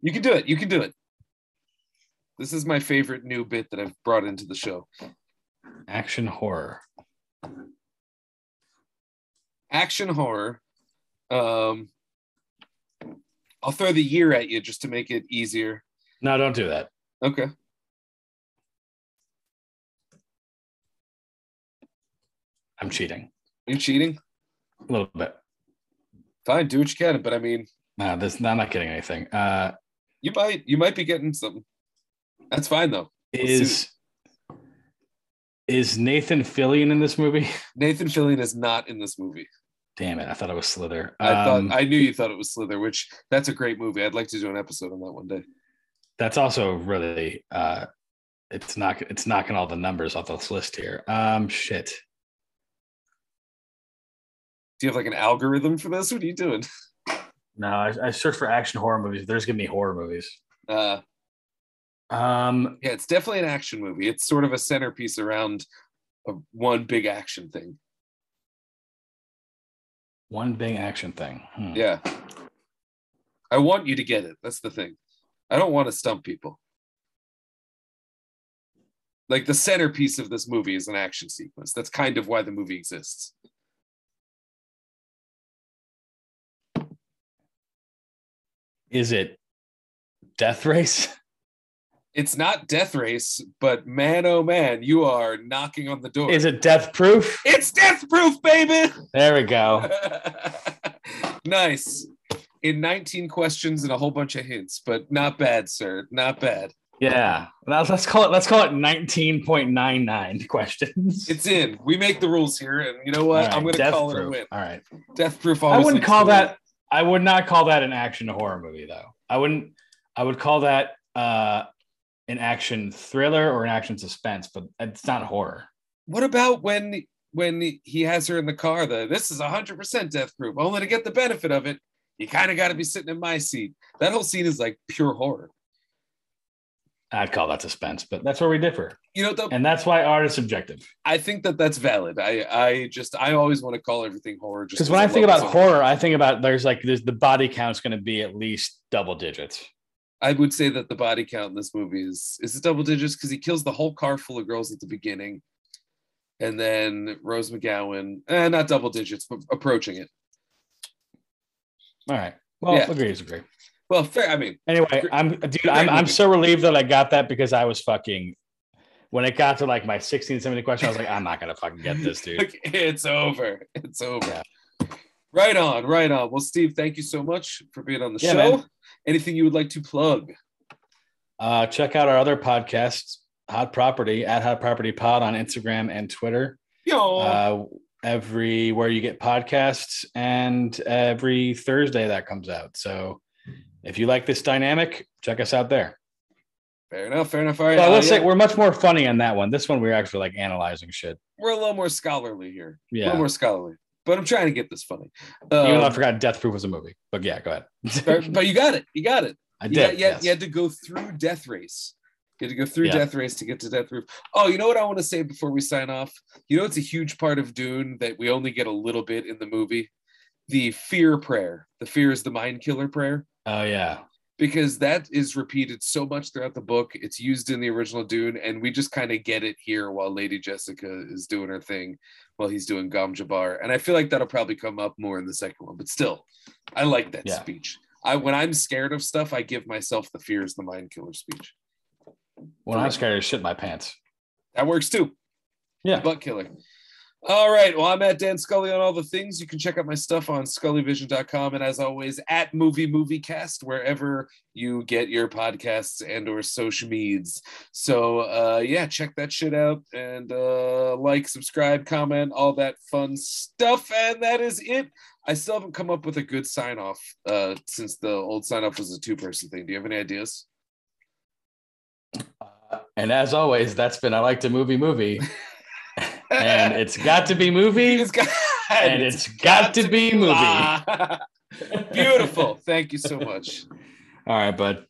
You can do it. You can do it. This is my favorite new bit that I've brought into the show. Action horror. Action horror. Um, I'll throw the year at you just to make it easier. No, don't do that. Okay. I'm cheating You're cheating? a little bit. Fine, do what you can. But I mean, No, this I'm not getting anything. Uh, you might you might be getting something. That's fine though. is is Nathan Fillion in this movie? Nathan Fillion is not in this movie. Damn it! I thought it was Slither. I Um, thought I knew you thought it was Slither, which that's a great movie. I'd like to do an episode on that one day. that's also really uh, it's not it's knocking all the numbers off this list here. Um, shit. Do you have like an algorithm for this? What are you doing? No, I, I searched for action horror movies. There's gonna be horror movies. Uh, Um, yeah, it's definitely an action movie. It's sort of a centerpiece around a, one big action thing. One big action thing. Hmm. Yeah. I want you to get it. That's the thing. I don't want to stump people. Like the centerpiece of this movie is an action sequence. That's kind of why the movie exists. Is it Death Race? It's not Death Race, but man, oh man, you are knocking on the door. Is it death proof? It's Death Proof, baby. There we go. nice. In 19 questions and a whole bunch of hints, but not bad, sir. Not bad. Yeah. Let's call it let's call it 19.99 questions. It's in. We make the rules here, and you know what? right, I'm going to death call it a win. All right. Death Proof. I wouldn't call the win. that I would not call that an action horror movie though. I wouldn't I would call that uh an action thriller or an action suspense, but it's not horror. What about when when he has her in the car? The this is 100 percent Death Proof. Only to get the benefit of it, you kind of got to be sitting in my seat. That whole scene is like pure horror. I'd call that suspense, but that's where we differ. You know, the, And that's why art is subjective. I think that that's valid. I I just I always want to call everything horror. just Because when I think about horror, I think about there's like there's the body count's going to be at least double digits. I would say that the body count in this movie is is it double digits because he kills the whole car full of girls at the beginning, and then Rose McGowan, eh, not double digits, but approaching it. All right. Well, Yeah. agree is agree. Well, fair. I mean, Anyway, I'm dude. I'm, I'm so relieved that I got that because I was fucking. When it got to like my 16, 17 question, I was like, I'm not gonna fucking get this, dude. like, it's over. It's over. Yeah. Right on, right on. Well, Steve, thank you so much for being on the Yeah, show. man. Anything you would like to plug? Uh, check out our other podcasts, Hot Property at Hot Property Pod on Instagram and Twitter. Yo, Uh, everywhere you get podcasts, and every Thursday that comes out. So, if you like this dynamic, check us out there. fair enough. Fair enough. All right. Well, uh, let's say yeah, we're much more funny on that one. This one, we're actually like analyzing shit. we're a little more scholarly here. A Yeah. little more scholarly. But I'm trying to get this funny. Even though I Um, forgot Death Proof was a movie. But yeah, go ahead. but you got it. You got it. I You, did. you, had, yes. you had to go through Death Race. You had to go through Yeah. Death Race to get to Death Roof. Oh, you know what I want to say before we sign off? You know, it's a huge part of Dune that we only get a little bit in the movie. The fear prayer. The fear is the mind killer prayer. Oh yeah. Because that is repeated so much throughout the book. It's used in the original Dune, and we just kind of get it here while Lady Jessica is doing her thing while he's doing Gom Jabbar. And I feel like that'll probably come up more in the second one, but still, I like that Yeah. speech. I when I'm scared of stuff, I give myself the fears the mind killer speech. When I'm scared to shit my pants. That works too. Yeah. Butt killer. All right. Well, I'm at Dan Scully on all the things. You can check out my stuff on scullyvision.com. And as always, at Movie Movie Cast, wherever you get your podcasts and or social medias. So uh yeah, check that shit out and uh like, subscribe, comment, all that fun stuff. And that is it. I still haven't come up with a good sign off uh since the old sign off was a two-person thing. Do you have any ideas? And as always, that's been I like to movie movie. and it's got to be movie. It's got, And it's got to be movie. Beautiful. Thank you so much. All right, bud.